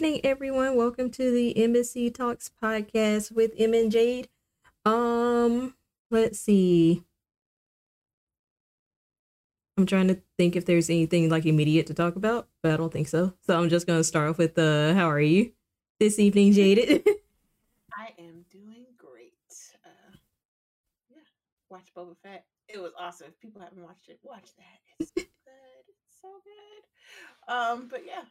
evening, everyone. Welcome to the Embassy Talks podcast with Em and Jade. Um, let's see. I'm trying to think if there's anything like immediate to talk about, but I don't think so. So I'm just gonna start off with uh how are you this evening, Jaded? I am doing great. Uh, yeah, watch Boba Fett. It was awesome. If people haven't watched it, watch that. It's so good. It's so good. Um, but yeah.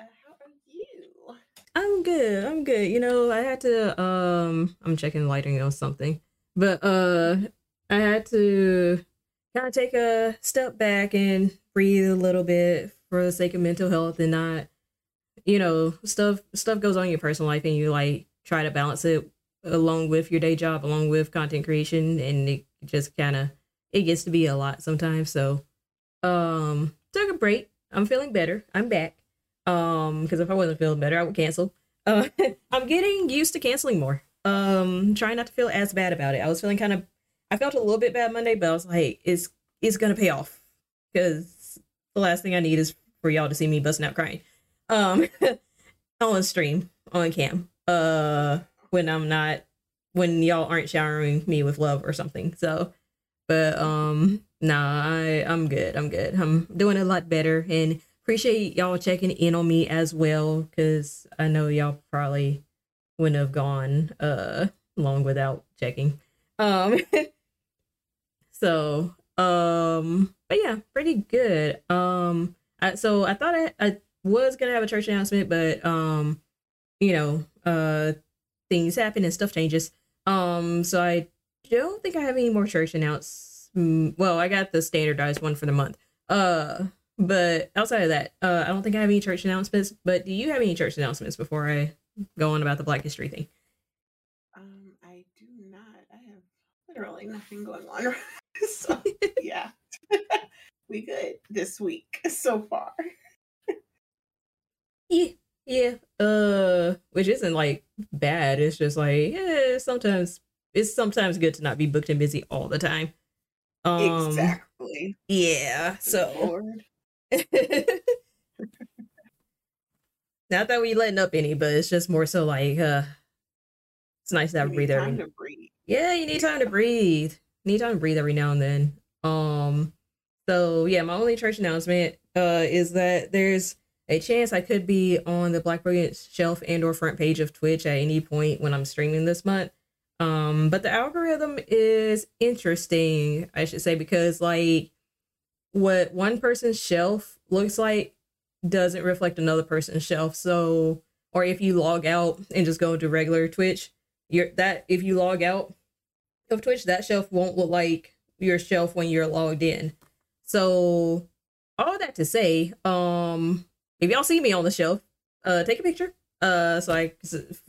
Uh, how are you? I'm good. I'm good. You know, I had to um I'm checking lighting on something. But uh I had to kind of take a step back and breathe a little bit for the sake of mental health and not you know, stuff stuff goes on in your personal life and you like try to balance it along with your day job, along with content creation and it just kind of it gets to be a lot sometimes. So um took a break. I'm feeling better. I'm back. Um because if I wasn't feeling better, I would cancel. Uh I'm getting used to canceling more. Um trying not to feel as bad about it. I was feeling kind of I felt a little bit bad Monday, but I was like, hey, it's it's gonna pay off because the last thing I need is for y'all to see me busting out crying. Um, on stream on cam. Uh, when I'm not when y'all aren't showering me with love or something. So, but um, nah, I I'm good. I'm good. I'm doing a lot better and appreciate y'all checking in on me as well because I know y'all probably wouldn't have gone uh long without checking. Um. So, um, but yeah, pretty good. Um, I, so I thought I, I was gonna have a church announcement, but um, you know, uh, things happen and stuff changes. Um, so I don't think I have any more church announcements. Mm, well, I got the standardized one for the month. Uh, but outside of that, uh, I don't think I have any church announcements. But do you have any church announcements before I go on about the Black History thing? Um, I do not. I have literally nothing going on. so yeah, we good this week so far. yeah, yeah. Uh, which isn't like bad. It's just like yeah. Sometimes it's sometimes good to not be booked and busy all the time. Um, exactly. Yeah. So. not that we letting up any, but it's just more so like uh, it's nice to have a breather. Time to breathe. Yeah, you need time to breathe need time to breathe every now and then. Um, so yeah, my only church announcement uh is that there's a chance I could be on the Black Brilliant shelf and or front page of Twitch at any point when I'm streaming this month. Um, but the algorithm is interesting, I should say, because like what one person's shelf looks like doesn't reflect another person's shelf. So, or if you log out and just go into regular Twitch, you're that if you log out, of Twitch, that shelf won't look like your shelf when you're logged in. So all that to say, um, if y'all see me on the shelf, uh, take a picture. Uh, so I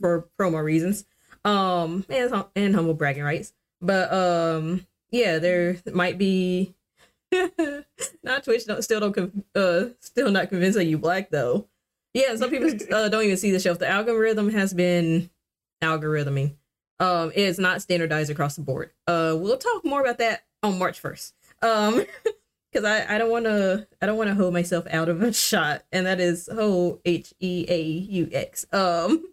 for promo reasons, um, and and humble bragging rights. But um, yeah, there might be. not Twitch. Don't still don't uh still not convinced that you black though. Yeah, some people uh, don't even see the shelf. The algorithm has been algorithming um, is not standardized across the board. Uh, we'll talk more about that on March first. Um, because I, I don't want to I don't want to hold myself out of a shot, and that is whole H E A U X. Um,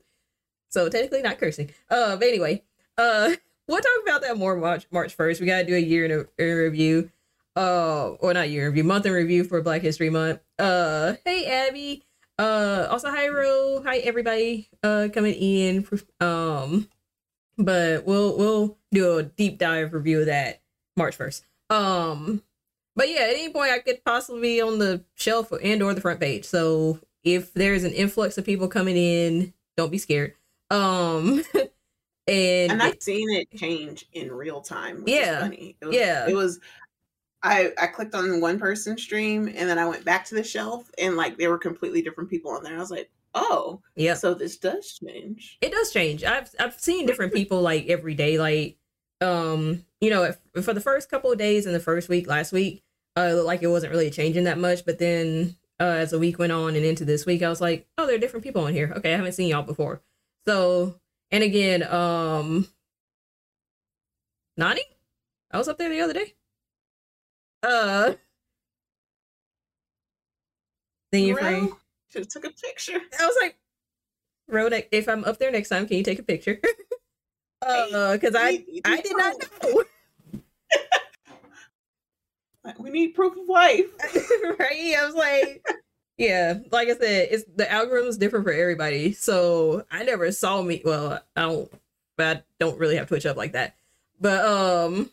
so technically not cursing. Uh, but anyway, uh, we'll talk about that more March March first. We gotta do a year in, a, in review. Uh, or not year review, month in review for Black History Month. Uh, hey Abby. Uh, also hi Ro. Hi everybody. Uh, coming in. Um, but we'll we'll do a deep dive review of that March first. Um, but yeah, at any point I could possibly be on the shelf and or the front page. So if there's an influx of people coming in, don't be scared. Um, and and I've seen it change in real time. yeah, funny. It was, yeah, it was. I I clicked on one person stream and then I went back to the shelf and like there were completely different people on there. I was like, oh yeah. so this does change. It does change. I've i've seen different people like every day like um you know if, for the first couple of days in the first week last week uh like it wasn't really changing that much but then uh as the week went on and into this week i was like oh there are different people on here. Okay i haven't seen y'all before. So and again um nani? I was up there the other day uh thank you well, Should have took a picture. I was like, Ronak, if I'm up there next time, can you take a picture? uh, because I I did not know. we need proof of life, right? I was like, yeah, like I said, it's the algorithm is different for everybody. So I never saw me. Well, I don't, but I don't really have Twitch up like that. But um,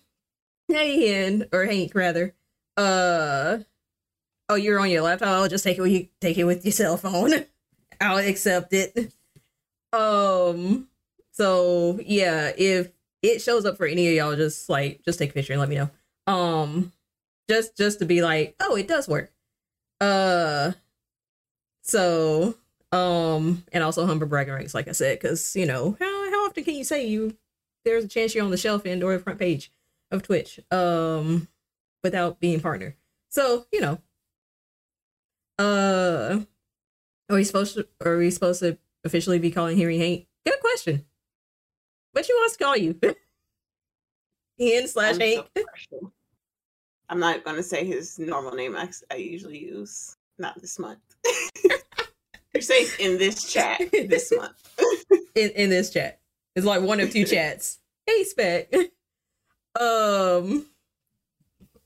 hey, Hen or Hank rather. Uh, oh, you're on your laptop. I'll just take it with you. Take it with your cell phone. I'll accept it. Um. So yeah, if it shows up for any of y'all, just like just take a picture and let me know. Um, just just to be like, oh, it does work. Uh. So um, and also humble bragging rights, like I said, because you know how how often can you say you there's a chance you're on the shelf and or the front page of Twitch um without being partner. So you know, uh, are we supposed to are we supposed to officially be calling Henry Hank? Good question. What you wants to call you? Hen slash Hank. So I'm not gonna say his normal name I, I usually use. Not this month. You're saying in this chat this month. in in this chat. It's like one of two chats. Hey spec. Um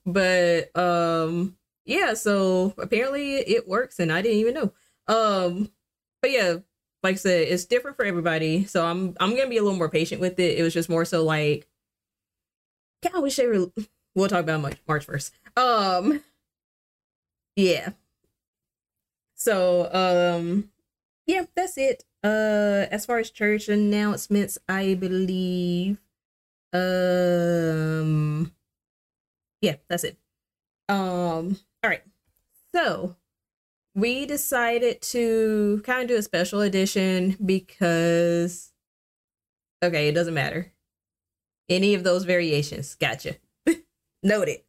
but um yeah, so apparently it works and I didn't even know. Um but yeah, like I said, it's different for everybody. So I'm I'm gonna be a little more patient with it. It was just more so like God, I wish they were we'll talk about March March first. Um yeah. So um yeah, that's it. Uh as far as church announcements, I believe um yeah, that's it. Um all right. So we decided to kind of do a special edition because okay, it doesn't matter. Any of those variations. Gotcha. Noted.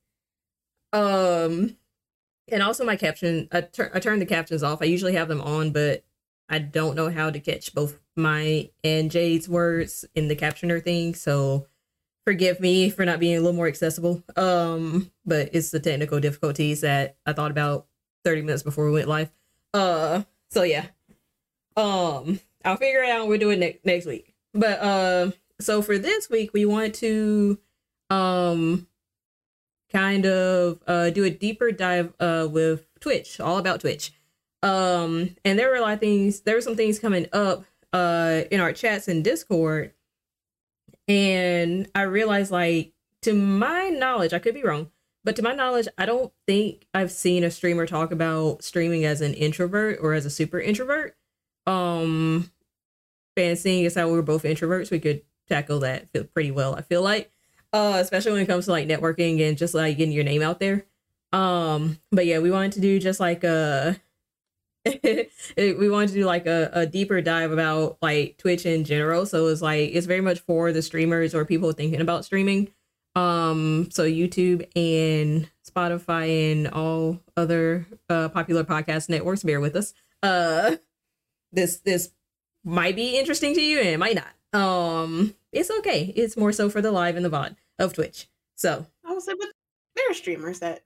Um and also my caption I, tur- I turned the captions off. I usually have them on, but I don't know how to catch both my and Jade's words in the captioner thing, so forgive me for not being a little more accessible. Um, but it's the technical difficulties that I thought about 30 minutes before we went live. Uh, so yeah. Um, I'll figure it out. We'll do it ne- next week. But um, so for this week, we want to um kind of uh do a deeper dive uh with Twitch, all about Twitch. Um, and there were a lot of things. There were some things coming up uh in our chats and Discord and I realized, like, to my knowledge, I could be wrong, but to my knowledge, I don't think I've seen a streamer talk about streaming as an introvert or as a super introvert. Um, and seeing as how we're both introverts, we could tackle that pretty well. I feel like, uh, especially when it comes to like networking and just like getting your name out there. Um, but yeah, we wanted to do just like a we wanted to do like a, a deeper dive about like Twitch in general. So it's like it's very much for the streamers or people thinking about streaming. Um, so YouTube and Spotify and all other uh, popular podcast networks, bear with us. Uh, this this might be interesting to you and it might not. Um, it's okay. It's more so for the live and the VOD of Twitch. So I was like, but there are streamers that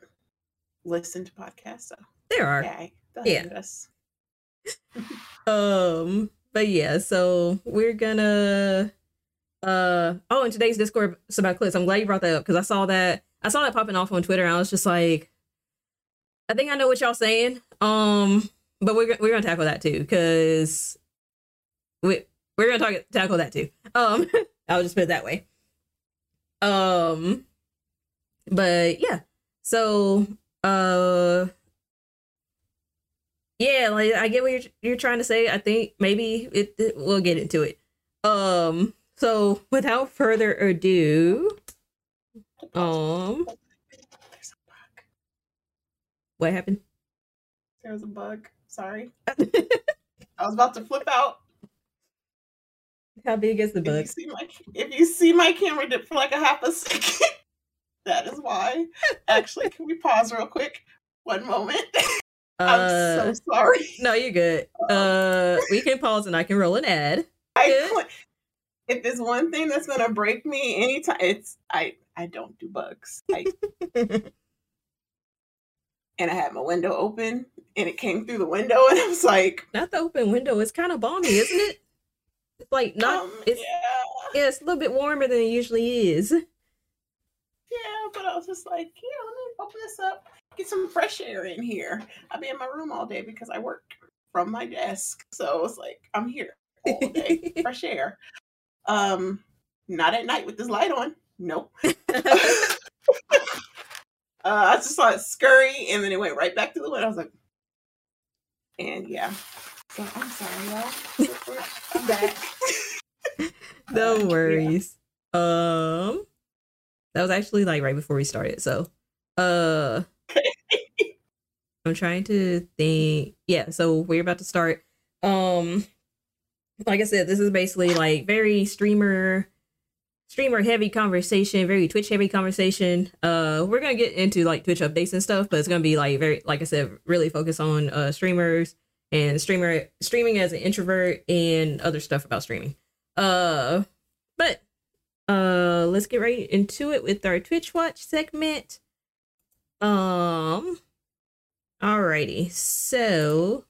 listen to podcasts. So there are. Yeah yeah. um, but yeah, so we're gonna uh oh in today's Discord about clips. I'm glad you brought that up because I saw that I saw that popping off on Twitter and I was just like I think I know what y'all saying. Um, but we're we're gonna tackle that too because we we're gonna talk tackle that too. Um, I'll just put it that way. Um, but yeah, so uh yeah, like I get what you're you're trying to say. I think maybe it, it we'll get into it. Um, so without further ado, um, what happened? There was a bug. Sorry, I was about to flip out. How big is the bug? If you see my, if you see my camera dip for like a half a second, that is why. Actually, can we pause real quick? One moment. Uh, I'm so sorry. No, you're good. Uh, we can pause and I can roll an ad. I, if there's one thing that's gonna break me anytime, it's I I don't do bugs. I, and I had my window open and it came through the window and I was like not the open window, it's kind of balmy, isn't it? It's like not um, it's yeah. yeah, it's a little bit warmer than it usually is. Yeah, but I was just like, yeah, let me open this up, get some fresh air in here. I'll be in my room all day because I work from my desk. So it's like I'm here all day, fresh air. Um, not at night with this light on. Nope. uh, I just saw it scurry and then it went right back to the window. I was like, and yeah. So I'm sorry, y'all. I'm back. no Uh, yeah. worries. Um that was actually like right before we started. So uh I'm trying to think. Yeah, so we're about to start. Um like I said, this is basically like very streamer streamer heavy conversation, very Twitch heavy conversation. Uh we're gonna get into like Twitch updates and stuff, but it's gonna be like very like I said, really focus on uh streamers and streamer streaming as an introvert and other stuff about streaming. Uh but uh let's get right into it with our Twitch watch segment. Um alrighty. So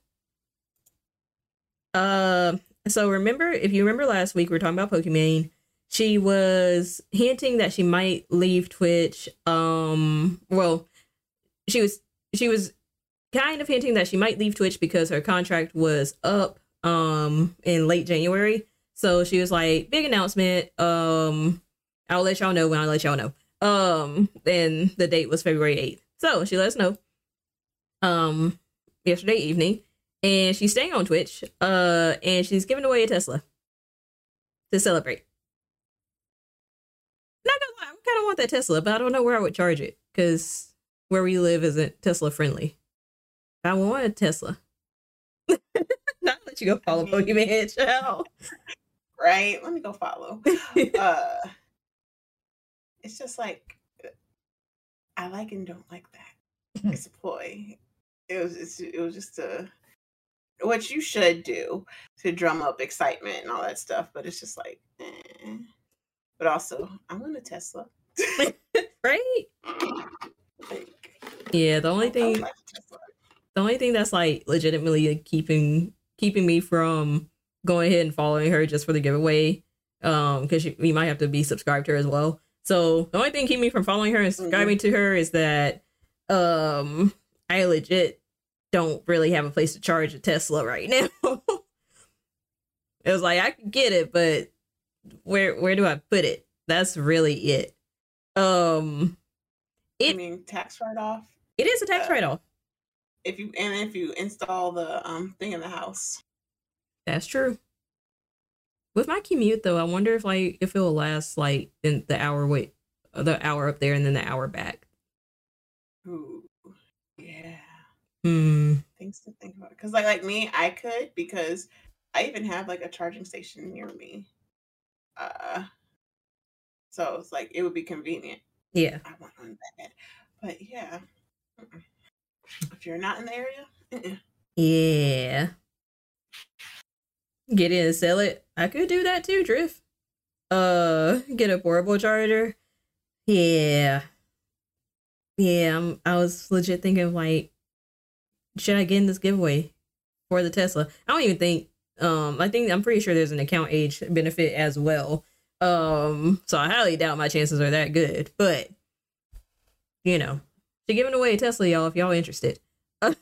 uh so remember if you remember last week we were talking about Pokimane, she was hinting that she might leave Twitch. Um well she was she was kind of hinting that she might leave Twitch because her contract was up um in late January. So she was like, big announcement. Um, I'll let y'all know when I let y'all know. Um, and the date was February 8th. So she let us know. Um, yesterday evening. And she's staying on Twitch. Uh, and she's giving away a Tesla to celebrate. Not gonna lie, I kind of want that Tesla, but I don't know where I would charge it because where we live isn't Tesla friendly. I want a Tesla. Not let you go follow I mean- Pokemon child. right? Let me go follow. uh it's just like I like and don't like that. It's a ploy. It was it's, it was just a what you should do to drum up excitement and all that stuff, but it's just like eh. But also, I want a Tesla. right? Like, Yeah, the only thing like the only thing that's like legitimately keeping keeping me from going ahead and following her just for the giveaway um because we might have to be subscribed to her as well so the only thing keeping me from following her and subscribing to her is that um i legit don't really have a place to charge a tesla right now it was like i could get it but where where do i put it that's really it um I it- mean, tax write off. it is a tax Uh, write-off If you and if you install the um thing in the house, That's true. With my commute though, I wonder if like if it'll last like in the hour wait the hour up there and then the hour back. ooh. Hmm. things to think about. Because like like me, I could because I even have like a charging station near me. Uh, so it's like it would be convenient. Yeah. I want one bad, but yeah, mm-mm. if you're not in the area. Yeah. Get in and sell it. I could do that too, Drift. Uh, get a portable charger. Yeah. Yeah, I'm, I was legit thinking of like, should I get in this giveaway for the Tesla? I don't even think. Um, I think I'm pretty sure there's an account age benefit as well. Um, so I highly doubt my chances are that good. But you know, she giving away a Tesla, y'all. If y'all interested.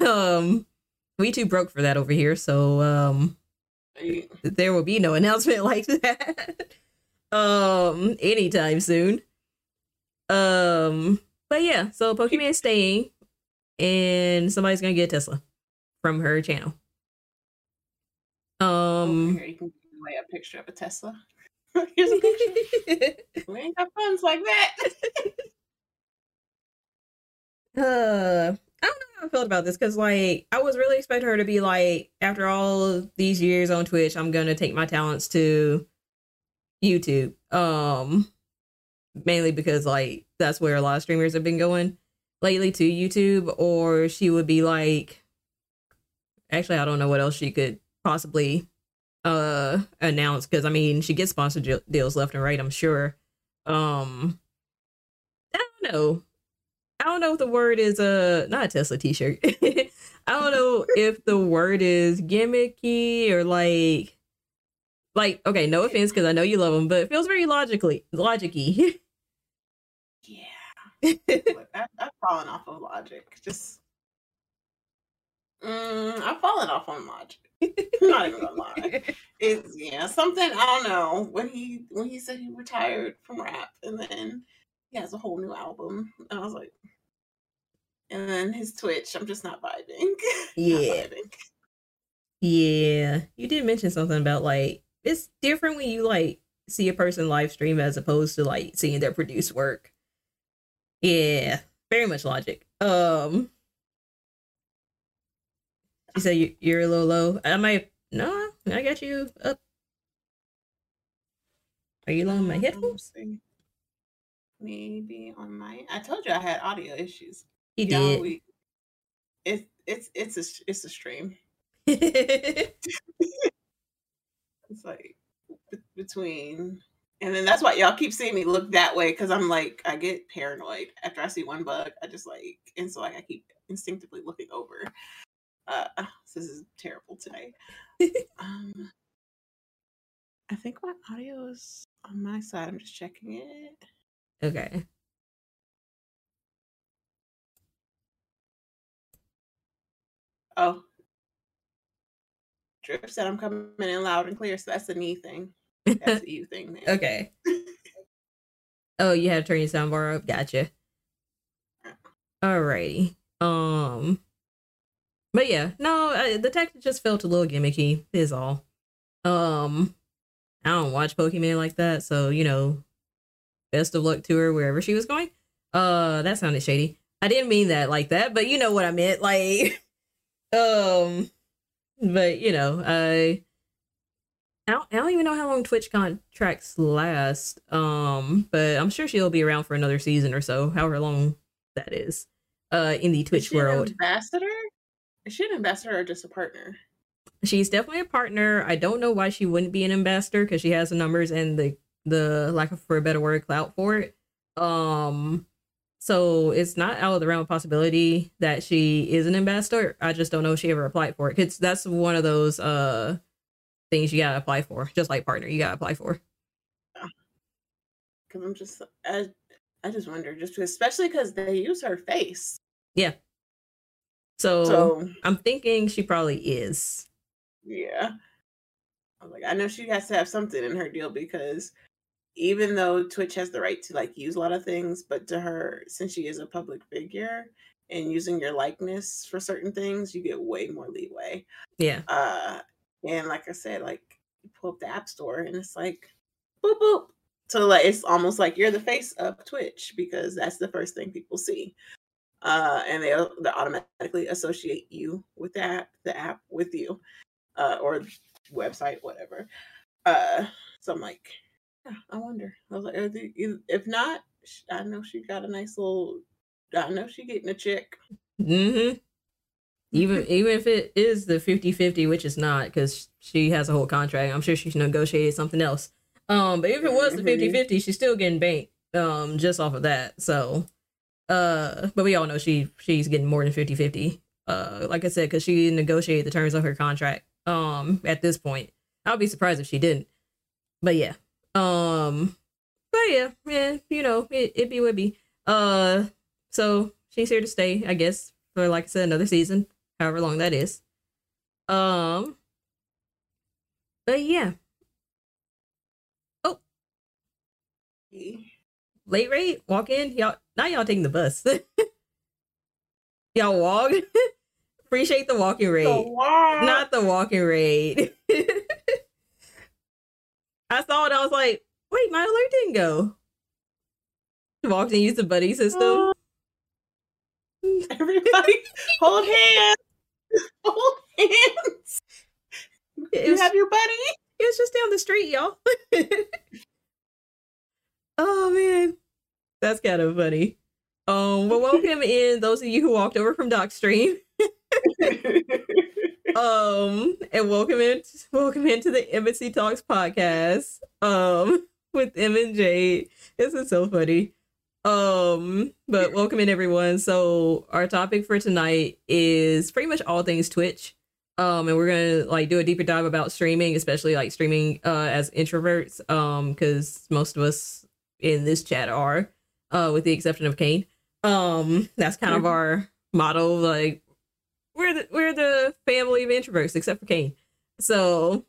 Um, we too broke for that over here, so um, there will be no announcement like that um anytime soon um but yeah so Pokimane staying and somebody's gonna get a tesla from her channel um here, you can give away a picture of a Tesla. Here's a picture. we ain't got funds like that. uh I don't know how I felt about this because like I was really expecting her to be like, after all these years on Twitch, I'm gonna take my talents to YouTube. Um mainly because like that's where a lot of streamers have been going lately to YouTube, or she would be like actually I don't know what else she could possibly uh announce because I mean she gets sponsored deals left and right, I'm sure. Um I don't know I don't know if the word is a not a Tesla t-shirt. I don't know if the word is gimmicky or like like okay, no offense because I know you love them, but it feels very logically logicy. I, have fallen off of logic. Just mm, I've fallen off on logic. I'm not even gonna lie. It's yeah, something I don't know. When he when he said he retired from rap and then he has a whole new album, and I was like, and then his Twitch, I'm just not vibing. Yeah. not vibing. Yeah. You did mention something about like it's different when you like see a person live stream as opposed to like seeing their produced work. Yeah, very much logic. Um you said you, you're a little low. I might no, I got you up. Are you low on my headphones? Maybe on my I told you I had audio issues. You did. We, it, it's it's a it's a stream. it's like between and then that's why y'all keep seeing me look that way because I'm like I get paranoid after I see one bug. I just like and so like I keep instinctively looking over. Uh, this is terrible today. um, I think my audio is on my side. I'm just checking it. Okay. Oh. Drip said I'm coming in loud and clear, so that's a me thing. That's a you thing. Okay. oh, you had to turn your soundbar up. Gotcha. Alrighty. Um. But yeah, no, I, the text just felt a little gimmicky. Is all. Um, I don't watch Pokimane like that, so you know, best of luck to her wherever she was going. Uh, that sounded shady. I didn't mean that like that, but you know what I meant. Like, um, but you know, I, I don't, I don't even know how long Twitch contracts last. Um, but I'm sure she'll be around for another season or so, however long that is. Uh, in the Twitch world. ambassador? Is she an ambassador or just a partner? She's definitely a partner. I don't know why she wouldn't be an ambassador because she has the numbers and the the lack of for a better word clout for it. Um, so it's not out of the realm of possibility that she is an ambassador. I just don't know if she ever applied for it. Cause that's one of those uh things you gotta apply for, just like partner, you gotta apply for. Cause I'm just I I just wonder, just especially because they use her face. Yeah. So, so I'm thinking she probably is. Yeah. I'm like, I know she has to have something in her deal because even though Twitch has the right to like use a lot of things, but to her, since she is a public figure and using your likeness for certain things, you get way more leeway. Yeah. Uh, and like I said, like you pull up the app store and it's like boop boop. So like it's almost like you're the face of Twitch because that's the first thing people see. Uh, and they they automatically associate you with the app, the app with you, uh, or website, whatever. Uh, so I'm like, yeah, I wonder. I was like, if not, I know she got a nice little. I know she getting a check. Mm-hmm. Even even if it is the 50-50, which is not, because she has a whole contract. I'm sure she's negotiated something else. Um, but if it was the 50-50, mm-hmm. she's still getting banked um just off of that. So uh but we all know she she's getting more than 50-50. Uh like I said, because she negotiated the terms of her contract um at this point. I'll be surprised if she didn't. But yeah. Um, but yeah, yeah, you know, it it be would be. Uh, so she's here to stay, I guess, for like I said, another season, however long that is. Um, but yeah. Oh, late rate, walk in, y'all. Now y'all taking the bus. y'all walk. Appreciate the walking rate, the walk. not the walking rate. I saw it. I was like, wait, my alert didn't go. Walked and used the buddy system. Everybody, hold hands. Hold hands. It you was, have your buddy. It was just down the street, y'all. oh man, that's kind of funny. Um, well, welcome in those of you who walked over from Doc Stream. um, and welcome in, welcome into the Embassy Talks podcast. Um, with M and J. This is so funny. Um, but welcome in everyone. So our topic for tonight is pretty much all things Twitch. Um, and we're gonna like do a deeper dive about streaming, especially like streaming uh as introverts. Um, because most of us in this chat are, uh, with the exception of Kane. Um, that's kind of our motto. Like we're the we're the family of introverts, except for Kane. So,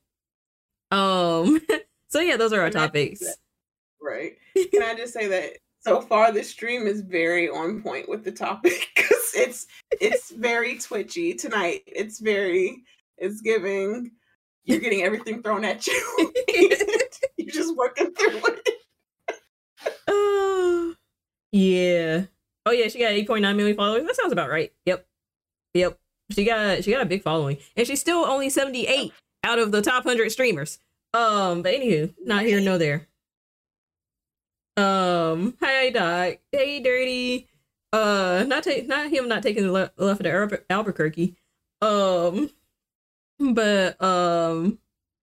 um, so yeah, those are our topics. Right. Can I just say that so far the stream is very on point with the topic because it's it's very twitchy tonight. It's very it's giving you're getting everything thrown at you. you're just working through it. Oh yeah. Oh yeah, she got 8.9 million followers. That sounds about right. Yep. Yep. She got she got a big following. And she's still only 78 out of the top 100 streamers. Um, but anywho, not here no there. Um, hi Doc. Hey Dirty. Uh, not take not him not taking the le- left of the Albuquerque. Um, but um,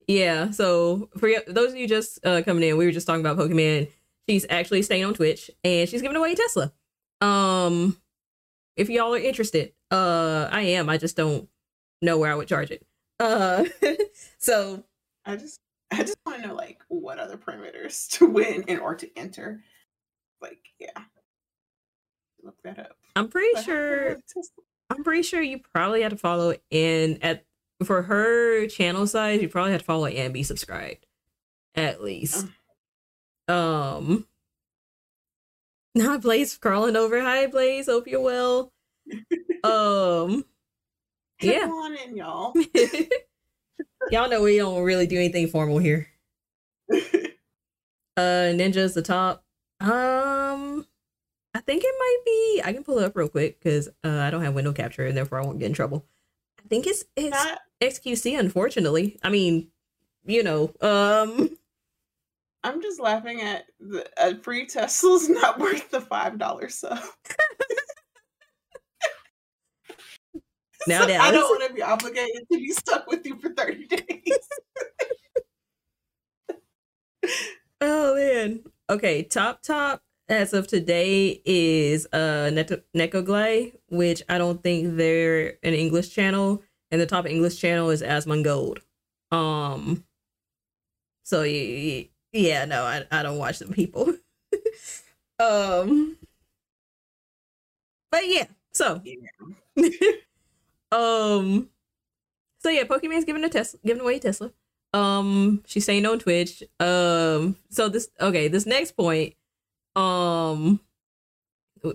yeah. So for those of you just uh coming in, we were just talking about Pokimane. She's actually staying on Twitch and she's giving away Tesla. Um, if y'all are interested, uh, I am. I just don't know where I would charge it. Uh, so I just I just want to know like what other parameters to win in or to enter. Like, yeah. Look that up. I'm pretty but sure I'm pretty sure you probably had to follow in at for her channel size, you probably had to follow and be subscribed. At least. Um, um now Blaze crawling over. Hi Blaze, hope you're well. um yeah. Come on in, y'all. Y'all know we don't really do anything formal here. uh Ninja's the top. Um I think it might be I can pull it up real quick because uh, I don't have window capture and therefore I won't get in trouble. I think it's it's Not- XQC, unfortunately. I mean, you know, um I'm just laughing at the a free Tesla's not worth the five dollar sub. Now that I don't want to be obligated to be stuck with you for 30 days. oh man. Okay, top top as of today is uh Net- Nekoglay, which I don't think they're an English channel, and the top English channel is Asmongold. Um so yeah, yeah no, I, I don't watch them people. um but yeah, so yeah. Um. So yeah, Pokimane's giving a Tesla, giving away a Tesla. Um, she's saying on Twitch. Um. So this okay. This next point, um,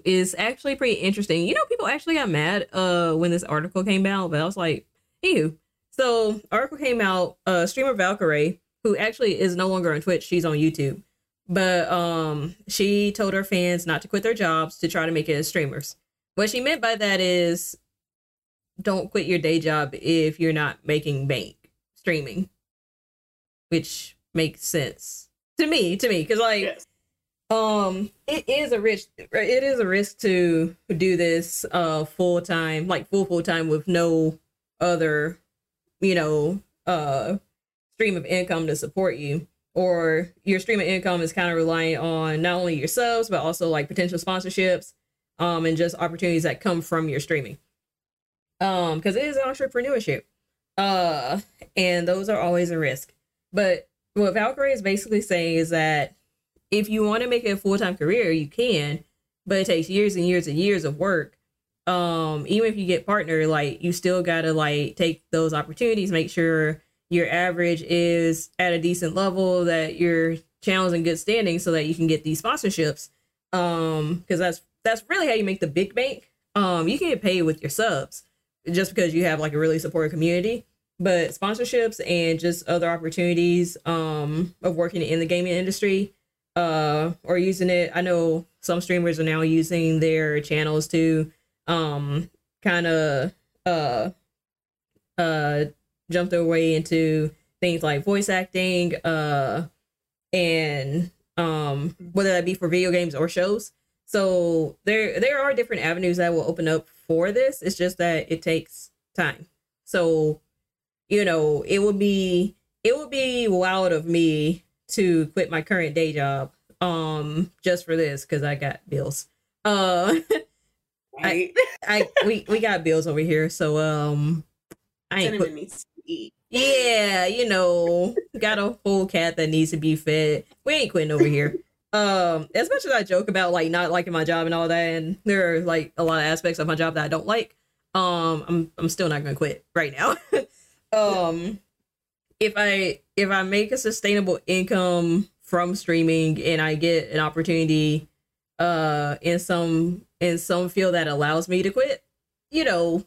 is actually pretty interesting. You know, people actually got mad uh when this article came out, but I was like, ew. So article came out. Uh, streamer Valkyrae, who actually is no longer on Twitch, she's on YouTube. But um, she told her fans not to quit their jobs to try to make it as streamers. What she meant by that is don't quit your day job if you're not making bank streaming, which makes sense to me. To me, because like, yes. um, it is a risk. It is a risk to do this uh full time, like full full time with no other, you know, uh, stream of income to support you. Or your stream of income is kind of relying on not only yourselves but also like potential sponsorships, um, and just opportunities that come from your streaming um because it is entrepreneurship. Uh and those are always a risk. But what Valkyrae is basically saying is that if you want to make it a full-time career you can but it takes years and years and years of work. Um even if you get partner like you still gotta like take those opportunities make sure your average is at a decent level that your channel's in good standing so that you can get these sponsorships. Um because that's that's really how you make the big bank. Um you can get paid with your subs just because you have like a really supportive community. But sponsorships and just other opportunities um of working in the gaming industry uh or using it. I know some streamers are now using their channels to um kind of uh uh jump their way into things like voice acting uh and um whether that be for video games or shows. So there there are different avenues that will open up for this. It's just that it takes time. So, you know, it would be it would be wild of me to quit my current day job um just for this because I got bills. Uh Right? I we we got bills over here, so um I ain't put, needs to eat. yeah, you know, got a whole cat that needs to be fed. We ain't quitting over here. Um, as much as I joke about like not liking my job and all that, and there are like a lot of aspects of my job that I don't like, um, I'm I'm still not gonna quit right now. um, if I if I make a sustainable income from streaming and I get an opportunity, uh, in some in some field that allows me to quit, you know,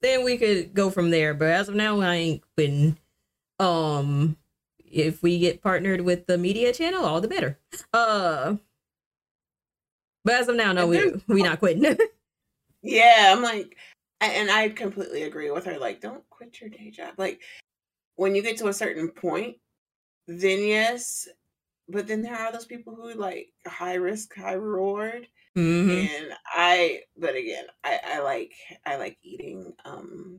then we could go from there. But as of now, I ain't quitting. Um, if we get partnered with the media channel, all the better. Uh, but as of now, no, we we not quitting. Yeah, I'm like, and I completely agree with her. Like, don't quit your day job. Like, when you get to a certain point, then yes, but then there are those people who like high risk, high reward. Mhm. And I, but again, I, I like, I like eating. Um,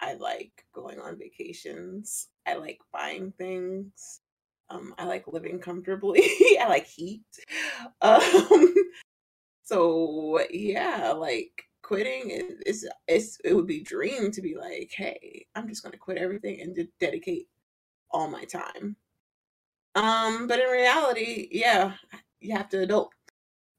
I like going on vacations. I like buying things. Um, I like living comfortably. I like heat. Um, so yeah, like quitting is, it's it would be dream to be like, hey, I'm just gonna quit everything and de- dedicate all my time. Um, but in reality, yeah, you have to adult.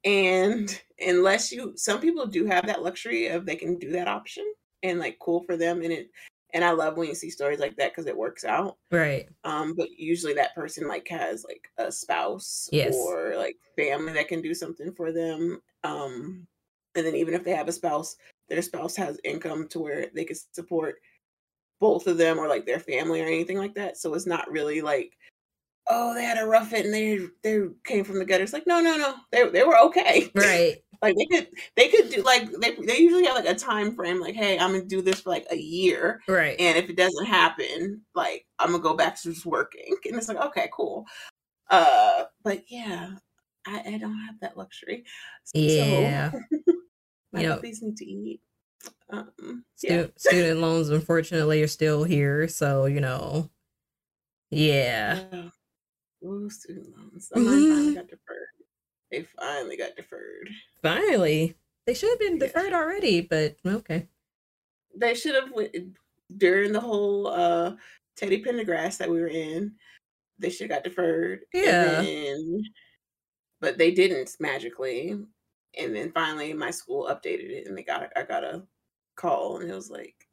And unless you some people do have that luxury of they can do that option and like cool for them and it and I love when you see stories like that because it works out. Right. Um, but usually that person like has like a spouse Yes. or like family that can do something for them. Um, and then even if they have a spouse, their spouse has income to where they could support both of them or like their family or anything like that. So it's not really like, oh, they had a rough it and they they came from the gutter. It's like, no, no, no, they they were okay. Right. Like they could they could do like they they usually have like a time frame. Like, hey, I'm gonna do this for like a year. Right. And if it doesn't happen, like I'm gonna go back to just working. And it's like, okay, cool. Uh, but yeah, I, I don't have that luxury. Yeah. So my You know- puppies need to eat. Um, yeah. Stu- student loans, unfortunately, are still here. So you know, yeah. Yeah. Ooh, student loans. So mine finally got deferred. They finally got deferred. Finally, they should have been Yeah. deferred already, but okay. They should have during the whole uh Teddy Pendergrass that we were in. They should have got deferred. Yeah. then- but they didn't magically. And then finally, my school updated it, and they got I got a call, and it was like,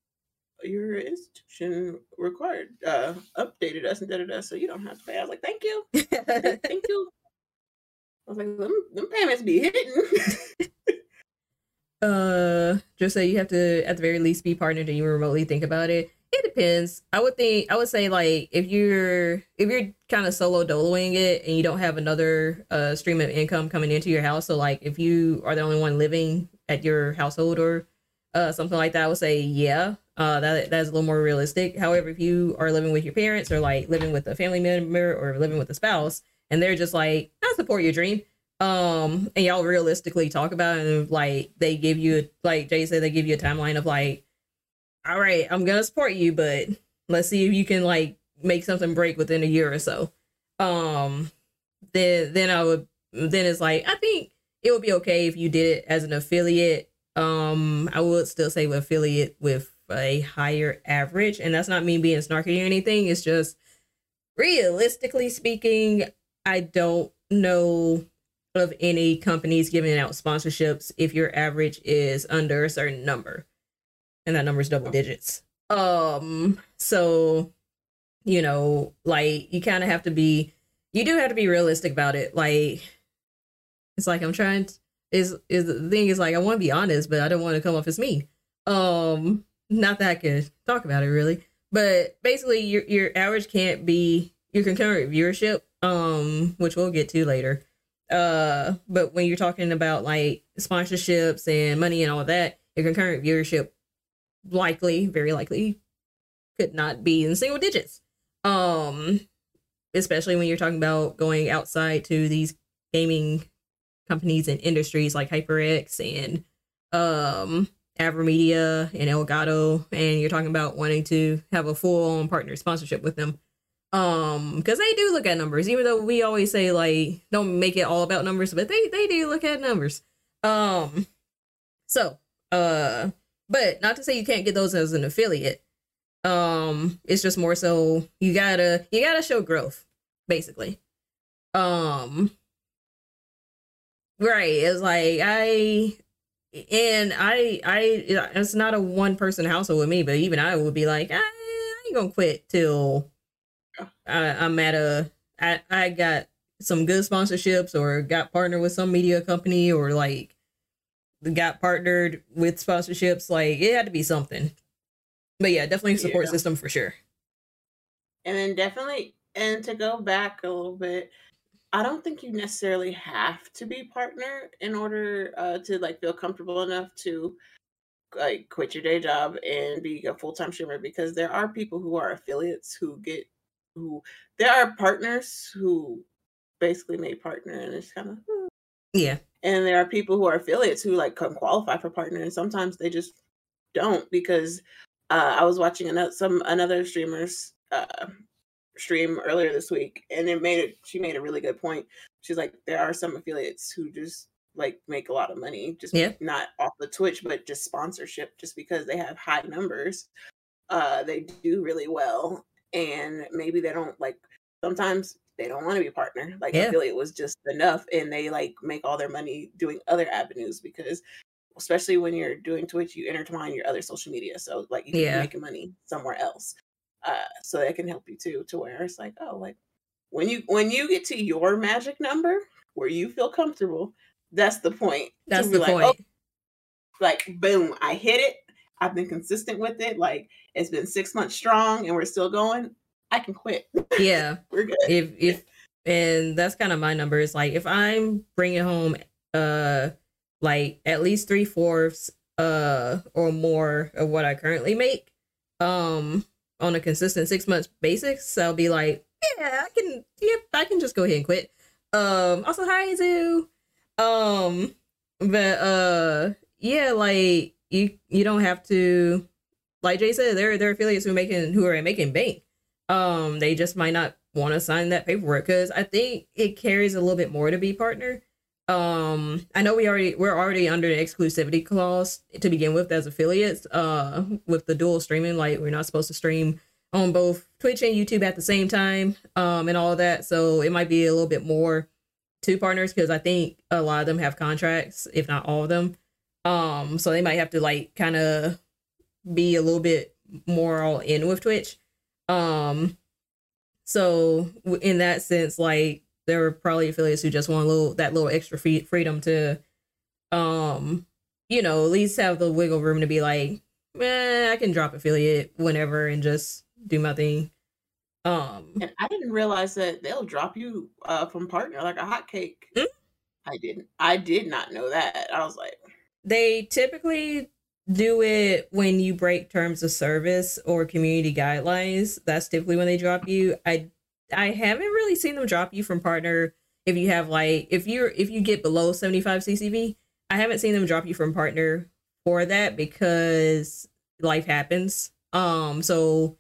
"Your institution required uh updated us and da da da, so you don't have to pay." I was like, "Thank you, thank you." I was like, "Them, them payments be hitting." uh, just say you have to at the very least be partnered and you remotely think about it. It depends. I would think I would say like if you're if you're kind of solo doloing it and you don't have another uh stream of income coming into your house, so like if you are the only one living at your household or uh something like that, I would say yeah. Uh that that's a little more realistic. However, if you are living with your parents or like living with a family member or living with a spouse and they're just like, I support your dream. Um, and y'all realistically talk about it and like they give you like Jay said, they give you a timeline of like all right, I'm gonna support you, but let's see if you can like make something break within a year or so. Um, then then I would then it's like I think it would be okay if you did it as an affiliate. Um, I would still say with affiliate with a higher average, and that's not me being snarky or anything. It's just realistically speaking, I don't know of any companies giving out sponsorships if your average is under a certain number and that number is double digits. Um, so you know, like you kind of have to be, you do have to be realistic about it. Like, it's like I'm trying. To, is is the thing is like I want to be honest, but I don't want to come off as mean. Um, not that I can talk about it really, but basically your your average can't be your concurrent viewership. Um, which we'll get to later. Uh, but when you're talking about like sponsorships and money and all of that, your concurrent viewership likely, very likely, could not be in single digits. Um, especially when you're talking about going outside to these gaming companies and industries like HyperX and um Avermedia and Elgato, and you're talking about wanting to have a full on partner sponsorship with them. Um, because they do look at numbers, even though we always say like don't make it all about numbers, but they they do look at numbers. Um, so uh, but not to say you can't get those as an affiliate. Um, it's just more so you gotta you gotta show growth, basically. Um, right? It's like I and I I it's not a one person household with me, but even I would be like I, I ain't gonna quit till I, I'm at a I I got some good sponsorships or got partnered with some media company or like got partnered with sponsorships. Like it had to be something. But yeah, definitely support yeah. system for sure. And then definitely, and to go back a little bit, I don't think you necessarily have to be partner in order uh, to like feel comfortable enough to like quit your day job and be a full time streamer because there are people who are affiliates who get who there are partners who basically made partner and it's kind of hmm. yeah and there are people who are affiliates who like can qualify for partner and sometimes they just don't because uh, I was watching another some another streamers uh, stream earlier this week, and it made it. She made a really good point. She's like, there are some affiliates who just like make a lot of money, just yeah. not off the Twitch, but just sponsorship, just because they have high numbers. Uh, they do really well, and maybe they don't like. Sometimes they don't want to be partner. Like yeah. affiliate was just enough, and they like make all their money doing other avenues because especially when you're doing Twitch, you intertwine your other social media. So like you yeah. making money somewhere else. Uh, so that can help you too, to where it's like, oh, like when you when you get to your magic number where you feel comfortable, that's the point. That's the like, point. Oh, like boom, I hit it. I've been consistent with it. Like it's been six months strong, and we're still going. I can quit. Yeah, we're good. If if and that's kind of my number. Is like if I'm bringing home uh like at least three fourths uh or more of what I currently make um on a consistent six months basis. I'll be like, yeah, I can yep, I can just go ahead and quit. Um also hi Zoo. Um but uh yeah, like you you don't have to like Jay said, there there are affiliates who are making who are making bank. Um they just might not want to sign that paperwork because I think it carries a little bit more to be partner um i know we already we're already under an exclusivity clause to begin with as affiliates uh with the dual streaming like we're not supposed to stream on both twitch and youtube at the same time um and all that so it might be a little bit more to partners because i think a lot of them have contracts if not all of them um so they might have to like kind of be a little bit more all in with twitch. Um so in that sense like there were probably affiliates who just want a little that little extra free, freedom to um you know at least have the wiggle room to be like eh, i can drop affiliate whenever and just do my thing. Um and i didn't realize that they'll drop you uh from partner like a hot cake mm-hmm. i didn't i did not know that. I was like they typically do it when you break terms of service or community guidelines that's typically when they drop you i I haven't really seen them drop you from partner if you have like if you're if you get below 75 CCV. I haven't seen them drop you from partner for that because life happens. Um so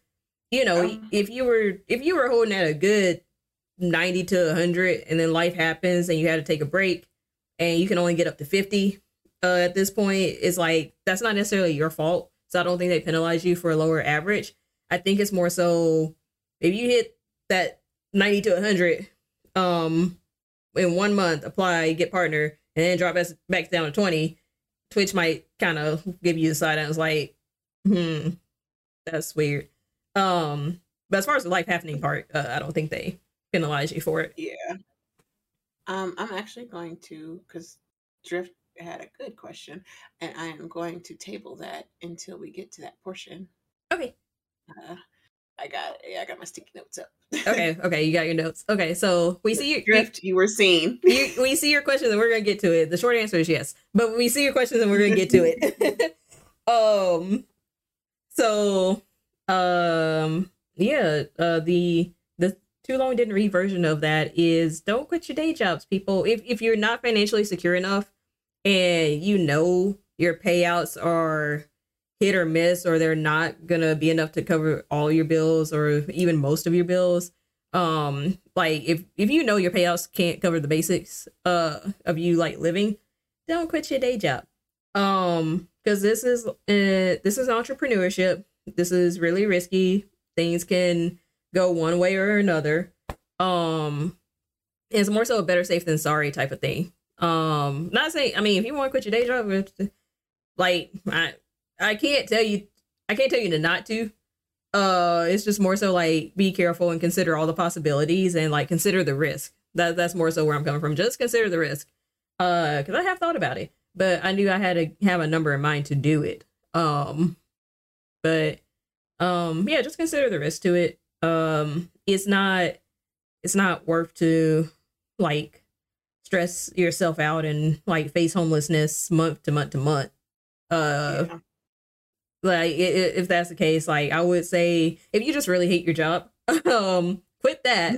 you know, um, if you were if you were holding at a good 90 to 100 and then life happens and you had to take a break and you can only get up to 50 uh, at this point it's like that's not necessarily your fault. So i don't think they penalize you for a lower average. I think it's more so if you hit that 90 to 100 um in one month apply get partner and then drop us back down to 20 twitch might kind of give you the side and it's like hmm that's weird. Um but as far as the life happening part uh, i don't think they penalize you for it. Yeah. Um i'm actually going to because drift had a good question and i am going to table that until we get to that portion okay uh, I got yeah, I got my sticky notes up. okay, okay, you got your notes. Okay, so we see your drift you were seeing. You, we see your questions and we're gonna get to it. The short answer is yes, but we see your questions and we're gonna get to it. um, so um, yeah, uh, the the too long didn't read version of that is don't quit your day jobs, people. If if you're not financially secure enough and you know your payouts are hit or miss or they're not gonna be enough to cover all your bills or even most of your bills Um, like if if you know your payouts can't cover the basics uh of you like living, don't quit your day job. Um, because this is uh, this is entrepreneurship. This is really risky. Things can go one way or another. Um, it's more so a better safe than sorry type of thing. Um, not saying I mean if you want to quit your day job, like I I can't tell you I can't tell you to not to. Uh, it's just more so like be careful and consider all the possibilities and like consider the risk. That that's more so where I'm coming from. Just consider the risk. Uh, because I have thought about it, but I knew I had to have a number in mind to do it. Um, but um, yeah, just consider the risk to it. Um, it's not it's not worth to like stress yourself out and like face homelessness month to month to month. Uh, yeah. like if that's the case, like I would say, if you just really hate your job, um, quit that,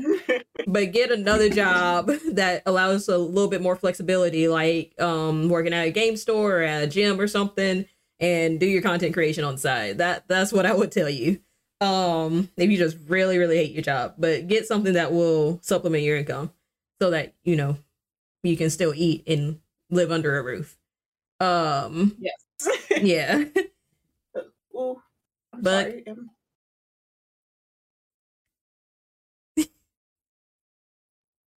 but get another job that allows a little bit more flexibility, like um, working at a game store or at a gym or something, and do your content creation on the side. That that's what I would tell you. Um, if you just really really hate your job, but get something that will supplement your income so that you know you can still eat and live under a roof. Um, yes. yeah. Oh, but sorry.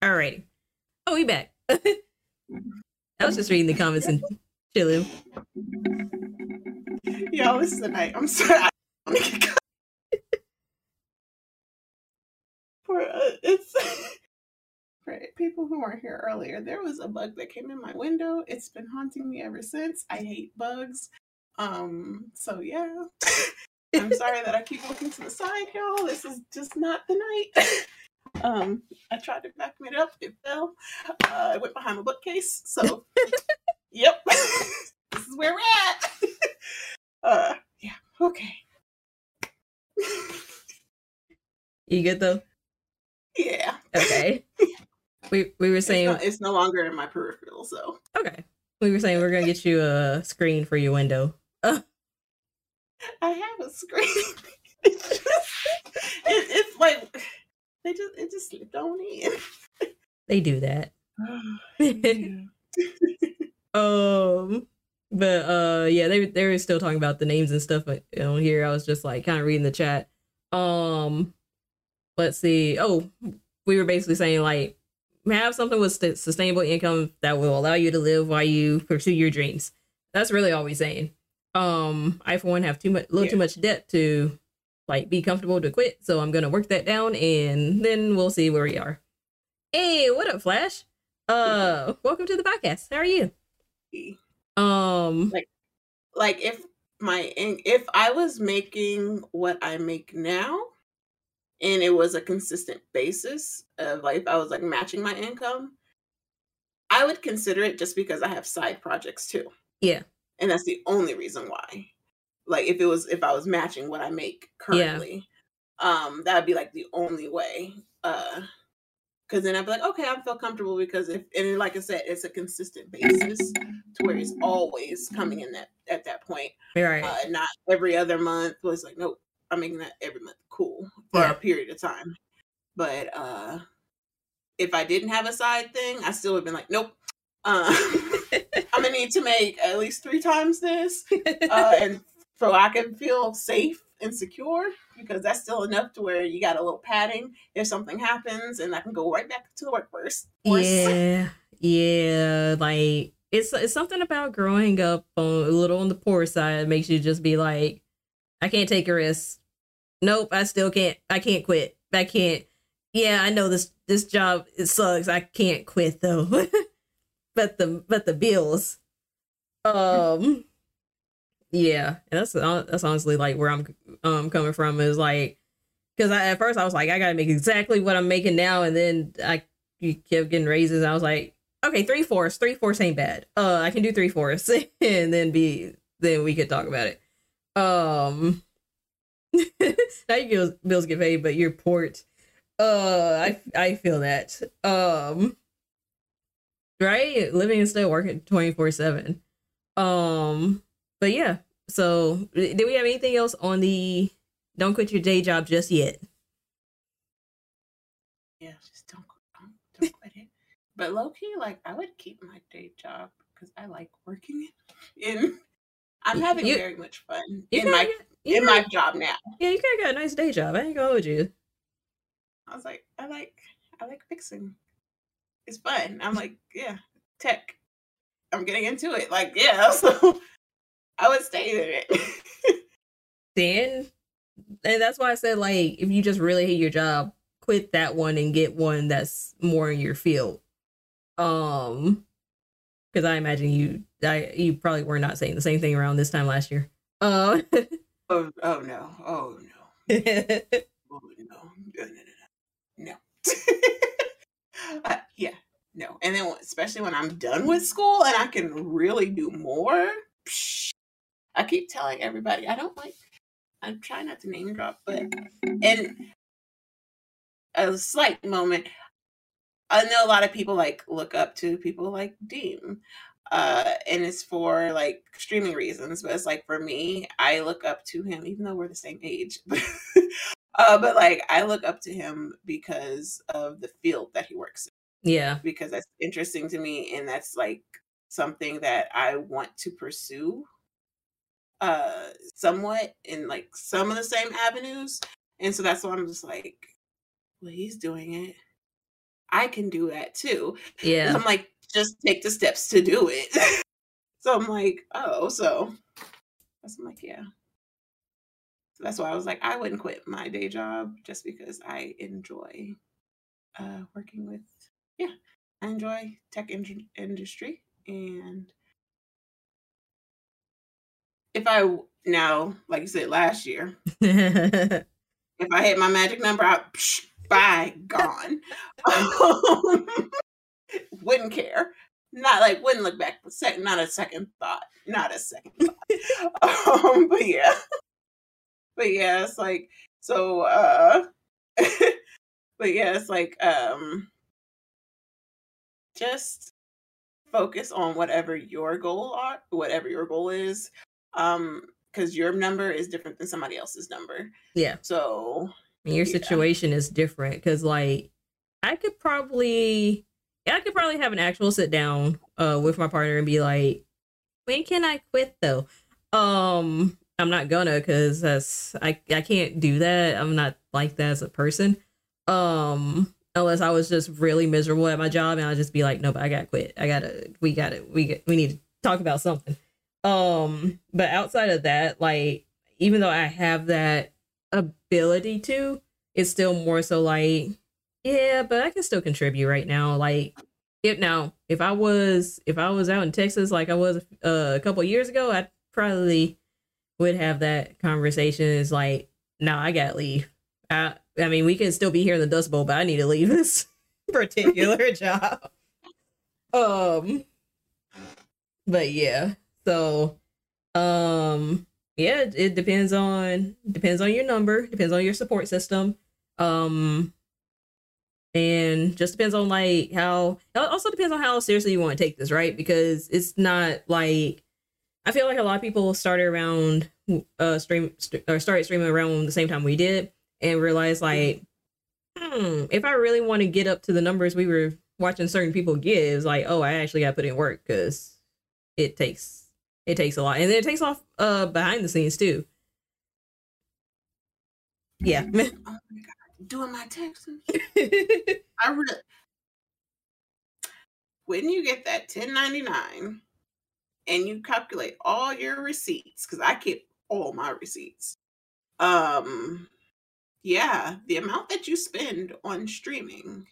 Alrighty. Oh, we back. I was just reading the comments and chilling. Yo, this is the night. I'm sorry. For uh, it's for people who weren't here earlier, there was a bug that came in my window. It's been haunting me ever since. I hate bugs. Um, so yeah. I'm sorry that I keep looking to the side, y'all. This is just not the night. um, I tried to back it up, it fell. Uh, I went behind my bookcase. So, yep, this is where we're at. uh, yeah, okay. you good though? Yeah. Okay. We we were saying it's, not, it's no longer in my peripheral, so okay. We were saying we're gonna get you a screen for your window. Uh. I have a screen. it's, just, it, it's like they just it just slipped on in. they do that. um but uh yeah they they were still talking about the names and stuff on you know, here i was just like kind of reading the chat um let's see oh we were basically saying like have something with st- sustainable income that will allow you to live while you pursue your dreams. That's really all we're saying. Um i for one have too much a little yeah. too much debt to like be comfortable to quit so i'm gonna work that down and then we'll see where we are. Hey what up flash? Uh welcome to the podcast. How are you? Um like like if my if i was making what i make now and it was a consistent basis of like i was like matching my income i would consider it just because i have side projects too yeah and that's the only reason why like if it was if i was matching what i make currently yeah. um that would be like the only way uh because then I'd be like, okay, I feel comfortable because if and like I said, it's a consistent basis to where it's always coming in that at that point. Right. Uh, not every other month was like, nope, I'm making that every month. Cool. For yeah. a period of time. But uh if I didn't have a side thing, I still would have been like, nope. Uh, I'm gonna need to make at least three times this, uh, and so I can feel safe and secure because that's still enough to where you got a little padding if something happens, and I can go right back to the workforce. Yeah, yeah, like it's it's something about growing up on a little on the poor side makes you just be like, I can't take a risk. Nope, I still can't. I can't quit. I can't. Yeah, I know this this job it sucks. I can't quit though. but the but the bills. Um yeah, that's that's honestly like where I'm um coming from is like because at first I was like I gotta make exactly what I'm making now, and then I kept getting raises. I was like, okay, three fourths, three fourths ain't bad. Uh, I can do three fourths, and then be then we could talk about it. Um, now your bills get paid, but your port. Uh, I I feel that. Um, right, living and still working twenty four seven. Um, but yeah. So, do we have anything else on the don't quit your day job just yet? yeah, just don't don't, don't quit it. But low key, like I would keep my day job because I like working in. I'm having you, very much fun in my in my job now. Yeah, you kind of got a nice day job. I ain't gonna hold you. I was like, I like I like fixing. It's fun. I'm like, yeah, tech. I'm getting into it. Like, yeah, so I would stay in it. then and that's why I said like if you just really hate your job, quit that one and get one that's more in your field. Um because I imagine you I you probably were not saying the same thing around this time last year. Uh, oh oh no. Oh no. oh no. No no no no. no. uh, yeah, no. And then especially when I'm done with school and I can really do more. Psh, I keep telling everybody I don't like I'm trying not to name drop, but in a slight moment, I know a lot of people like look up to people like Dean. Uh, and it's for like streaming reasons, but it's like for me, I look up to him, even though we're the same age. uh, but like I look up to him because of the field that he works in. Yeah. Because that's interesting to me and that's like something that I want to pursue uh somewhat in like some of the same avenues. And so that's why I'm just like, well, he's doing it. I can do that too. Yeah. I'm like, just take the steps to do it. so I'm like, oh, so that's I'm like, yeah. So that's why I was like, I wouldn't quit my day job just because I enjoy uh working with yeah, I enjoy tech in- industry and if I now, like you said last year, if I hit my magic number, I psh, bye, gone. Um, wouldn't care. Not like wouldn't look back, but second, not a second thought. Not a second thought. um, but yeah, but yeah, it's like so. uh But yeah, it's like um just focus on whatever your goal are, whatever your goal is um because your number is different than somebody else's number yeah so your yeah. situation is different because like i could probably i could probably have an actual sit down uh with my partner and be like when can i quit though? Um i'm not gonna because that's i i can't do that. I'm not like that as a person. Um unless i was just really miserable at my job and i'll just be like no but i gotta quit. I gotta we gotta we get, we need to talk about something. Um, but outside of that, like even though I have that ability to, it's still more so like, yeah, but I can still contribute right now. Like if now, if I was if I was out in Texas like I was uh, a couple years ago, I probably would have that conversation. Is like, no, nah, I gotta leave. I I mean, we can still be here in the Dust Bowl, but I need to leave this particular job. Um, but yeah, so, um, yeah, it, it depends on depends on your number, depends on your support system. Um, and just depends on like how it also depends on how seriously you want to take this right because it's not like i feel like a lot of people started around uh stream st- or started streaming around the same time we did and realized like hmm if i really want to get up to the numbers we were watching certain people give like oh i actually got to put in work because it takes it takes a lot, and it takes off uh behind the scenes too. Yeah. Doing my taxes. I really when you get that 1099 and you calculate all your receipts, because I keep all my receipts. Um yeah, the amount that you spend on streaming.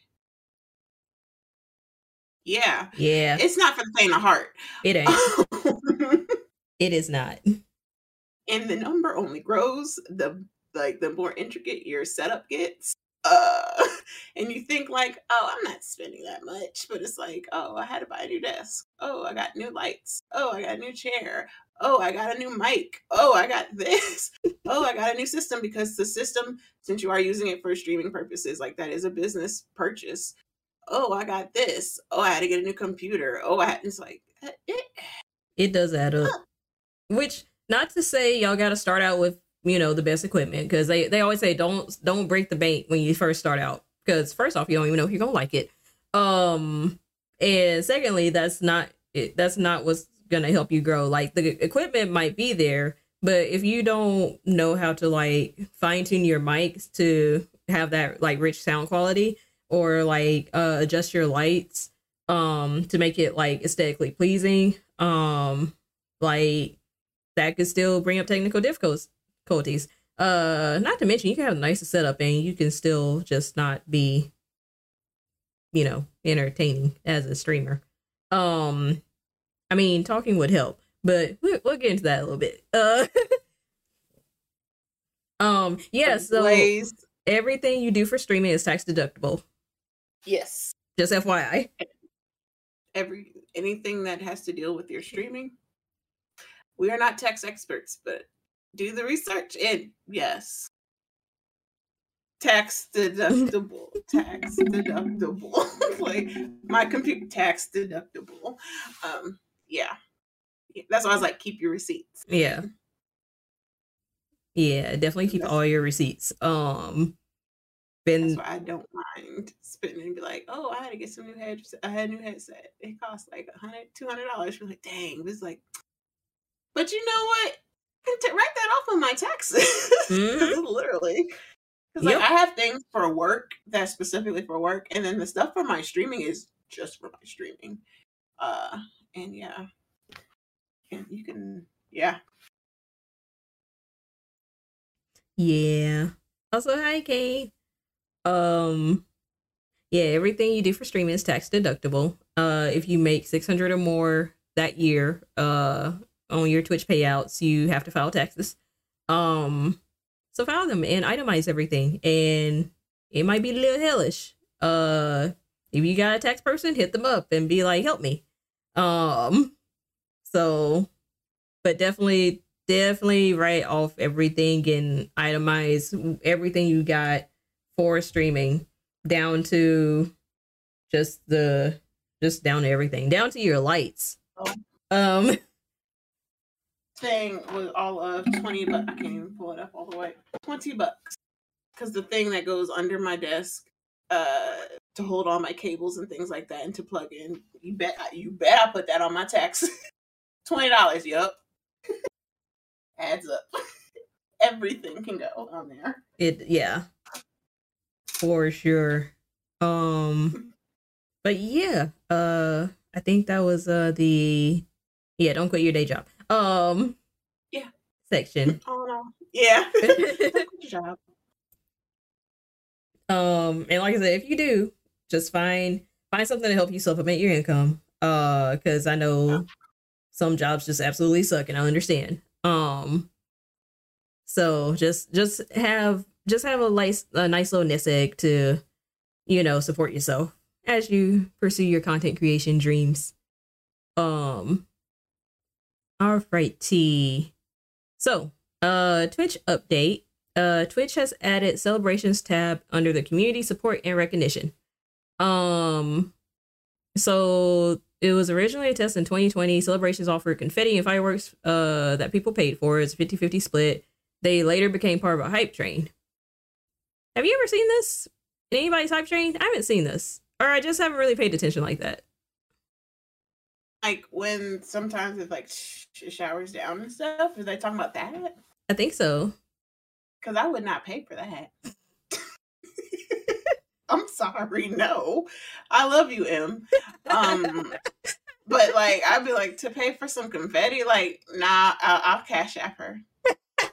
Yeah. Yeah. It's not for the faint of heart. It ain't. It is not. And the number only grows the like the more intricate your setup gets. Uh and you think like, oh, I'm not spending that much, but it's like, oh, I had to buy a new desk. Oh, I got new lights. Oh, I got a new chair. Oh, I got a new mic. Oh, I got this. oh, I got a new system because the system, since you are using it for streaming purposes, like that is a business purchase. Oh, I got this. Oh, I had to get a new computer. Oh, I it's like it, it does add up. Which not to say y'all got to start out with you know the best equipment because they they always say don't don't break the bank when you first start out because first off, you don't even know if you're gonna like it. Um, and secondly, that's not it, that's not what's gonna help you grow. Like the equipment might be there, but if you don't know how to like fine tune your mics to have that like rich sound quality or like uh, adjust your lights um to make it like aesthetically pleasing, um like that could still bring up technical difficulties. Uh, not to mention you can have a nicer setup and you can still just not be, you know, entertaining as a streamer. Um, I mean, talking would help, but we'll, we'll get into that a little bit. Uh, um, yeah. So Blaze. everything you do for streaming is tax deductible. Yes. Just FYI. Every anything that has to deal with your streaming. We are not tax experts, but do the research and yes. Tax deductible. tax deductible. like my computer tax deductible. Um yeah. That's why I was like, keep your receipts. Yeah. Yeah, definitely keep That's- all your receipts. Um, That's been why I don't mind spending and be like, oh, I had to get some new headsets. I had a new headset. It cost like a hundred, two hundred dollars. Like, dang. It's like, but you know what? I can t- write that off on my taxes. 'Cause Literally. Because like Mm-hmm. Yep. I have things for work that's specifically for work, and then the stuff for my streaming is just for my streaming. Uh, and yeah, and you can, yeah, Yeah. Also, hi, Kate. Um, yeah, everything you do for streaming is tax deductible. Uh, if you make six hundred or more that year, uh, on your Twitch payouts, you have to file taxes. Um, so file them and itemize everything, and it might be a little hellish. Uh, if you got a tax person, hit them up and be like, "Help me." Um, so, but definitely definitely write off everything and itemize everything you got for streaming down to just the just down to everything down to your lights Oh. um thing was all of 20 bucks. I can't even pull it up all the way. 20 bucks. Because the thing that goes under my desk uh to hold all my cables and things like that and to plug in, you bet you bet I put that on my tax. $20, yup. Adds up. Everything can go on there. it yeah for sure um but yeah uh i think that was uh the yeah don't quit your day job um Yeah. section Oh no. Yeah. Good job. Um, and like I said, if you do, just find find something to help you supplement your income. Uh, because I know some jobs just absolutely suck, and I understand. Um, so just just have just have a nice a nice little nest egg to, you know, support yourself as you pursue your content creation dreams. Um. All right, T. So, uh, Twitch update uh, Twitch has added celebrations tab under the community support and recognition. Um, so it was originally a test in 2020. Celebrations offered confetti and fireworks uh, that people paid for. It's 50 50 split. They later became part of a hype train. Have you ever seen this? In anybody's hype train? I haven't seen this. Or I just haven't really paid attention like that. Like when sometimes it's like sh- showers down and stuff. Are they talking about that? I think so. Because I would not pay for that. I'm sorry, no. I love you, M. Um, but like, I'd be like to pay for some confetti. Like, nah, I'll, I'll cash app her.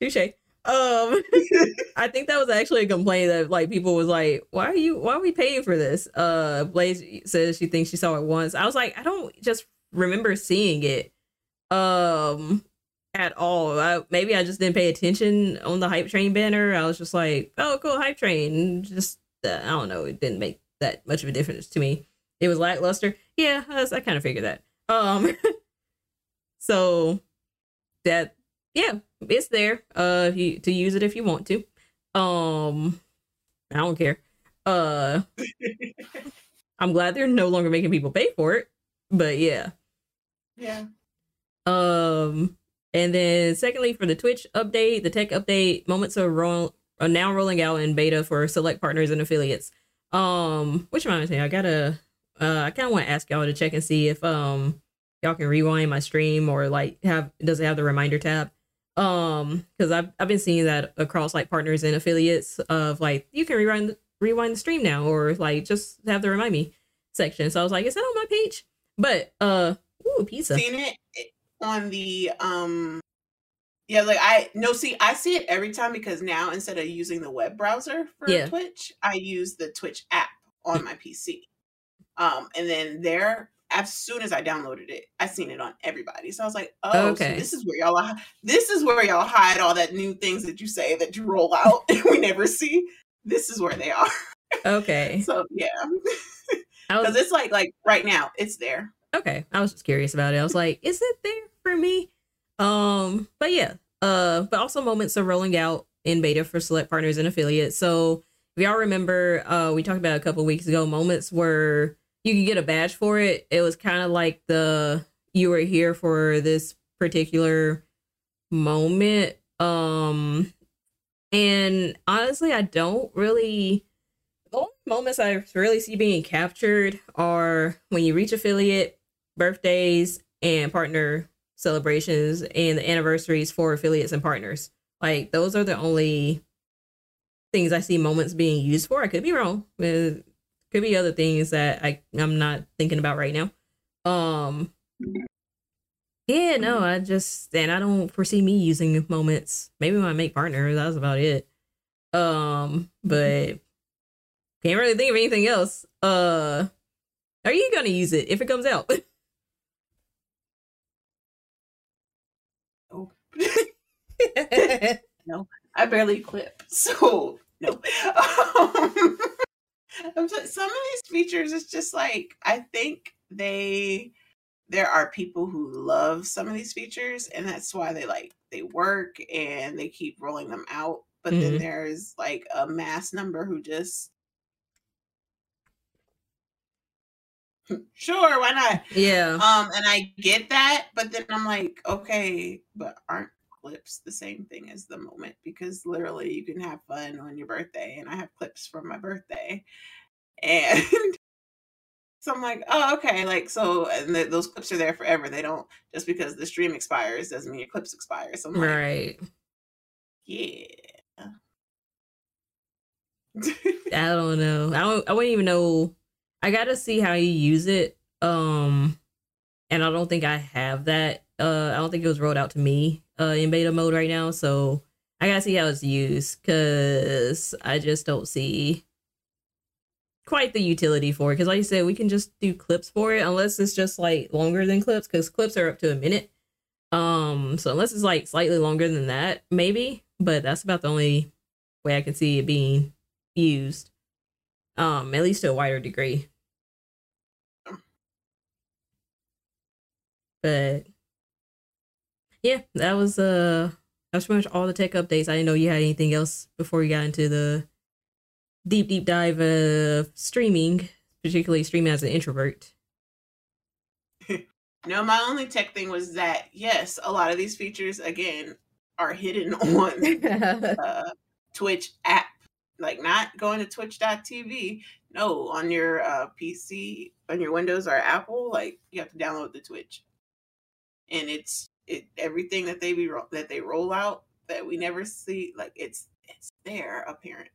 Touche. Um, I think that was actually a complaint that like people was like, "Why are you? Why are we paying for this?" Uh, Blaze says she thinks she saw it once. I was like, I don't just remember seeing it, um, at all. I, maybe I just didn't pay attention on the hype train banner. I was just like, "Oh, cool, hype train." Just uh, I don't know. It didn't make that much of a difference to me. It was lackluster. Yeah, I, I kind of figured that. Um, so that yeah, it's there. Uh, if you to use it if you want to. Um, I don't care. Uh, I'm glad they're no longer making people pay for it. But yeah. yeah. Um, and then secondly, for the Twitch update, the tech update, moments of royal are now rolling out in beta for select partners and affiliates. Um, which reminds me, I gotta uh I kinda wanna ask y'all to check and see if um y'all can rewind my stream or like have does it have the reminder tab? Um, because I've I've been seeing that across like partners and affiliates of like you can rewind the, rewind the stream now or like just have the remind me section. So I was like, is that on my page? But uh ooh, pizza. Seen it on the um yeah, like I no see I see it every time because now instead of using the web browser for Yeah. Twitch, I use the Twitch app on my PC. Um and then there as soon as I downloaded it, I seen it on everybody. So I was like, oh, Okay. so this is where y'all are, this is where y'all hide all that new things that you say that you roll out and we never see. This is where they are. Okay. So yeah. Because it's like like right now, it's there. okay. I was just curious about it. I was like, is it there for me? Um, but yeah. Uh, but also moments are rolling out in beta for select partners and affiliates. So if y'all remember, uh, we talked about a couple weeks ago, moments where you could get a badge for it. It was kind of like the you were here for this particular moment. Um, and honestly, I don't really. The only moments I really see being captured are when you reach affiliate, birthdays, and partner celebrations, and the anniversaries for affiliates and partners. Like those are the only things I see moments being used for. I could be wrong. Could be other things that I I'm not thinking about right now. Um. Yeah, no, I just and I don't foresee me using moments. Maybe when I make partners, that's about it. Um, but can't really think of anything else. Uh, are you gonna use it if it comes out? Oh. No, I barely clip, so no. Um, I'm some of these features, it's just like I think they there are people who love some of these features, and that's why they like they work and they keep rolling them out. But then Mhm. there's like a mass number who just sure, why not? yeah. Um, and I get that, but then I'm like, okay, but aren't clips the same thing as the moment? Because literally, you can have fun on your birthday, and I have clips from my birthday, and so I'm like, oh, okay, like so, and th- those clips are there forever. They don't just because the stream expires doesn't mean your clips expire. So I'm like, Right. yeah. I don't know. I don't. I wouldn't even know. I gotta see how you use it. Um, and I don't think I have that. Uh, I don't think it was rolled out to me. Uh, in beta mode right now. So I gotta see how it's used because I just don't see quite the utility for it. Because like you said, we can just do clips for it unless it's just like longer than clips. Because clips are up to a minute. Um, so unless it's like slightly longer than that, maybe. But that's about the only way I can see it being used um at least to a wider degree but yeah that was uh that's pretty much all the tech updates i didn't know you had anything else before we got into the deep deep dive of streaming particularly streaming as an introvert No, my only tech thing was that yes, a lot of these features again are hidden on uh, Twitch app. Like not going to twitch.tv. No, on your uh, PC, on your Windows or Apple, like you have to download the Twitch. And it's it everything that they be that they roll out that we never see like it's it's there apparently.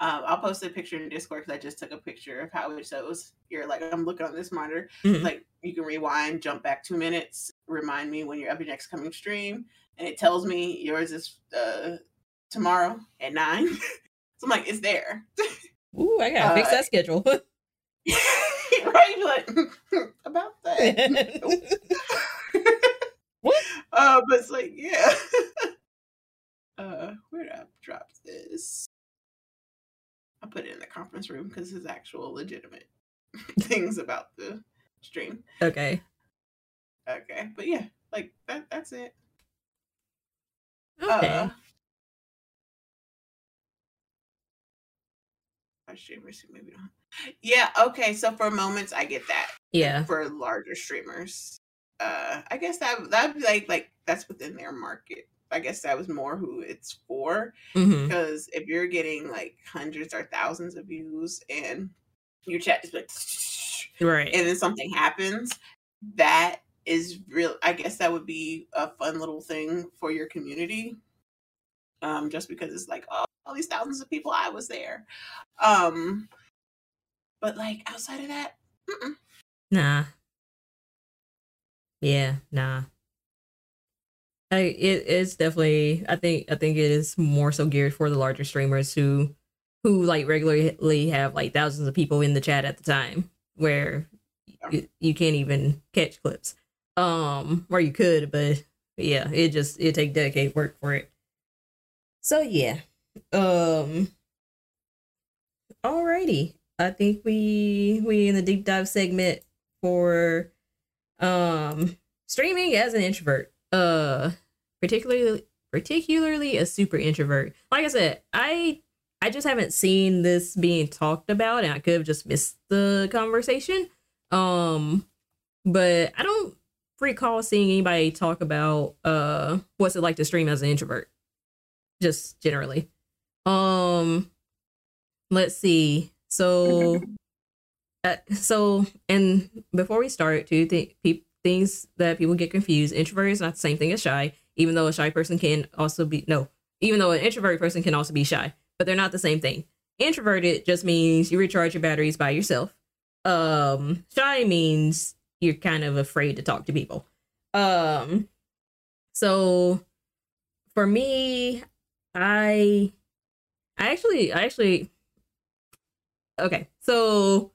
Um, I'll post a picture in Discord because I just took a picture of how it shows. You're like, I'm looking on this monitor. Mhm. Like you can rewind, jump back two minutes, remind me when you're up your next coming stream, and it tells me yours is uh, tomorrow at nine. so I'm like, it's there, Ooh, i gotta fix Uh, that schedule right? Like about that. What? Uh, but it's like, yeah. uh, where did I drop this? I put it in the conference room because it's actual legitimate things about the stream. okay Okay, but yeah, like that. That's it. okay Uh, our streamers who maybe don't. Yeah. Okay. So for moments, I get that. yeah For larger streamers, uh, I guess that that'd be like like that's within their market. I guess that was more who it's for. hmm Because if you're getting like hundreds or thousands of views and your chat is like, Right. and then something happens, that is real. I guess that would be a fun little thing for your community. Um, just because it's like, oh, all these thousands of people, I was there. Um, but like outside of that, mm-mm. Nah. Yeah, nah. I it is definitely I think I think it is more so geared for the larger streamers who who like regularly have like thousands of people in the chat at the time where you, you can't even catch clips. Um or you could, but yeah, it just it take dedicated work for it. So yeah. Um alrighty. I think we we in the deep dive segment for um streaming as an introvert uh particularly particularly a super introvert. Like i said i i just haven't seen this being talked about and i could have just missed the conversation. Um but i don't recall seeing anybody talk about uh what's it like to stream as an introvert just generally. Um let's see. So so and before we start two th- pe- things that people get confused introvert is not the same thing as shy even though a shy person can also be no even though an introverted person can also be shy but they're not the same thing. Introverted just means you recharge your batteries by yourself. Um shy means you're kind of afraid to talk to people. Um so for me i i actually i actually okay so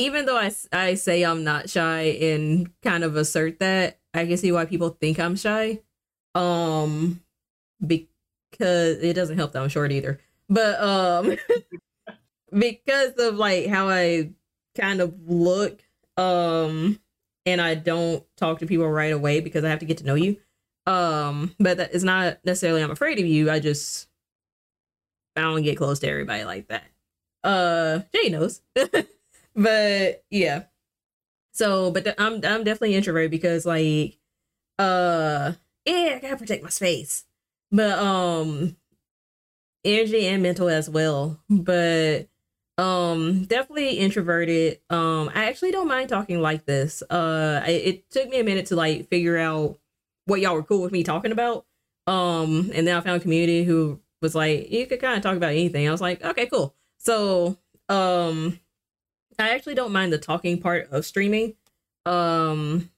even though I, I say I'm not shy and kind of assert that, I can see why people think I'm shy. Um, because it doesn't help that I'm short either. But um, because of like how I kind of look, um, and I don't talk to people right away because I have to get to know you. Um, but that is not necessarily I'm afraid of you. I just I don't get close to everybody like that. Uh, Jay knows. but yeah. So but i'm i'm definitely introvert because like uh yeah i gotta protect my space. But um energy and mental as well. But um definitely introverted. Um i actually don't mind talking like this. Uh I, it took me a minute to like figure out what y'all were cool with me talking about. Um and then i found a community who was like you could kind of talk about anything. I was like okay cool. So um I actually don't mind the talking part of streaming. Um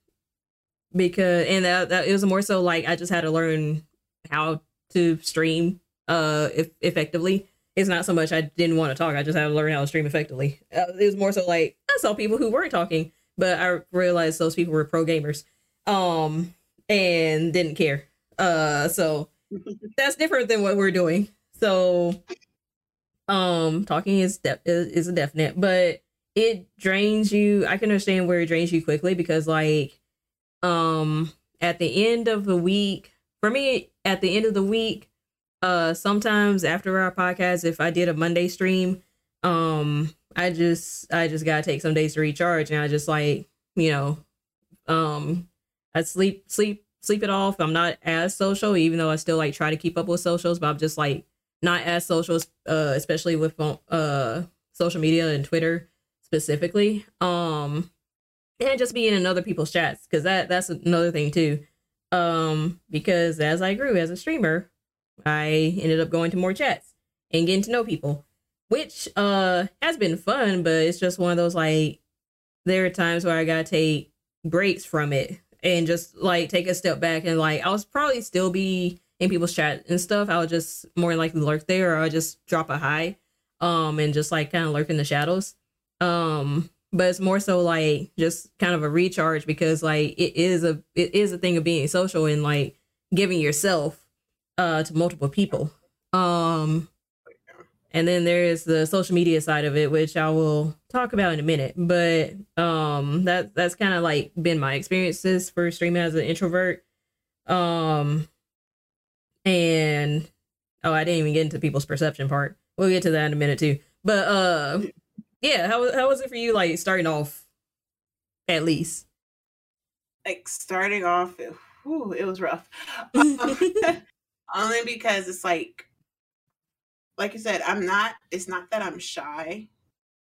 because and that, that it was more so like I just had to learn how to stream uh if, effectively. It's not so much I didn't want to talk, I just had to learn how to stream effectively. Uh, it was more so like I saw people who weren't talking, but I realized those people were pro gamers. Um and didn't care. Uh so that's different than what we're doing. So um talking is de- is, is a definite, but it drains you. I can understand where it drains you quickly because like um at the end of the week, for me at the end of the week, uh sometimes after our podcast if I did a Monday stream, um I just I just got to take some days to recharge and I just like, you know, um I sleep sleep sleep it off. I'm not as social even though I still like try to keep up with socials, but I'm just like not as social uh especially with uh social media and Twitter specifically um and just being in other people's chats because that that's another thing too. Um because as i grew as a streamer i ended up going to more chats and getting to know people which uh has been fun but it's just one of those like there are times where i gotta take breaks from it and just like take a step back and like i'll probably still be in people's chat and stuff. I'll just more likely lurk there or i'll just drop a high um and just like kind of lurk in the shadows um but it's more so like just kind of a recharge because like it is a it is a thing of being social and like giving yourself uh to multiple people. Um and then there is the social media side of it which i will talk about in a minute. But um that that's kind of like been my experiences for streaming as an introvert. Um and oh i didn't even get into people's perception part. We'll get to that in a minute too. But uh yeah how, how was it for you like starting off at least like starting off whew, it was rough. Only because it's like, like you said, I'm not. It's not that I'm shy.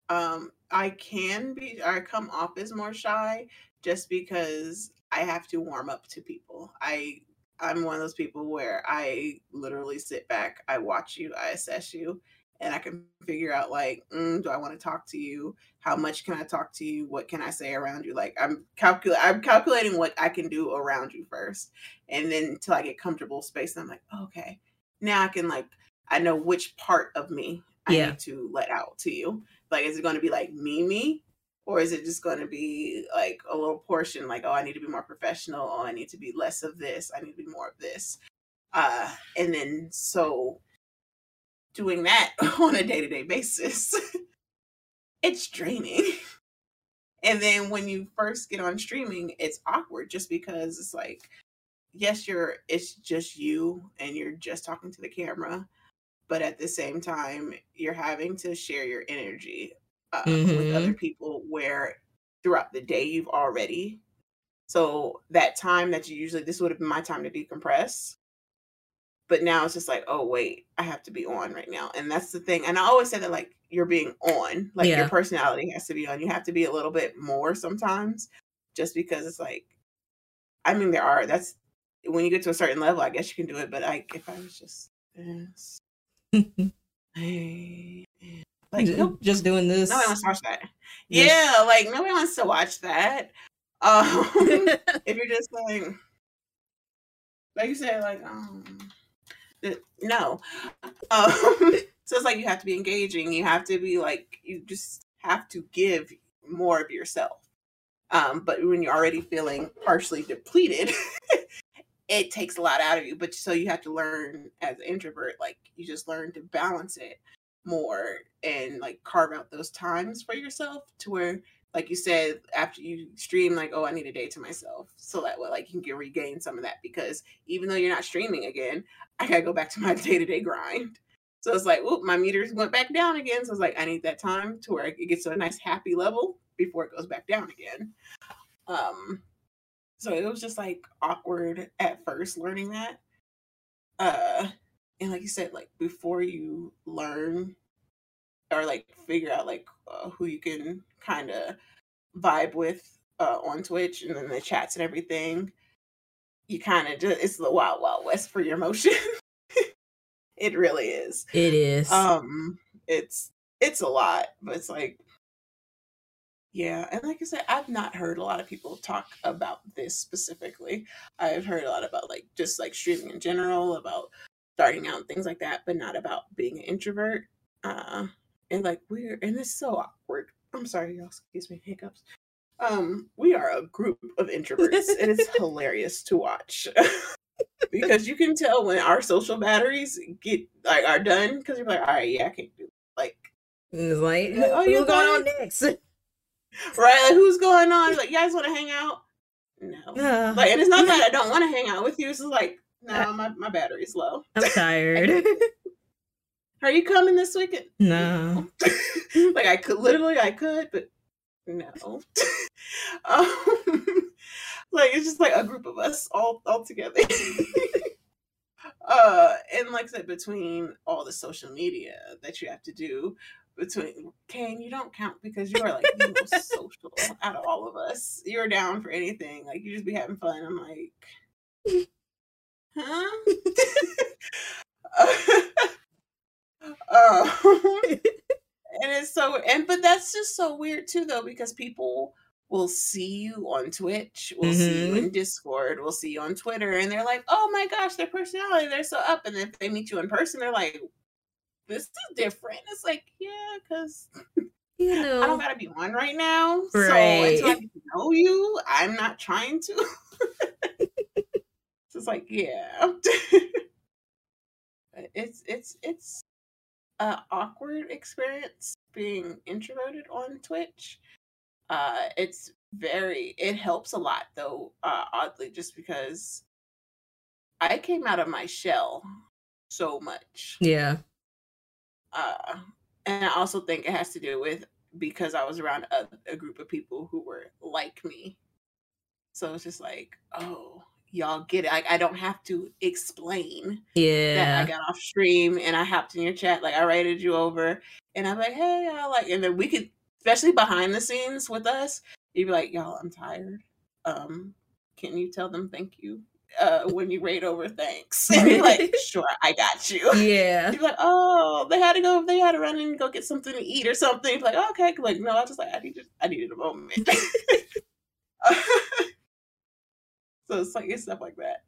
Um, I can be. I come off as more shy just because I have to warm up to people. I I'm one of those people where I literally sit back, I watch you, I assess you, and I can figure out like, mm, do I want to talk to you? How much can I talk to you? What can I say around you? Like I'm calculate I'm calculating what I can do around you first, and then until I get comfortable space, I'm like, okay, now I can like I know which part of me I yeah. need to let out to you. Like, is it going to be like me, me, or is it just going to be like a little portion like oh i need to be more professional oh i need to be less of this i need to be more of this uh and then so doing that on a day-to-day basis. It's draining. And then when you first get on streaming it's awkward just because it's like yes you're it's just you and you're just talking to the camera but at the same time you're having to share your energy uh, mm-hmm. with other people where throughout the day you've already. So that time that you usually this would have been my time to decompress but now it's just like oh wait i have to be on right now and that's the thing and i always say that like you're being on like yeah. your personality has to be on you have to be a little bit more sometimes just because it's like i mean there are that's when you get to a certain level i guess you can do it but like if i was just this hey, like nope. just doing this. Nobody wants to watch that. Yeah, like nobody wants to watch that. Um, if you're just like, like you said, like um, no. Um, so it's like you have to be engaging. You have to be like you just have to give more of yourself. Um, but when you're already feeling partially depleted, it takes a lot out of you. But so you have to learn as an introvert, like you just learn to balance it more and like carve out those times for yourself to where like you said after you stream like oh i need a day to myself so that way like you can regain some of that because even though you're not streaming again i gotta go back to my day-to-day grind. So it's like oop my meters went back down again so it's like i need that time to where it gets to a nice happy level before it goes back down again. Um so it was just like awkward at first learning that uh and like you said like before you learn or like figure out like uh, who you can kind of vibe with uh, on twitch and then the chats and everything you kind of just it's the wild wild west for your emotion it really is it is um it's it's a lot but it's like yeah, and like I said, I've not heard a lot of people talk about this specifically. I've heard a lot about like just like streaming in general, about starting out and things like that, but not about being an introvert. Uh, and like we're and it's so awkward. I'm sorry, y'all. Excuse me, hiccups. Um, we are a group of introverts, and it's hilarious to watch because you can tell when our social batteries get like are done because you're like, all right, yeah, I can't do it. like. It's like, oh, you're going on next, right? Like, who's going on? Like, you guys want to hang out? No. Uh, like, and it's not that I don't want to hang out with you. It's just like, no, my, my battery's low. I'm tired. Are you coming this weekend? No. like I could literally I could, but no. um, like it's just like a group of us all all together. uh and like I said, between all the social media that you have to do, between Kane, you don't count because you are like the most social out of all of us. You're down for anything. Like you just be having fun. I'm like huh? Uh, and it's so and but that's just so weird too though because people will see you on Twitch, will mm-hmm. see you mm-hmm. in Discord, will see you on Twitter, and they're like, "Oh my gosh, their personality, they're so up." And if they meet you in person, they're like, "This is different." It's like, yeah, because you know, I don't gotta be one right now. Right. So until I know you, I'm not trying to. it's like, yeah. it's it's it's a awkward experience being introverted on Twitch. Uh it's very it helps a lot though, uh oddly, just because I came out of my shell so much. Yeah. Uh and I also think it has to do with because I was around a, a group of people who were like me. So it's just like, oh, y'all get it. Like I don't have to explain yeah. that I got off stream and I hopped in your chat. Like I raided you over and I'm like, hey, I like, and then we could, especially behind the scenes with us, you'd be like, y'all, I'm tired. Um, can you tell them thank you? Uh, when you raid over, thanks. And be like, sure, I got you. Yeah. You're like, oh, they had to go, they had to run and go get something to eat or something. You're like, okay, like, no, I just like, I needed, I needed a moment. so it's like, it's stuff like that.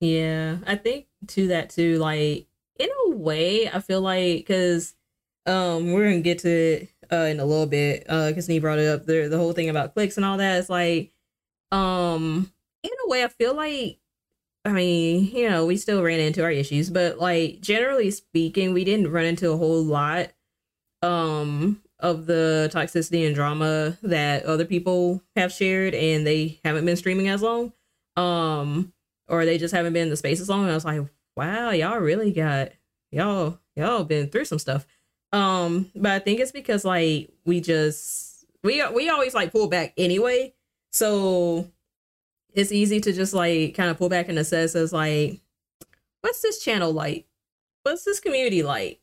Yeah, I think to that too. Like in a way, I feel like because um we're gonna get to it uh in a little bit uh because Nee brought it up the the whole thing about cliques and all that. It's like um in a way, I feel like I mean you know we still ran into our issues, but like generally speaking, we didn't run into a whole lot um of the toxicity and drama that other people have shared and they haven't been streaming as long um or they just haven't been in the space as long. And i was like wow y'all really got y'all y'all been through some stuff. Um but i think it's because like we just we we always like pull back anyway. So it's easy to just like kind of pull back and assess as like what's this channel like? What's this community like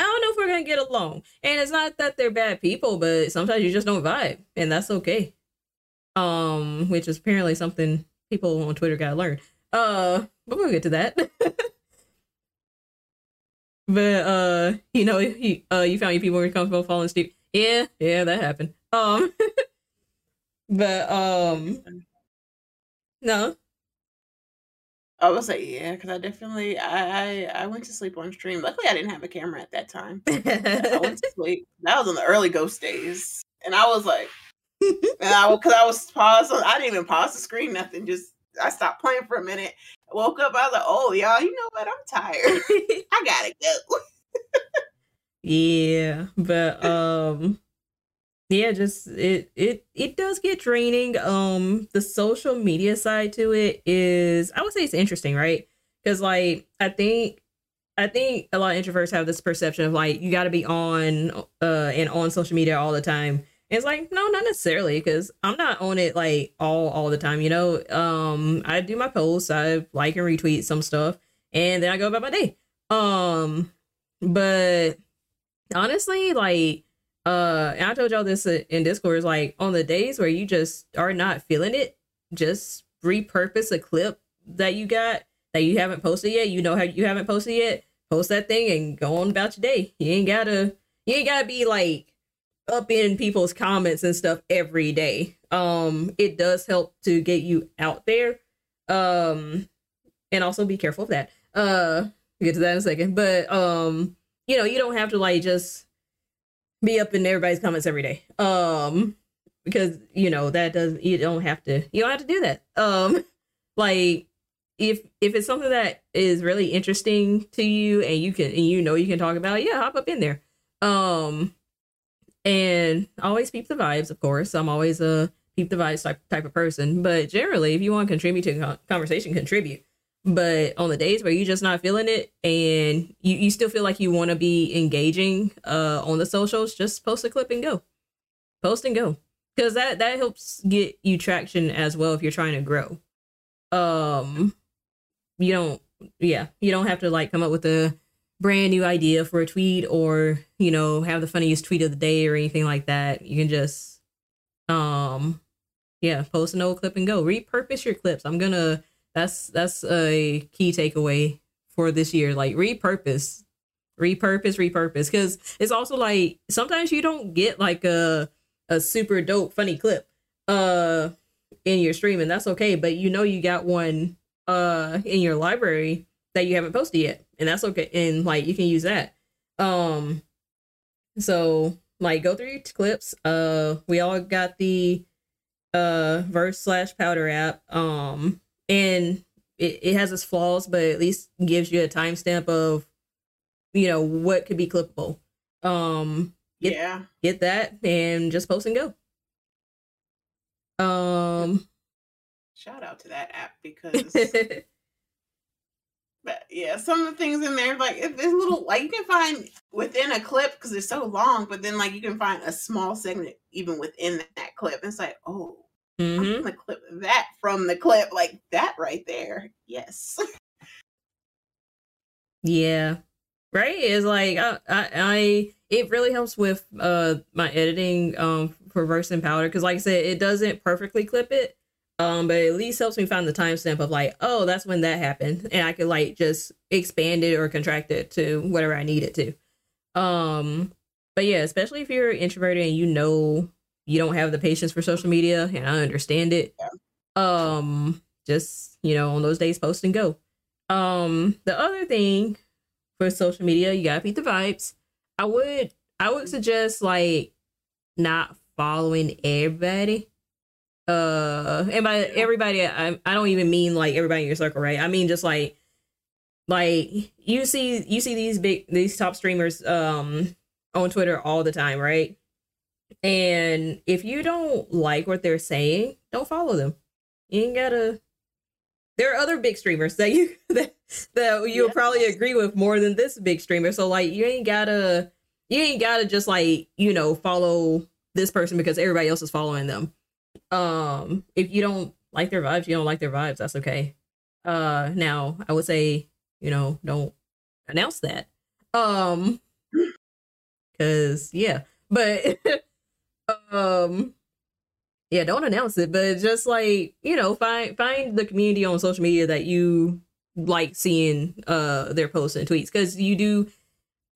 I don't know if we're gonna get along. And it's not that they're bad people, but sometimes you just don't vibe, and that's okay. Um, which is apparently something people on Twitter gotta learn. Uh, but we'll get to that. but uh, you know, you uh, you found your people were comfortable falling asleep. Yeah, yeah, that happened. Um, but um, no, I was like, yeah, because I definitely I, I I went to sleep on stream. Luckily, I didn't have a camera at that time. I went to sleep. That was in the early ghost days, and I was like, and I because I was paused. On, I didn't even pause the screen. Nothing. Just I stopped playing for a minute. I woke up. I was like, oh y'all, you know what? I'm tired. I gotta go. yeah, but um yeah just it it it does get draining. Um the social media side to it is i would say it's interesting right? Because like i think i think a lot of introverts have this perception of like you got to be on uh and on social media all the time. And it's like no not necessarily because i'm not on it like all all the time you know? Um i do my posts i like and retweet some stuff and then i go about my day. Um but honestly like uh and i told y'all this in discord is like on the days where you just are not feeling it just repurpose a clip that you got that you haven't posted yet. You know how you haven't posted yet? Post that thing and go on about your day. You ain't gotta you ain't gotta be like up in people's comments and stuff every day. Um it does help to get you out there. Um and also be careful of that. Uh we'll get to that in a second. But um you know you don't have to like just be up in everybody's comments every day. Um, because you know that does you don't have to you don't have to do that. Um, like if if it's something that is really interesting to you and you can and you know you can talk about it, yeah, hop up in there. Um, and always peep the vibes, of course. I'm always a peep the vibes type type of person, but generally, if you want to contribute to conversation, contribute. But on the days where you're just not feeling it and you, you still feel like you want to be engaging uh, on the socials, just post a clip and go. Post and go. Because that, that helps get you traction as well if you're trying to grow. Um you don't yeah, you don't have to like come up with a brand new idea for a tweet or, you know, have the funniest tweet of the day or anything like that. You can just um yeah, post an old clip and go. Repurpose your clips. I'm gonna that's that's a key takeaway for this year. Like repurpose, repurpose, repurpose. Because it's also like sometimes you don't get like a a super dope funny clip uh in your stream, and that's okay. But you know you got one uh in your library that you haven't posted yet, and that's okay. And like you can use that. Um, so like go through your clips. Uh, we all got the uh verse slash powder app. Um, and it, it has its flaws, but at least gives you a timestamp of you know what could be clippable. Um, get, yeah, get that and just post and go. Um, shout out to that app because. but yeah, some of the things in there, like if it's little, like you can find within a clip because it's so long, but then like you can find a small segment even within that clip. It's like, oh, Mm-hmm. I'm gonna clip that from the clip, like that right there. Yes. Yeah. Right? It's like I, I, I it really helps with uh my editing um for verse and powder because like I said, it doesn't perfectly clip it. Um, but at least helps me find the timestamp of like, oh, that's when that happened. And I could like just expand it or contract it to whatever I need it to. Um, but yeah, especially if you're introverted and you know you don't have the patience for social media, and I understand it. Um, just you know, on those days post and go. Um, the other thing for social media, you gotta beat the vibes. I would I would suggest like not following everybody. Uh, and by everybody, I I don't even mean like everybody in your circle, right? I mean just like like you see you see these big these top streamers um on Twitter all the time, right? And if you don't like what they're saying, don't follow them. You ain't gotta there are other big streamers that you that, that you'll probably agree with more than this big streamer. So like you ain't gotta you ain't gotta just like, you know, follow this person because everybody else is following them. Um if you don't like their vibes, you don't like their vibes, that's okay. Uh now I would say, you know, don't announce that. Um cuz yeah, but um yeah don't announce it but just like you know find find the community on social media that you like seeing uh their posts and tweets because you do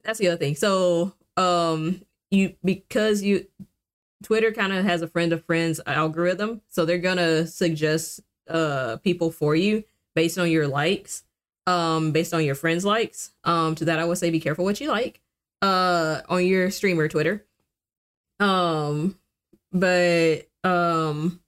that's the other thing. So um you because you twitter kind of has a friend of friends algorithm so they're gonna suggest uh people for you based on your likes um based on your friends likes. Um to that i would say be careful what you like uh on your streamer twitter. Um but um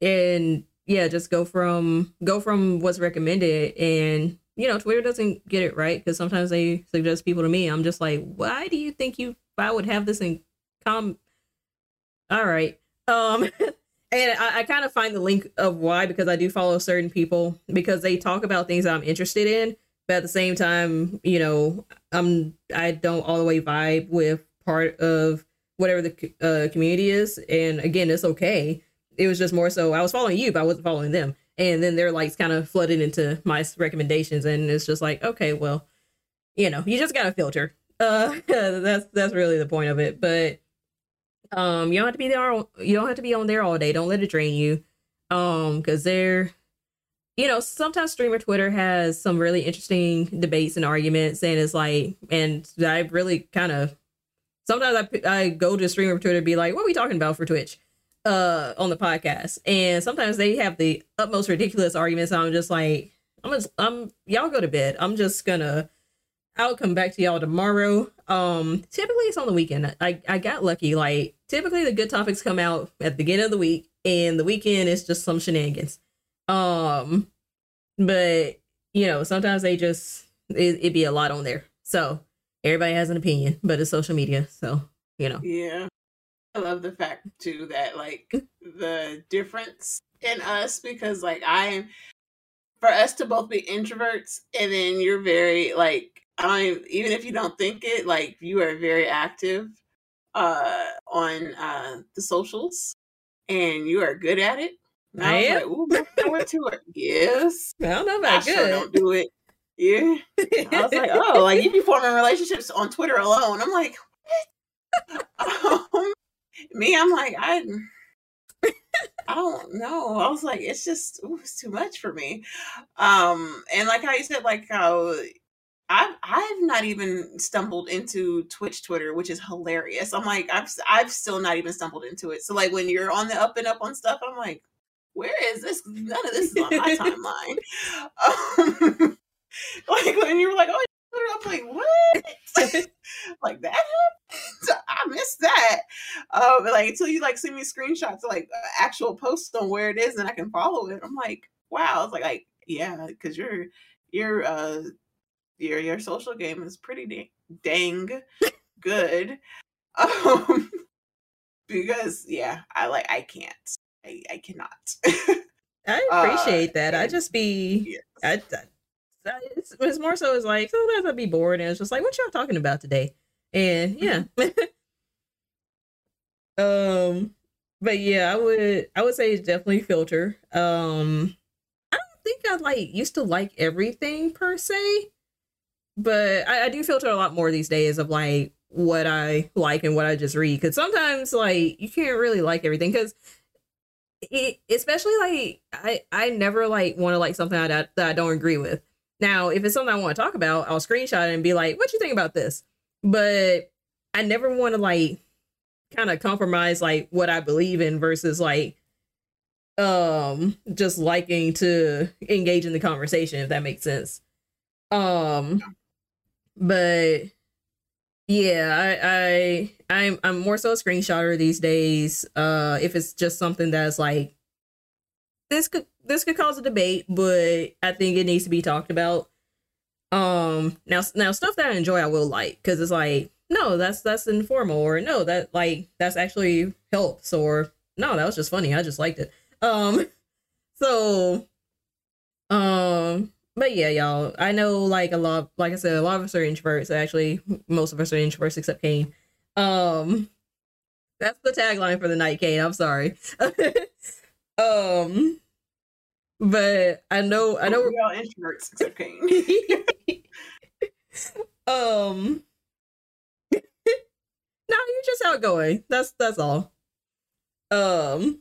and yeah just go from go from what's recommended and you know twitter doesn't get it right because sometimes they suggest people to me. I'm just like why do you think you i would have this in com all right. Um and i, I kind of find the link of why because i do follow certain people because they talk about things i'm interested in but at the same time you know i'm i don't all the way vibe with part of whatever the uh, community is. And again, it's okay. It was just more so I was following you, but I wasn't following them. And then their likes kind of flooded into my recommendations, and it's just like, okay, well, you know, you just gotta filter. Uh, that's that's really the point of it. But um, you don't have to be there. all- You don't have to be on there all day. Don't let it drain you. Um, because they're you know, sometimes streamer Twitter has some really interesting debates and arguments, and it's like, and I really kind of sometimes I, I go to streamer Twitter and be like, what are we talking about for Twitch? Uh, on the podcast, and sometimes they have the utmost ridiculous arguments. I'm just like, I'm just, I'm y'all go to bed. I'm just gonna, I'll come back to y'all tomorrow. Um, typically it's on the weekend. I I got lucky. Like typically the good topics come out at the beginning of the week, and the weekend is just some shenanigans. Um, but you know sometimes they just it, it be a lot on there. So everybody has an opinion, but it's social media, so you know. Yeah. I love the fact too that like the difference in us because like I'm for us to both be introverts and then you're very like I don't even, even if you don't think it like you are very active uh on uh the socials and you are good at it. And I was am. like, ooh, to it. Yes. I don't know I about sure don't do it. Yeah. I was like, oh, like you be forming relationships on Twitter alone. I'm like, um, me, I'm like, I, I don't know. I was like, it's just, ooh, it's too much for me. Um, and like how you said, like how I've I've not even stumbled into Twitch Twitter, which is hilarious. I'm like, I've I've still not even stumbled into it. So like when you're on the up and up on stuff, I'm like, where is this? None of this is on my timeline. Um, like when you were like, oh, I'm like, what? like that happened? I missed that. Um, like until you like send me screenshots of like uh, actual posts on where it is, and I can follow it. I'm like, wow. It's like, like yeah, because your your uh your your social game is pretty dang, good. Um, because yeah, I like I can't. I, I cannot. I Uh, appreciate that. I just be yes. I- I- it's, it's more so it's like sometimes I'd be bored and it's just like what y'all talking about today, and yeah. um, but yeah, I would I would say it's definitely filter. Um I don't think I like used to like everything per se, but I, I do filter a lot more these days of like what I like and what I just read. Cause sometimes like you can't really like everything because it, especially like I I never like want to like something that, that I don't agree with. Now, if it's something I want to talk about, I'll screenshot it and be like, "What you think about this?" But I never want to like kind of compromise like what I believe in versus like um just liking to engage in the conversation if that makes sense. Um but yeah, I I I'm I'm more so a screenshotter these days. Uh if it's just something that's like this could this could cause a debate, but I think it needs to be talked about. Um now now stuff that I enjoy I will like cuz it's like no, that's that's informal, or no, that like that's actually helps, or no, that was just funny. I just liked it. Um, so, um, but yeah, y'all, I know like a lot, like I said, a lot of us are introverts. Actually, most of us are introverts except Kane. Um, that's the tagline for the night, Kane. I'm sorry. um, but I know, I know we're all introverts except Kane. um no, you're just outgoing. That's that's all. Um,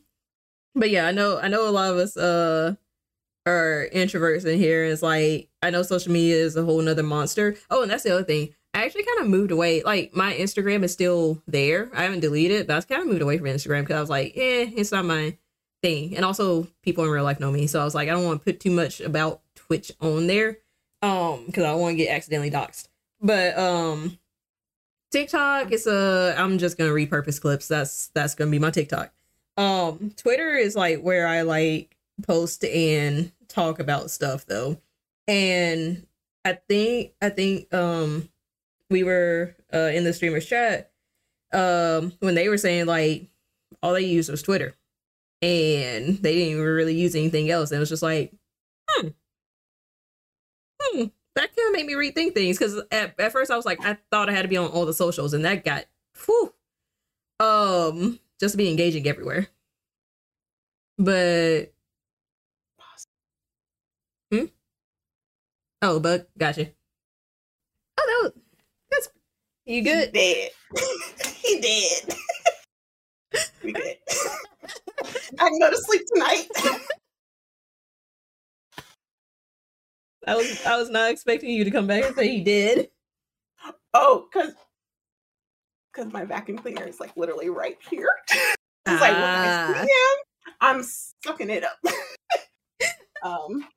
but yeah, I know I know a lot of us uh are introverts in here. It's like I know social media is a whole nother monster. Oh, and that's the other thing. I actually kind of moved away. Like my Instagram is still there. I haven't deleted it, but I kind of moved away from Instagram because I was like, eh, it's not my thing. And also, people in real life know me, so I was like, I don't want to put too much about Twitch on there, um, because I don't want to get accidentally doxxed. But um, TikTok is a I'm just gonna repurpose clips. That's that's gonna be my TikTok. Um Twitter is like where I like post and talk about stuff though. And I think I think um we were uh in the streamers chat um when they were saying like all they used was Twitter and they didn't even really use anything else. And it was just like, hmm. Hmm that kind of made me rethink things because at, at first I was like, I thought I had to be on all the socials, and that got whew, um just to be engaging everywhere. But hmm? Oh, but gotcha. Oh, that was that's you good? He dead. he dead. we good. I can go to sleep tonight. I was I was not expecting you to come back and say he did. Oh, because because my vacuum cleaner is like literally right here. it's ah. like when I see him, I'm sucking it up. um,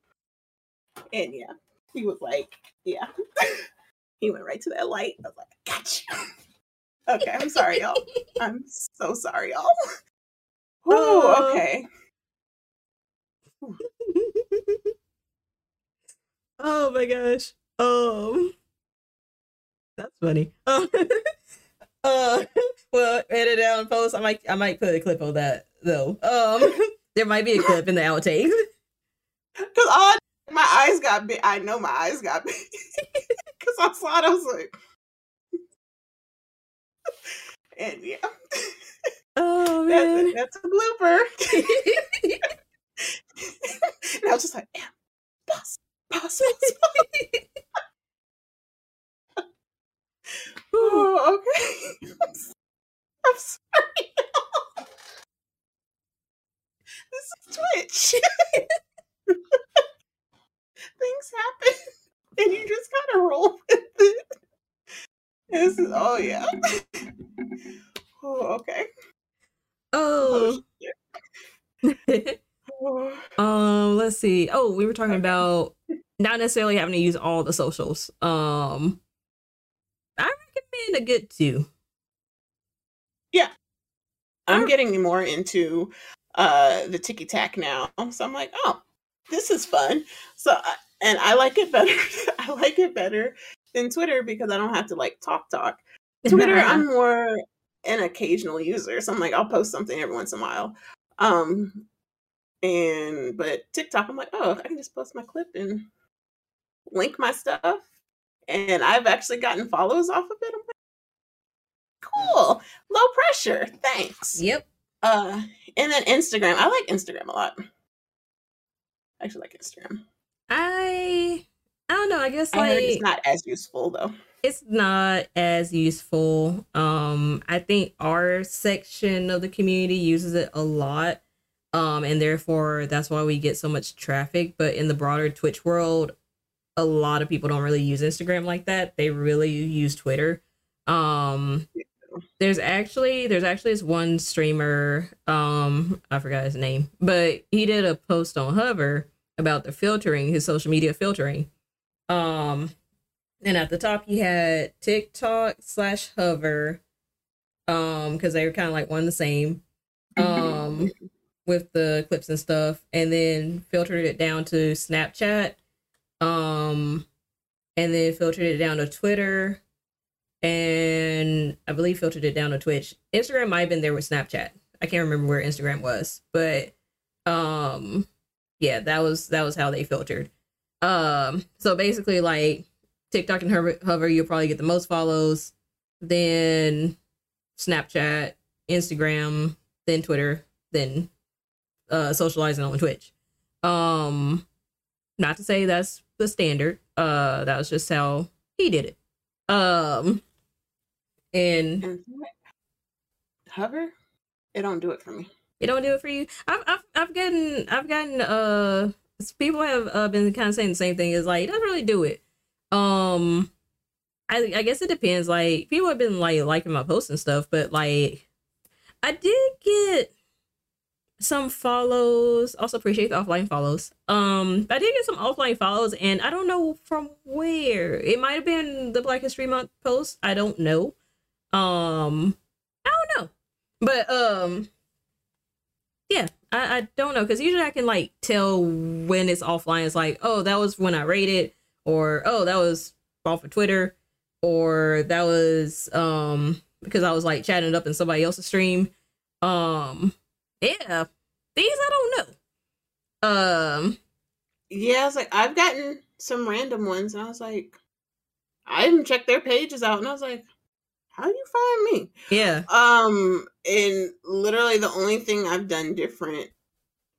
and yeah, he was like, yeah, he went right to that light. I was like, I got you. Okay, I'm sorry, y'all. I'm so sorry, y'all. Oh, okay. Oh my gosh. Um That's funny. Um, uh well edit it out and post. I might I might put a clip of that though. Um there might be a clip in the outtakes. Cause all my eyes got big. I know my eyes got big. Cause I saw it, I was like and yeah. Oh man. That's, a, that's a blooper. and I was just like, boss possible. oh, okay. I'm sorry. this is Twitch. Things happen, and you just gotta roll with it. This is oh yeah. oh okay. Oh. oh um, let's see. Oh, we were talking about not necessarily having to use all the socials. Um, I recommend a good two. Yeah, I'm getting more into uh the ticky tack now, so I'm like, oh, this is fun. So, and I like it better. I like it better than Twitter because I don't have to like talk talk. Twitter, I'm more an occasional user, so I'm like, I'll post something every once in a while. Um, and but TikTok, I'm like, oh, I can just post my clip and link my stuff. And I've actually gotten follows off of it. I'm like, cool, low pressure. Thanks. Yep. Uh, and then Instagram. I like Instagram a lot. I actually like Instagram. I I don't know. I guess like heard it's not as useful though. it's not as useful. Um, I think our section of the community uses it a lot. Um, and therefore that's why we get so much traffic. But in the broader Twitch world, a lot of people don't really use Instagram like that. They really use Twitter. Um, there's actually there's actually this one streamer, um, I forgot his name, but he did a post on Hover about the filtering, his social media filtering. Um, and at the top you had TikTok slash Hover, um, because they were kind of like one the same, um, with the clips and stuff, and then filtered it down to Snapchat, um, and then filtered it down to Twitter, and I believe filtered it down to Twitch. Instagram might have been there with Snapchat. I can't remember where Instagram was, but um, yeah, that was that was how they filtered. Um, so basically, like TikTok and Hover, Hover you'll probably get the most follows, then Snapchat, Instagram, then Twitter, then uh socializing on Twitch. Um not to say that's the standard. Uh that was just how he did it. Um and And hover, it don't do it for me. it don't do it for you. I've I've I've gotten I've gotten uh people have uh, been kind of saying the same thing. Is like it doesn't really do it. Um, I I guess it depends. Like people have been like liking my posts and stuff, but like I did get some follows. Also appreciate the offline follows. Um, I did get some offline follows, and I don't know from where. It might have been the Black History Month post. I don't know. Um, I don't know, but um yeah i, I don't know because usually i can like tell when it's offline. It's like oh that was when i raided or oh that was off of twitter or that was um because i was like chatting up in somebody else's stream. Um yeah these i don't know. Um Yeah, I was like, I've gotten some random ones, and I was like, I didn't check their pages out, and I was like, how you find me? yeah Um, and literally the only thing I've done different,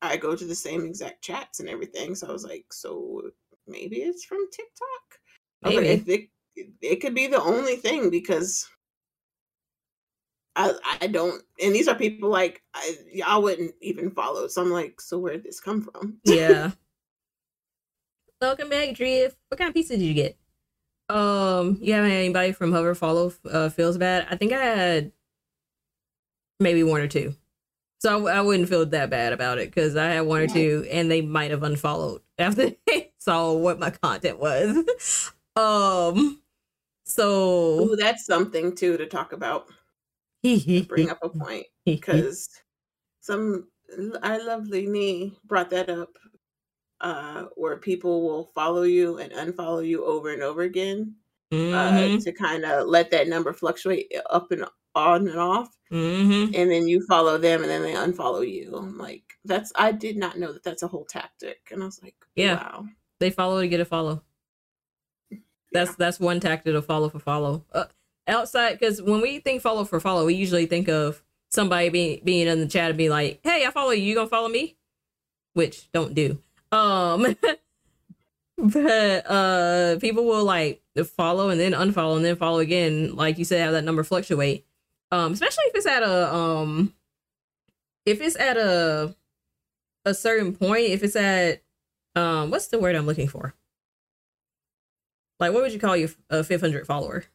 I go to the same exact chats and everything. So I was like, so maybe it's from TikTok. I was like, if it, it could be the only thing because I I don't, and these are people like I, y'all wouldn't even follow. So I'm like, so where did this come from? yeah welcome back drift what kind of pizza did you get um you haven't had anybody from hover follow uh feels bad? I think i had maybe one or two. So i, I wouldn't feel that bad about it because i had one or two and they might have unfollowed after they saw what my content was. Um so Ooh, that's something too to talk about. Bring up a point because some our lovely Nee brought that up uh where people will follow you and unfollow you over and over again Mhm, uh to kind of let that number fluctuate up and on and off mhm. and then you follow them and then they unfollow you I'm like that's i did not know that that's a whole tactic and i was like Yeah. wow. They follow to get a follow. That's that's one tactic to follow for follow. Uh, outside because when we think follow for follow we usually think of somebody being being in the chat and be like hey i follow you you gonna follow me? Which don't do um but uh people will like follow and then unfollow and then follow again like you said have that number fluctuate. Um especially if it's at a um if it's at a a certain point if it's at um what's the word i'm looking for? Like what would you call your uh, 500 follower?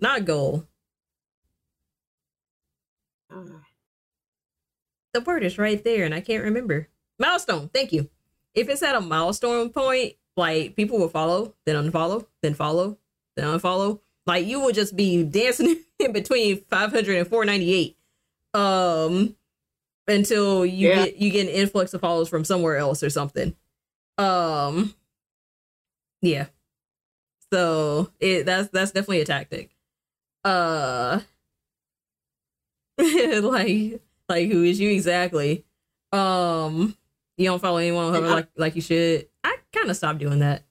Not goal. Uh, the word is right there and I can't remember. Milestone, thank you. If it's at a milestone point, like people will follow, then unfollow, then follow, then unfollow. Like you will just be dancing in between 500 and 498 um until you Yeah. get you get an influx of follows from somewhere else or something. Um yeah. So it that's that's definitely a tactic. Uh like like who is you exactly um you don't follow anyone on Hover like like you should i kind of stopped doing that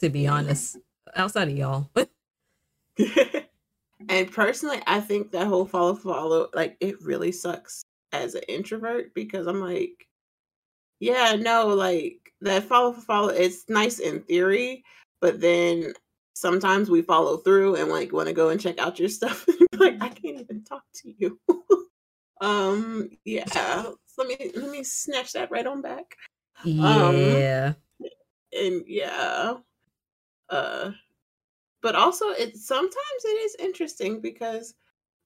to be honest outside of y'all And personally, I think that whole follow follow like it really sucks as an introvert because I'm like, yeah, no, like that follow follow. It's nice in theory, but then sometimes we follow through and like want to go and check out your stuff. like I can't even talk to you. um, yeah. Let me let me snatch that right on back. Yeah. Um, and yeah. Uh but also it sometimes it is interesting because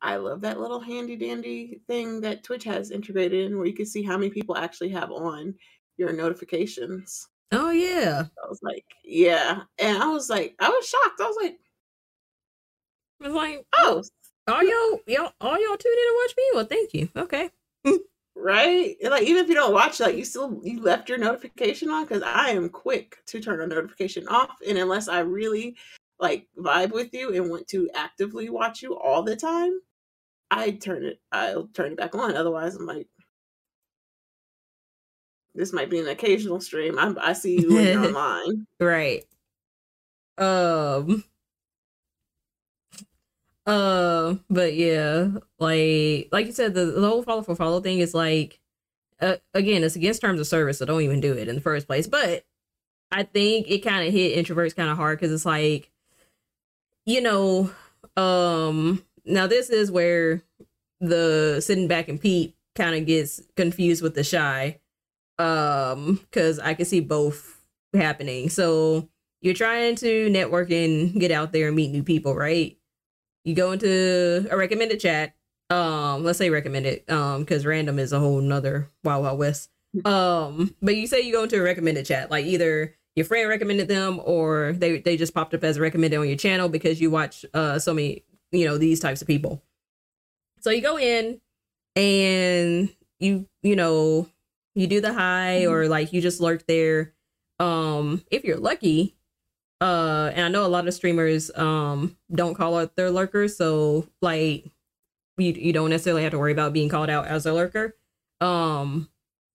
I love that little handy dandy thing that Twitch has integrated in where you can see how many people actually have on your notifications. Oh yeah. I was like, yeah. And I was like, I was shocked. I was like, I was like, oh, all y'all, y'all, all y'all tuned in to watch me. Well, thank you. Okay. right. Like, even if you don't watch, like, you still you left your notification on because I am quick to turn a notification off, and unless I really like vibe with you and want to actively watch you all the time, I turn it. I'll turn it back on. Otherwise, I'm like, this might be an occasional stream. I, I see you when you're online. Right. Um. Uh, but yeah, like like you said, the, the whole follow for follow thing is like, uh, again, it's against terms of service, so don't even do it in the first place. But I think it kind of hit introverts kind of hard because it's like, you know, um, now this is where the sitting back and peep kind of gets confused with the shy um because i can see both happening so you're trying to network and get out there and meet new people right you go into a recommended chat um let's say recommended um because random is a whole nother wild wild west. Um but you say you go into a recommended chat like either your friend recommended them or they they just popped up as recommended on your channel because you watch uh so many you know these types of people. So you go in and you you know you do the high mm-hmm. or like you just lurk there. Um if you're lucky uh and i know a lot of streamers um don't call out their lurkers so like you, you don't necessarily have to worry about being called out as a lurker. Um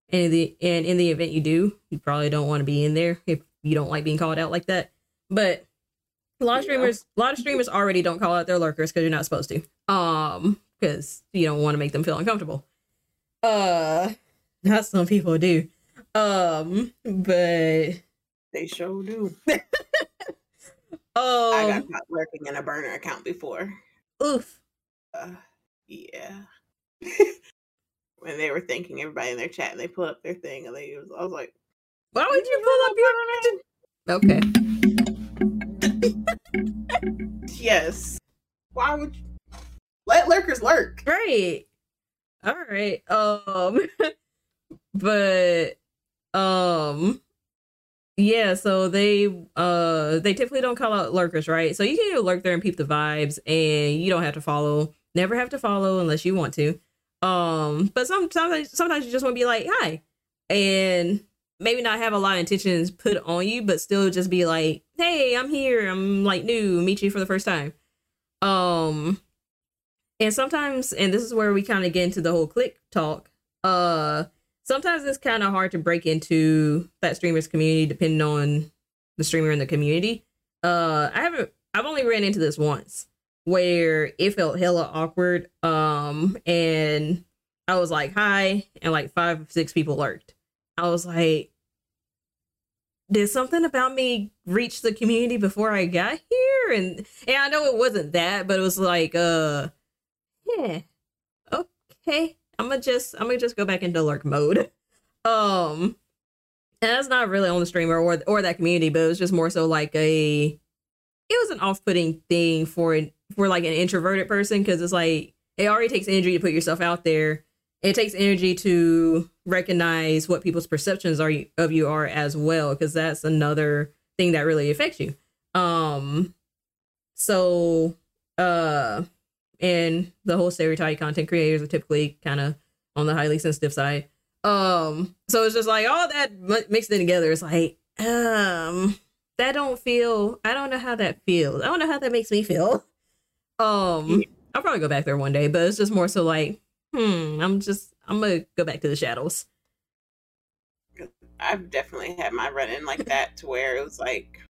and in the and in the event you do you probably don't want to be in there if you don't like being called out like that. But a lot of streamers a lot of streamers already don't call out their lurkers because you're not supposed to. Um because you don't want to make them feel uncomfortable. Uh not some people do. Um, but they sure do. oh, I got caught working in a burner account before. Oof. Uh, yeah. when they were thanking everybody in their chat, and they put up their thing, and they was, I was like, "Why would you pull up your?" Okay. yes. Why would you let lurkers lurk? Right. All right. Um. but um yeah so they uh they typically don't call out lurkers right? So you can lurk there and peep the vibes and you don't have to follow never have to follow unless you want to. Um but sometimes sometimes you just want to be like hi and maybe not have a lot of intentions put on you but still just be like hey i'm here. I'm like new. Meet you for the first time. Um and sometimes and this is where we kind of get into the whole clique talk uh sometimes it's kind of hard to break into that streamer's community depending on the streamer in the community. Uh, I haven't. I've only ran into this once where it felt hella awkward. Um, and I was like, "Hi," and like five or six people lurked. I was like, "Did something about me reach the community before I got here?" And and I know it wasn't that, but it was like, uh, yeah, okay. I'm gonna just I'm gonna just go back into lurk mode. Um, and that's not really on the streamer or or that community, but it was just more so like a it was an off-putting thing for for like an introverted person because it's like it already takes energy to put yourself out there. It takes energy to recognize what people's perceptions are of you are as well because that's another thing that really affects you. Um, so uh and the whole stereotype content creators are typically kind of on the highly sensitive side. Um, so it's just like all that mixed in together. It's like, um, that don't feel. I don't know how that feels. I don't know how that makes me feel. Um, I'll probably go back there one day, but it's just more so like, hmm, I'm just, I'm gonna go back to the shadows. I've definitely had my run in like that to where it was like,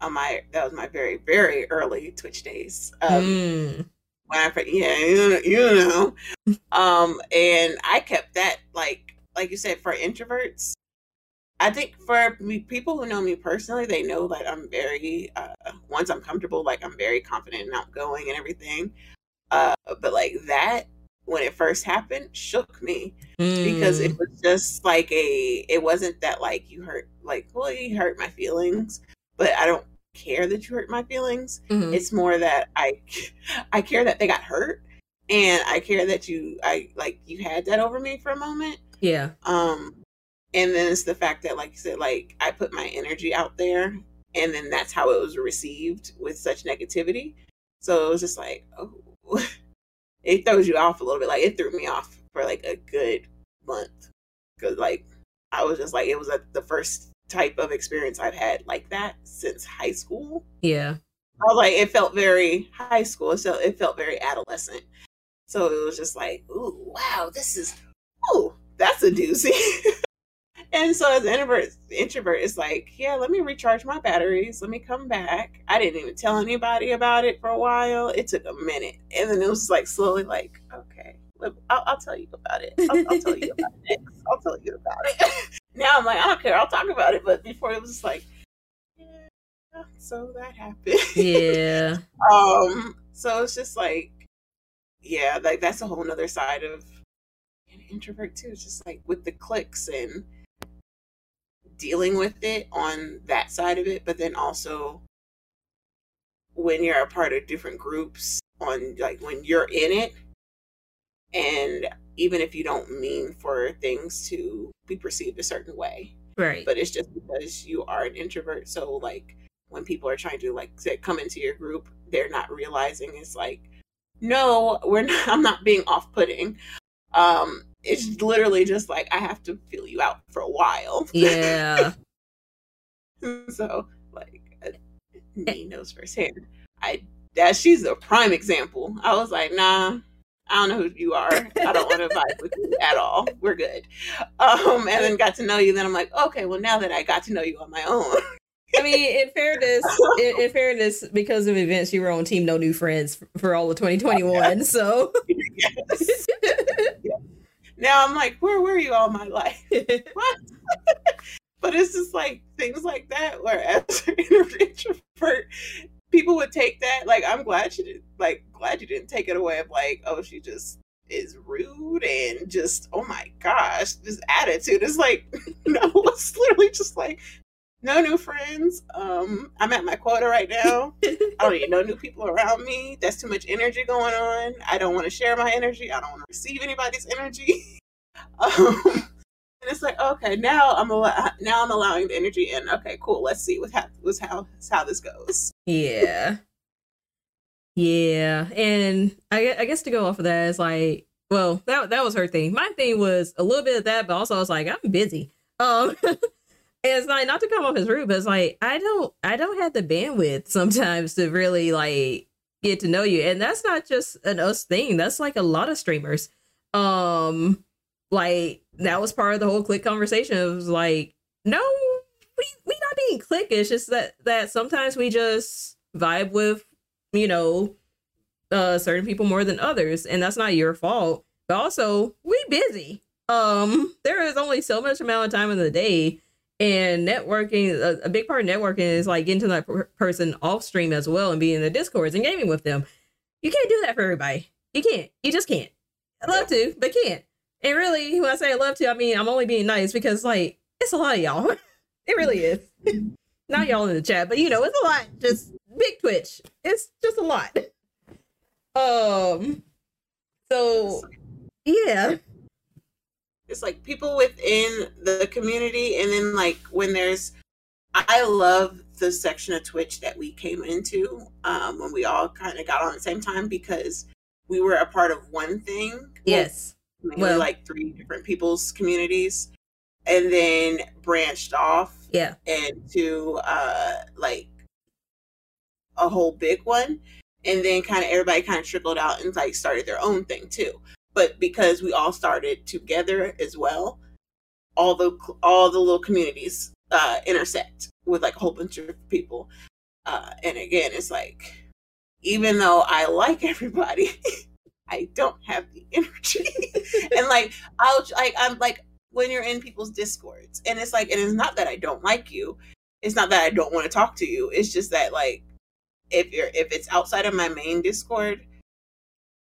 on my that was my very very early Twitch days. Um, Mm. When I yeah you, you know, um, and I kept that like like you said for introverts. I think for me, people who know me personally, they know that I'm very uh, once I'm comfortable, like I'm very confident and outgoing and everything. Uh, but like that when it first happened shook me because Mm. it was just like a it wasn't that like you hurt like well you hurt my feelings but i don't care that you hurt my feelings. Mhm. it's more that i i care that they got hurt and i care that you i like you had that over me for a moment. Yeah. um and then it's the fact that like you said like i put my energy out there and then that's how it was received with such negativity. So it was just like oh. It throws you off a little bit. Like it threw me off for like a good month because like i was just like it was a, the first type of experience i've had like that since high school Yeah. I was like, it felt very high school, so it felt very adolescent. So it was just like, ooh, wow, this is, ooh, that's a doozy. and so as an introvert, introvert, it's like, yeah, let me recharge my batteries. Let me come back. I didn't even tell anybody about it for a while. It took a minute, and then it was like slowly, like, okay, I'll, I'll tell you about it. I'll, I'll tell you about it next. I'll tell you about it. now I'm like, I don't care. I'll talk about it. But before it was just like, yeah, so that happened. Yeah. um so it's just like yeah like that's a whole nother side of an introvert too it's just like with the cliques and dealing with it on that side of it but then also when you're a part of different groups on like when you're in it and even if you don't mean for things to be perceived a certain way. Right. but it's just because you are an introvert. So like when people are trying to like say, come into your group they're not realizing it's like no we're not i'm not being off-putting. Um it's literally just like i have to feel you out for a while. Yeah. so like uh, Nee knows firsthand. I that she's a prime example. I was like nah I don't know who you are. I don't want to vibe with you at all. We're good. Um, and then got to know you. Then I'm like, okay, well, now that I got to know you on my own, I mean, in fairness, in, in fairness, because of events, you were on Team No New Friends for all of 2021. So, yes. now I'm like, where were you all my life? What? but it's just like things like that where as an introvert, people would take that. Like, I'm glad you did like glad you didn't take it away of like, oh, she just is rude and just oh my gosh, this attitude. is like, no, it's literally just like no new friends. Um, I'm at my quota right now. I don't need no new people around me. That's too much energy going on. I don't want to share my energy. I don't want to receive anybody's energy. um, and it's like, okay, now I'm al- now I'm allowing the energy in. Okay, cool. Let's see what hap- what's how how this goes. Yeah. Yeah. And I, I guess to go off of that is like, well, that, that was her thing. My thing was a little bit of that, but also I was like, I'm busy. Um, and it's like not to come off as rude, but it's like I don't I don't have the bandwidth sometimes to really like get to know you. And that's not just an us thing. That's like a lot of streamers. Um like that was part of the whole clique conversation. It was like, no, we we not being clique. It's just that that sometimes we just vibe with, you know, uh certain people more than others. And that's not your fault. But also we busy. Um, there is only so much amount of time in the day and networking a, a big part of networking is like getting to that per- person off stream as well and being in the discords and gaming with them you can't do that for everybody you can't you just can't i love to but can't and really when i say i love to i mean i'm only being nice because like it's a lot of y'all it really is not y'all in the chat but you know it's a lot. Just big twitch. It's just a lot. Um so yeah. It's like people within the community, and then like when there's, I love the section of Twitch that we came into um, when we all kind of got on at the same time because we were a part of one thing. Yes. Well- like three different people's communities. And then branched off yeah. into uh like a whole big one and then kind of everybody kind of trickled out and like started their own thing too. But because we all started together as well all the all the little communities uh intersect with like a whole bunch of people. Uh, and again, it's like, even though I like everybody, I don't have the energy. and like, I'll like, I'm like, when you're in people's discords, and it's like, and it's not that I don't like you. It's not that I don't want to talk to you. It's just that like, if you're if it's outside of my main Discord,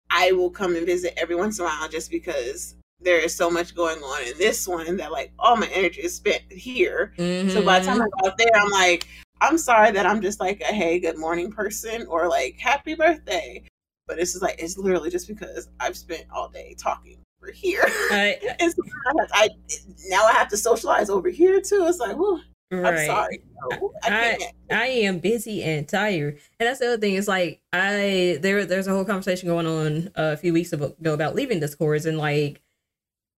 I will come and visit every once in a while just because there is so much going on in this one that like all my energy is spent here. Mm-hmm. So by the time I go out there, I'm like, I'm sorry that I'm just like a hey, good morning person or like happy birthday. But it's just like it's literally just because I've spent all day talking over here. I, and so I, I, now I have to socialize over here too. It's like, whew, Right. I'm sorry. No, I, I, I am busy and tired, and that's the other thing. Is like I there there's a whole conversation going on a few weeks ago about leaving discords and like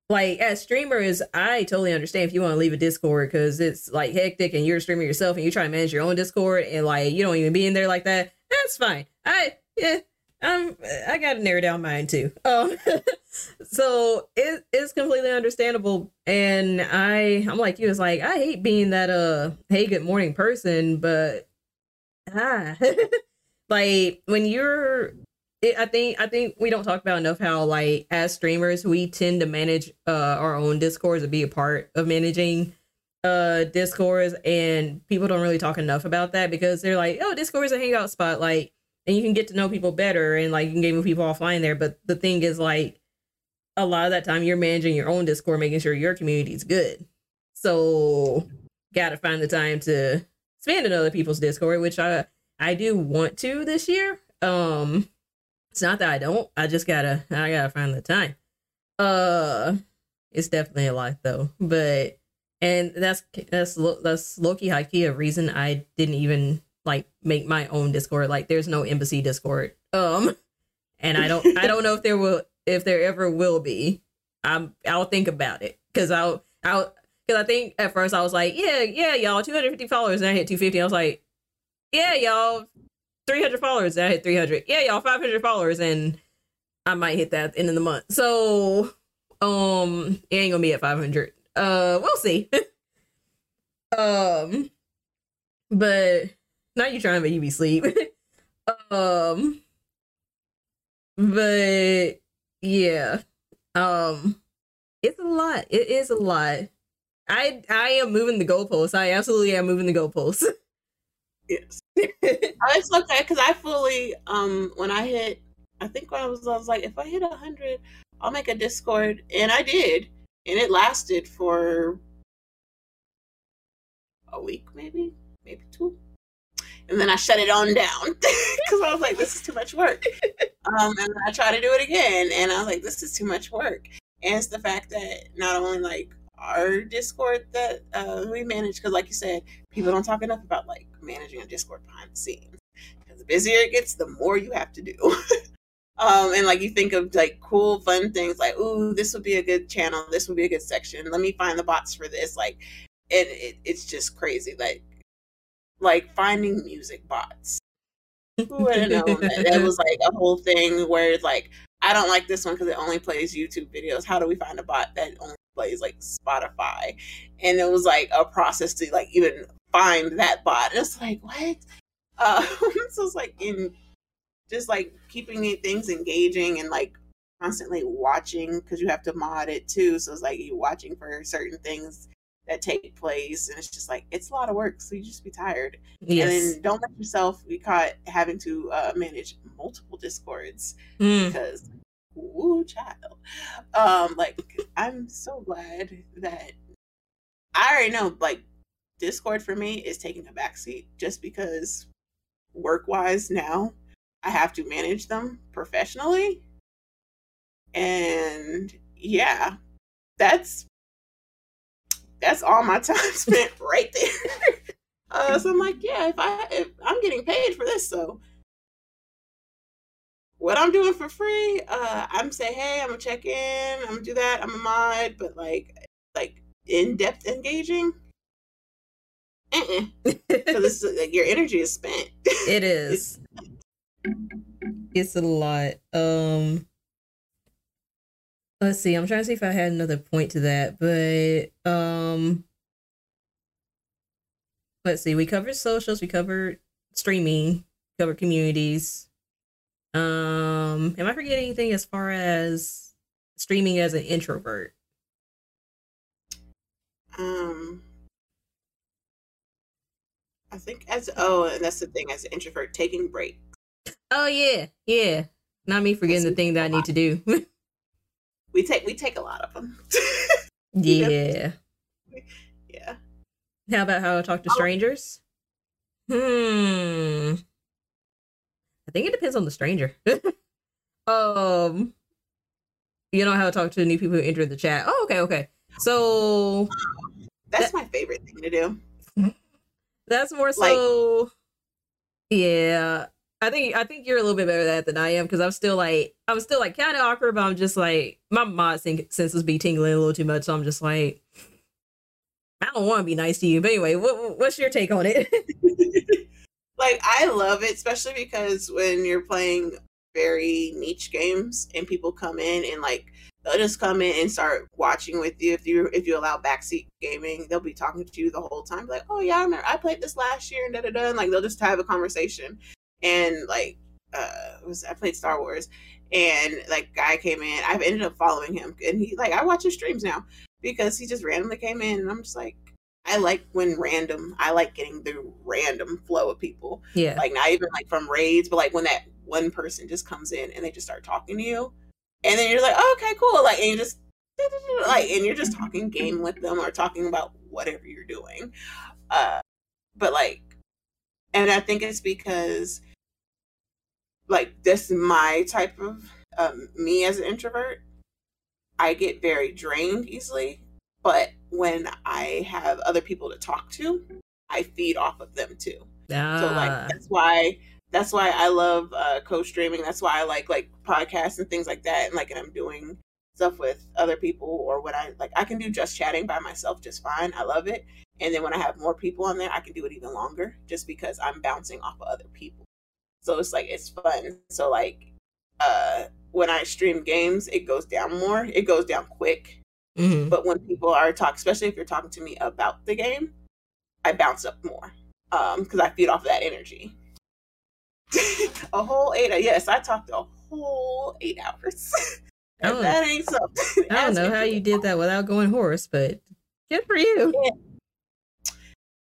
like as streamers, I totally understand if you want to leave a Discord because it's like hectic and you're a streamer yourself and you try to manage your own Discord and like you don't even be in there like that. That's fine. I yeah, um, I got to narrow down mine too. Um, so it, it's completely understandable, and I I'm like you. It's like I hate being that uh hey good morning person, but ah, like when you're it, I think I think we don't talk about enough how like as streamers we tend to manage uh our own discords or be a part of managing uh discords and people don't really talk enough about that because they're like oh discord is a hangout spot like and you can get to know people better and like you can game with people offline there but the thing is like a lot of that time you're managing your own discord making sure your community is good so gotta find the time to spend in other people's discord which i i do want to this year um it's not that I don't. I just gotta I gotta find the time. Uh, it's definitely a lot though. But and that's that's that's lowkey high key a reason I didn't even like make my own Discord. Like there's no embassy Discord. Um, and I don't I don't know if there will if there ever will be. I'm I'll think about it because I'll I'll because I think at first I was like yeah yeah y'all 250 followers and I hit 250. I was like yeah y'all 300 followers. I hit 300. Yeah, y'all, 500 followers, and I might hit that at the end of the month. So, um, it ain't gonna be at 500. Uh, we'll see. um, but not you trying to make me sleep. um, but yeah, um, it's a lot. It is a lot. I I am moving the goalposts. I absolutely am moving the goalposts. Yes. Oh, it's okay because I fully um when I hit I think when I was I was like if I hit a hundred I'll make a Discord and I did and it lasted for a week maybe maybe two and then I shut it on down because I was like this is too much work um and I try to do it again and I was like this is too much work and it's the fact that not only like our Discord that uh, we manage because, like you said, people don't talk enough about like managing a Discord behind the scenes. Because the busier it gets, the more you have to do. um, and like you think of like cool, fun things like, "Ooh, this would be a good channel. This would be a good section. Let me find the bots for this." Like, it, it it's just crazy. Like, like finding music bots. Who would have known that, that was like a whole thing where it's like, I don't like this one because it only plays YouTube videos. How do we find a bot that only plays like Spotify? And it was like a process to like even find that bot. It's like what? Uh, so it's like in just like keeping things engaging and like constantly watching because you have to mod it too. So it's like you watching for certain things that take place, and it's just like it's a lot of work. So you just be tired. Yes. And then don't let yourself be caught having to uh, manage multiple discords mm. because ooh child um like i'm so glad that i already know like discord for me is taking a backseat just because work wise now i have to manage them professionally and yeah that's that's all my time spent right there uh, so i'm like yeah if i if i'm getting paid for this so what I'm doing for free, uh, I'm say, hey, I'm gonna check in, I'm gonna do that, I'm a mod, but like, like in depth engaging, because uh like your energy is spent. It is. it's a lot. Um, let's see. I'm trying to see if I had another point to that, but um, let's see. We covered socials. We covered streaming, cover communities. Um, am I forgetting anything as far as streaming as an introvert? Um, I think as oh, and that's the thing as an introvert, taking break. Oh yeah, yeah. Not me forgetting the thing that I need to do. we take we take a lot of them. yeah. Yeah. How about how I talk to strangers? Hmm. I think it depends on the stranger. um, you know how to talk to new people who enter the chat. Oh, okay, okay. So that's that, my favorite thing to do. That's more so. Like, yeah, I think I think you're a little bit better at that than I am because I'm still like I'm still like kind of awkward, but I'm just like my mod senses be tingling a little too much, so I'm just like I don't want to be nice to you. But anyway, what, what's your take on it? like I love it, especially because when you're playing very niche games and people come in and like they'll just come in and start watching with you if you if you allow backseat gaming they'll be talking to you the whole time like oh yeah i remember i played this last year and da da da and like they'll just have a conversation and like uh was I played Star Wars and like guy came in. I've ended up following him and he like I watch his streams now because he just randomly came in and I'm just like I like when random I like getting the random flow of people. Yeah. Like not even like from raids, but like when that one person just comes in and they just start talking to you. And then you're like, oh, okay, cool. Like and you just like and you're just talking game with them or talking about whatever you're doing. Uh but like and I think it's because like this my type of um, me as an introvert. I get very drained easily, but when I have other people to talk to, I feed off of them too. Ah. So like ah. that's why that's why I love uh, co-streaming. That's why I like like podcasts and things like that. And like and I'm doing stuff with other people or when I like I can do just chatting by myself just fine. I love it. And then when I have more people on there, I can do it even longer just because I'm bouncing off of other people. So it's like it's fun. So like uh when I stream games, it goes down more. It goes down quick. Mm-hmm. But when people are talking, especially if you're talking to me about the game, I bounce up more um because I feed off that energy. a whole eight. Yes, I talked a whole eight hours. oh, that ain't something. I don't know how you did that without going hoarse, but good for you. Yeah.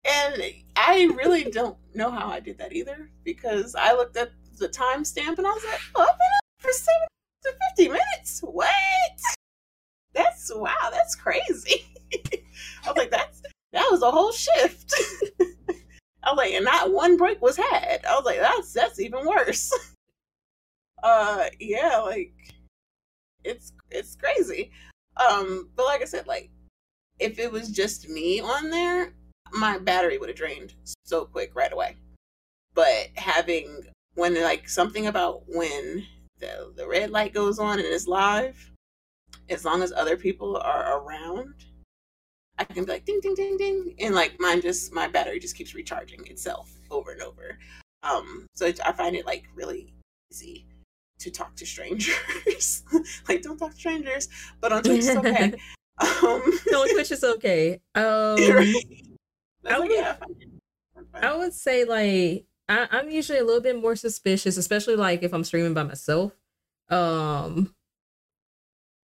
And I really don't know how I did that either because I looked at the timestamp and I was like, oh, I've been up for seven to 50 minutes. What? That's wow, that's crazy. I was like, that's that was a whole shift. I was like, and not one break was had. I was like, that's that's even worse. uh yeah, like it's it's crazy. Um, but like I said, like if it was just me on there, my battery would have drained so quick right away. But having when like something about when the the red light goes on and it's live, as long as other people are around, I can be like ding ding ding ding, and like mine just my battery just keeps recharging itself over and over. Um, so I find it like really easy to talk to strangers. like don't talk to strangers, but on Twitch it's okay. um, no, Twitch is okay. Um, I would, yeah, I would say like I, I'm usually a little bit more suspicious, especially like if I'm streaming by myself. Um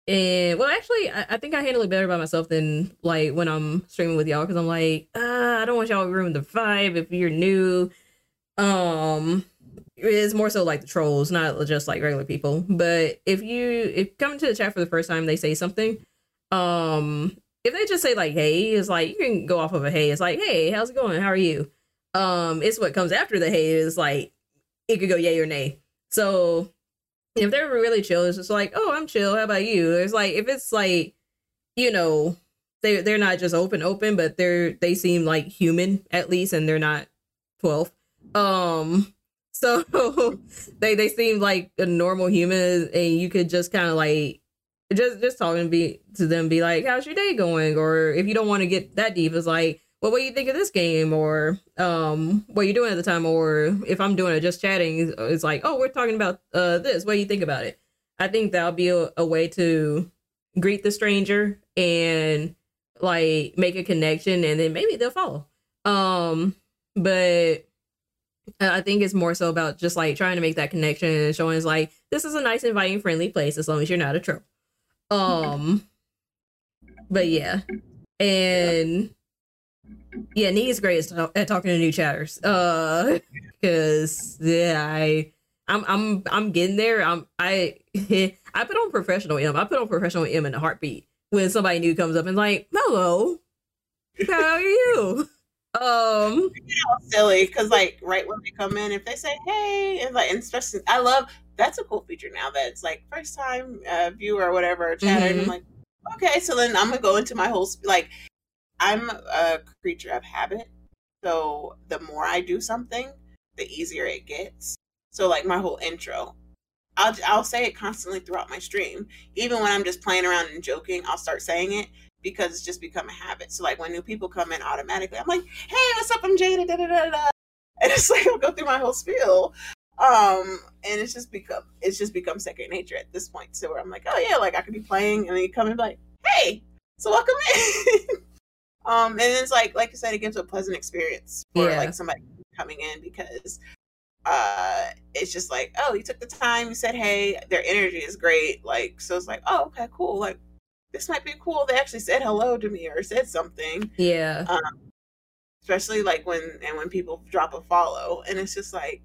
and well actually I, I think I handle it better by myself than like when I'm streaming with y'all because I'm like, uh, I don't want y'all to ruin the vibe if you're new. Um it's more so like the trolls, not just like regular people. But if you if coming to the chat for the first time they say something, um if they just say like hey it's like you can go off of a hey it's like hey how's it going? How are you? Um it's what comes after the hey is like it could go yay or nay. So if they're really chill it's just like oh i'm chill. How about you? It's like if it's like you know they they're not just open open but they're they seem like human at least and they're not 12 um so they they seem like a normal human and you could just kind of like just just talking to be to them be like how's your day going? Or if you don't want to get that deep it's like well what do you think of this game? Or um what you doing at the time? Or if i'm doing it just chatting it's like oh we're talking about uh this. What do you think about it? I think that'll be a, a way to greet the stranger and like make a connection and then maybe they'll follow. Um but I think it's more so about just like trying to make that connection and showing it's like this is a nice, inviting, friendly place as long as you're not a troll. Um, but yeah, and yeah, Nee's great at, at talking to new chatters. Uh, because yeah, I I'm I'm I'm getting there. I'm I I put on professional M. I put on professional M in a heartbeat when somebody new comes up and like, hello, how are you? Um, you know, silly because like right when they come in, if they say hey, and like, and especially I love that's a cool feature now that it's like first time uh, viewer or whatever chatter, mm-hmm. and I'm mm-hmm. like, okay, so then I'm gonna go into my whole like I'm a creature of habit, so the more I do something, the easier it gets. So like my whole intro, I'll I'll say it constantly throughout my stream, even when I'm just playing around and joking. I'll start saying it because it's just become a habit. So like when new people come in automatically, I'm like, hey, what's up? I'm Jada. Da, da, da, da. And it's like I'll go through my whole spiel. Um, and it's just become it's just become second nature at this point. So where I'm like, oh yeah, like I could be playing and then you come and be like, hey, so welcome in. um, and it's like like I said, it gives a pleasant experience for yeah. like somebody coming in because uh it's just like oh you took the time you said hey their energy is great like so it's like oh okay cool like this might be cool. They actually said hello to me or said something. Yeah. Um, especially like when and when people drop a follow, and it's just like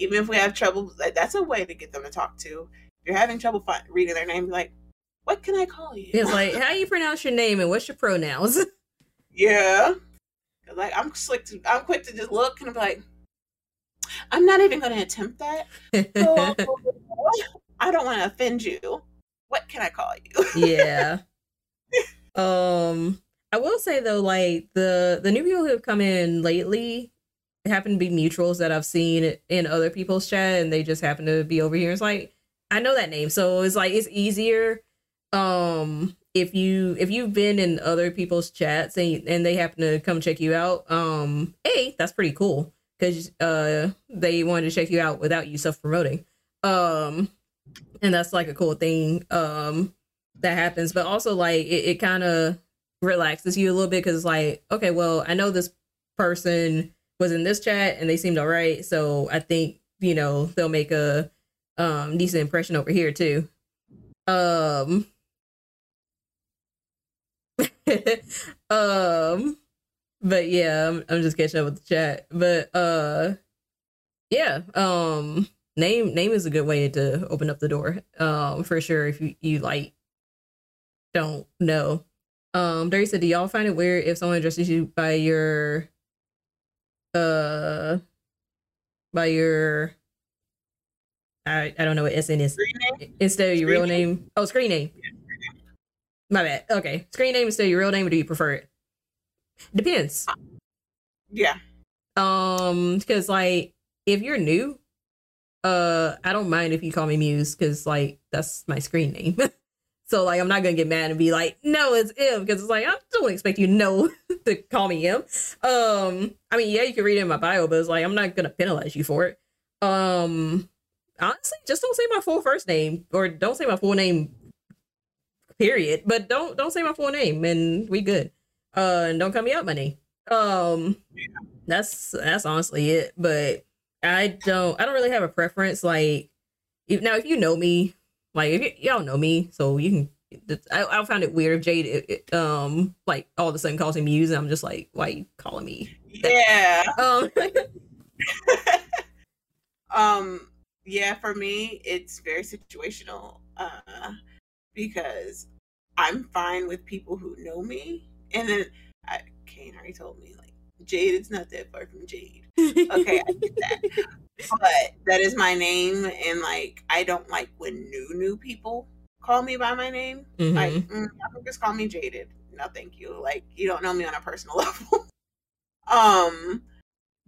even if we have trouble, that's a way to get them to talk to. If you're having trouble find, reading their name, like, what can I call you? It's like how you pronounce your name and what's your pronouns. yeah. Like I'm quick to I'm quick to just look and I'm like, I'm not even going to attempt that. So, I don't want to offend you what can I call you? yeah. Um, I will say though, like the the new people who have come in lately happen to be mutuals that I've seen in other people's chat, and they just happen to be over here. It's like I know that name, so it's like it's easier. Um, if you if you've been in other people's chats and and they happen to come check you out, um, a that's pretty cool because uh they wanted to check you out without you self promoting. Um, and that's like a cool thing um that happens but also like it, it kind of relaxes you a little bit because like okay well i know this person was in this chat and they seemed all right. So i think you know they'll make a um decent impression over here too. Um um but yeah I'm, I'm just catching up with the chat. But uh yeah um name name is a good way to open up the door um for sure if you, you like don't know. Um Dirty said do y'all find it weird if someone addresses you by your uh by your I, I don't know what SN is. Instead of your real name? name? Oh screen name. Yeah, my bad. Okay. Screen name instead of your real name or do you prefer it? Depends. Yeah. Um because like if you're new uh I don't mind if you call me Muse because like that's my screen name. so like I'm not gonna get mad and be like, no, it's M because it's like I don't expect you to know to call me M. Um I mean yeah, you can read it in my bio, but it's like I'm not gonna penalize you for it. Um honestly, just don't say my full first name or don't say my full name period. But don't don't say my full name and we good. Uh and don't call me out my name. Um that's that's honestly it. But I don't I don't really have a preference. Like if, now, if you know me, like if y- y'all know me, so you can. I, I found it weird if Jade, it, it, um, like all of a sudden calls me Muse, and I'm just like, why you calling me? That? Yeah. Um. um. Yeah. For me, it's very situational. Uh, because I'm fine with people who know me, and then I, Kane already told me like Jade, it's not that far from Jade. Okay, I get that. But that is my name, and like I don't like when new new people call me by my name. Mm-hmm. Like, mm, just call me Jaded. No, thank you. Like you don't know me on a personal level. um,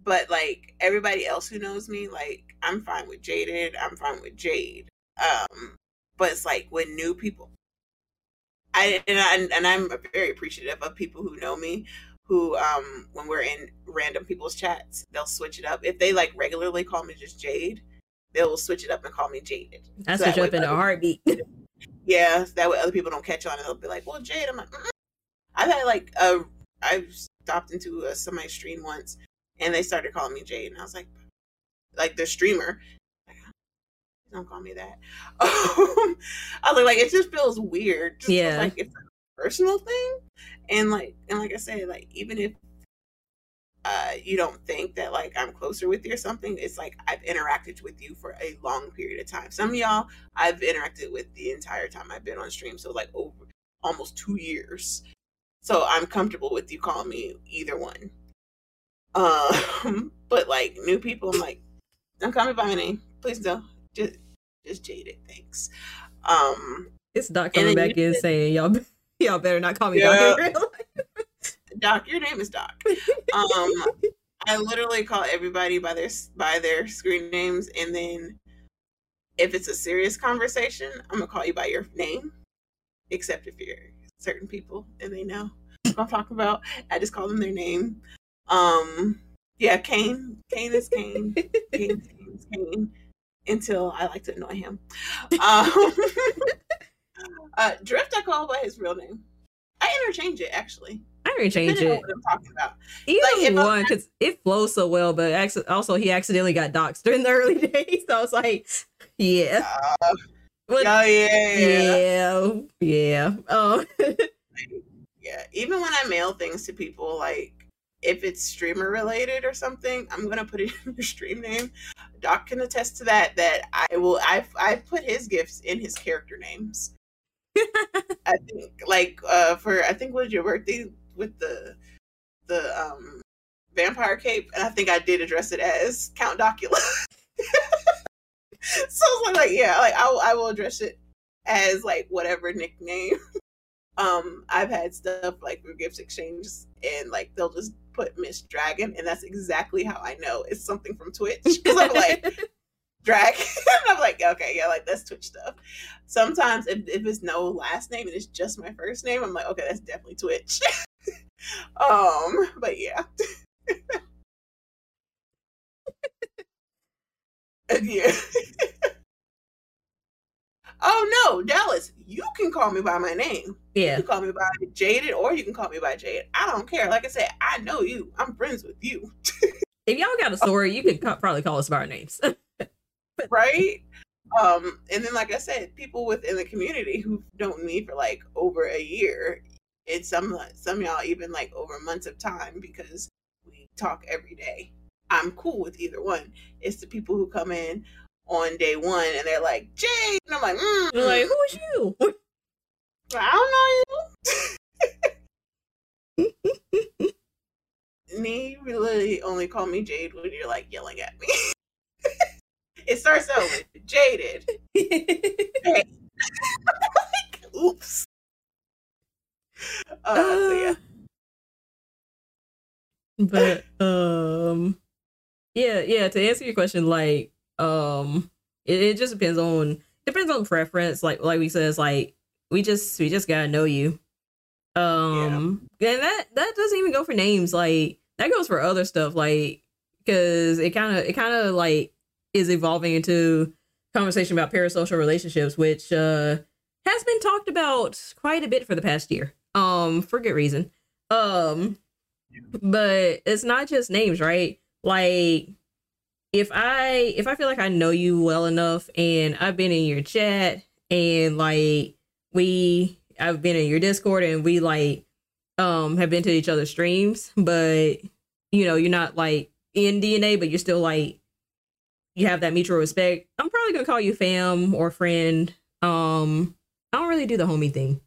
but like everybody else who knows me, like I'm fine with Jaded. I'm fine with Jade. Um, but it's like when new people I and, I and I'm very appreciative of people who know me who um when we're in random people's chats they'll switch it up if they like regularly call me just jade they'll switch it up and call me jaded that's so switch that up in a heartbeat yeah that way other people don't catch on and they'll be like well jade i'm like mm i've had like a i've stopped into a semi stream once and they started calling me jade and i was like like the streamer. Don't call me that. Um, I was like, it just feels weird. Just Yeah. like it's a personal thing, and like and like I said, like even if uh, you don't think that like I'm closer with you or something, it's like I've interacted with you for a long period of time. Some of y'all I've interacted with the entire time I've been on stream, so like over almost two years. So I'm comfortable with you calling me either one. Um, but like new people, I'm like, don't call me by my name, please don't. Just, just jaded. Thanks. Um, It's not coming back in said- saying y'all y'all better not call me Yeah. Doc in real life. Doc, your name is Doc. Um, I literally call everybody by their by their screen names, and then if it's a serious conversation, I'm gonna call you by your name, except if you're certain people and they know what I'm talking about. I just call them their name. Um, yeah, Kane. Kane is Kane. Kane, Kane is Kane. Until I like to annoy him. Um, uh, Drift, I call by his real name. I interchange it actually. I didn't change on it. what I'm talking about. Either Like, one, because it flows so well, but also he accidentally got doxxed during the early days. So I was like, yeah. Uh, But- oh yeah, yeah, yeah, yeah. Um, yeah. Even when I mail things to people, like if it's streamer related or something, I'm gonna put it in your stream name. Doc can attest to that. That I will. I I put his gifts in his character names. I think like uh for I think was your birthday with the the um vampire cape, and I think I did address it as Count Docula. so I was like, yeah, like I will, I will address it as like whatever nickname. Um, I've had stuff like for gifts exchanges, and like they'll just put Miss Dragon, and that's exactly how I know it's something from Twitch because I'm like Dragon. I'm like, okay, yeah, like that's Twitch stuff. Sometimes if, if it's no last name and it's just my first name, I'm like, okay, that's definitely Twitch. um, but yeah. yeah. oh no, Dallas, you can call me by my name. Yeah. You can call me by Jaded or you can call me by Jade. I don't care. Like I said, I know you. I'm friends with you. if y'all got a story, you could ca- probably call us by our names. right? Um, and then like I said, people within the community who don't meet for like over a year. It's some some y'all even like over months of time because we talk every day. I'm cool with either one. It's the people who come in on day one and they're like, Jade, and I'm like, mm, We're like, who is you? I don't know you. me really only call me Jade when you're like yelling at me. it starts out with jaded. Oops. Uh, so yeah. but um yeah yeah to answer your question like um it, it just depends on depends on preference like like we said it's like we just we just gotta know you um and that that doesn't even go for names like that goes for other stuff like because it kind of it kind of like is evolving into conversation about parasocial relationships which uh has been talked about quite a bit for the past year um for good reason. Um but it's not just names right? Like if i if i feel like i know you well enough and i've been in your chat and like we i've been in your discord and we like um have been to each other's streams but you know you're not like in dna but you're still like you have that mutual respect i'm probably gonna call you fam or friend um i don't really do the homie thing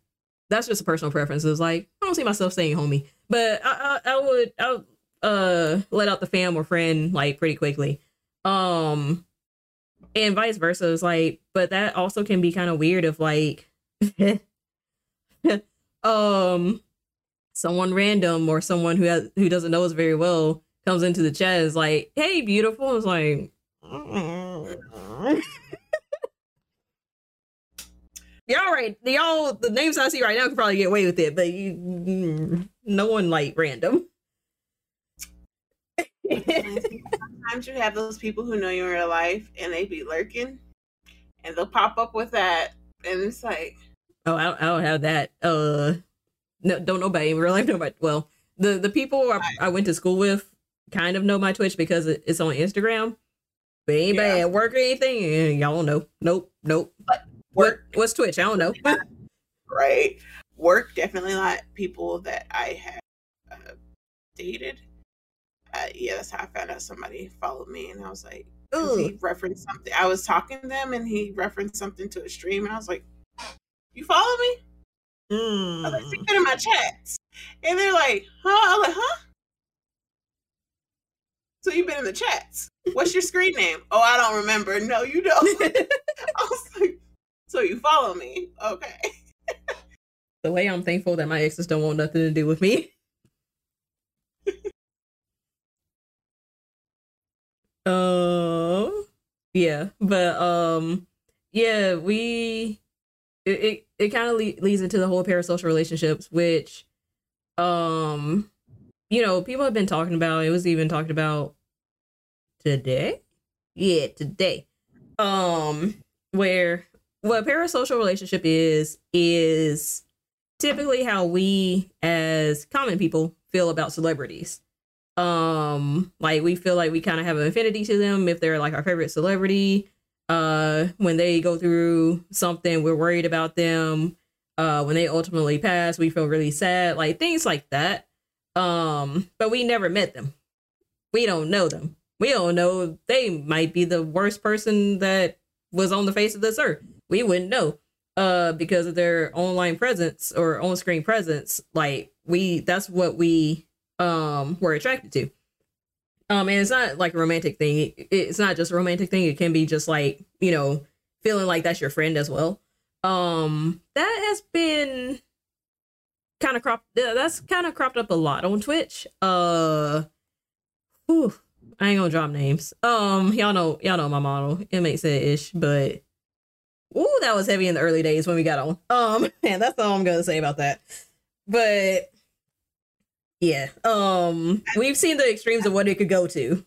that's just a personal preference it's like i don't see myself saying homie but I, I, I would I would uh let out the fam or friend like pretty quickly. Um and vice versa is like, but that also can be kind of weird if like um someone random or someone who has who doesn't know us very well comes into the chat is like, hey beautiful. It's like Y'all right, y'all the names I see right now can probably get away with it, but you, no one like random. Sometimes you have those people who know you in real life and they be lurking and they'll pop up with that and it's like Oh, I don't, I don't have that. Uh, no, don't know about in real life. Nobody. Well, the the people I, I went to school with kind of know my Twitch because it, it's on Instagram. But ain't Yeah. bad work or anything. eh, Y'all don't know. Nope. Nope. Work, What what's Twitch? I don't know. right? Work definitely not people that I have uh, dated. Uh, yeah, that's how I found out somebody followed me, and I was like, he referenced something. I was talking to them, and he referenced something to a stream, and I was like, "You follow me?" I was like, Mm. "You've been in my chats," and they're like, "Huh?" I'm like, "Huh?" So you've been in the chats. What's your screen name? Oh, I don't remember. No, you don't. I was like, "So you follow me? Okay." the way I'm thankful that my exes don't want nothing to do with me. Um, yeah, but um, yeah, we it it, it kind of le- leads into the whole parasocial relationships, which um, you know, people have been talking about. It was even talked about today. Yeah, today. Um, where what parasocial relationship is is typically how we as common people feel about celebrities. Um like we feel like we kind of have an affinity to them if they're like our favorite celebrity. Uh when they go through something we're worried about them. Uh when they ultimately pass we feel really sad like things like that. Um but we never met them. We don't know them we don't know. They might be the worst person that was on the face of this earth. We wouldn't know uh because of their online presence or on-screen presence. Like we that's what we um were attracted to. Um and it's not like a romantic thing. It- it's not just a romantic thing. It can be just like you know feeling like that's your friend as well. Um that has been kind of cropped that's kind of cropped up a lot on twitch. Uh whew, i ain't gonna drop names um y'all know y'all know my model it makes it ish but Ooh, that was heavy in the early days when we got on. Um, and that's all I'm gonna say about that. But yeah, um, we've seen the extremes of what it could go to.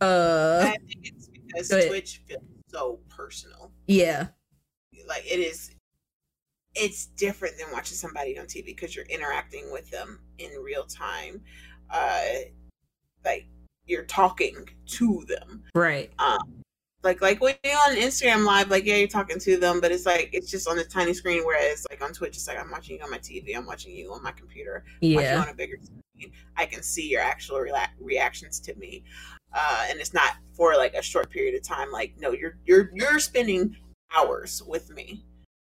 Uh, I think it's because Twitch feels so personal. yeah, Like it is, it's different than watching somebody on TV because you're interacting with them in real time. Uh, like you're talking to them. right, Um, Like like when you're on Instagram Live, like yeah, you're talking to them, but it's like it's just on a tiny screen. Whereas like on Twitch, it's like I'm watching you on my TV, I'm watching you on my computer, yeah, on a bigger screen. I can see your actual rela- reactions to me, uh, and it's not for like a short period of time. Like no, you're you're you're spending hours with me.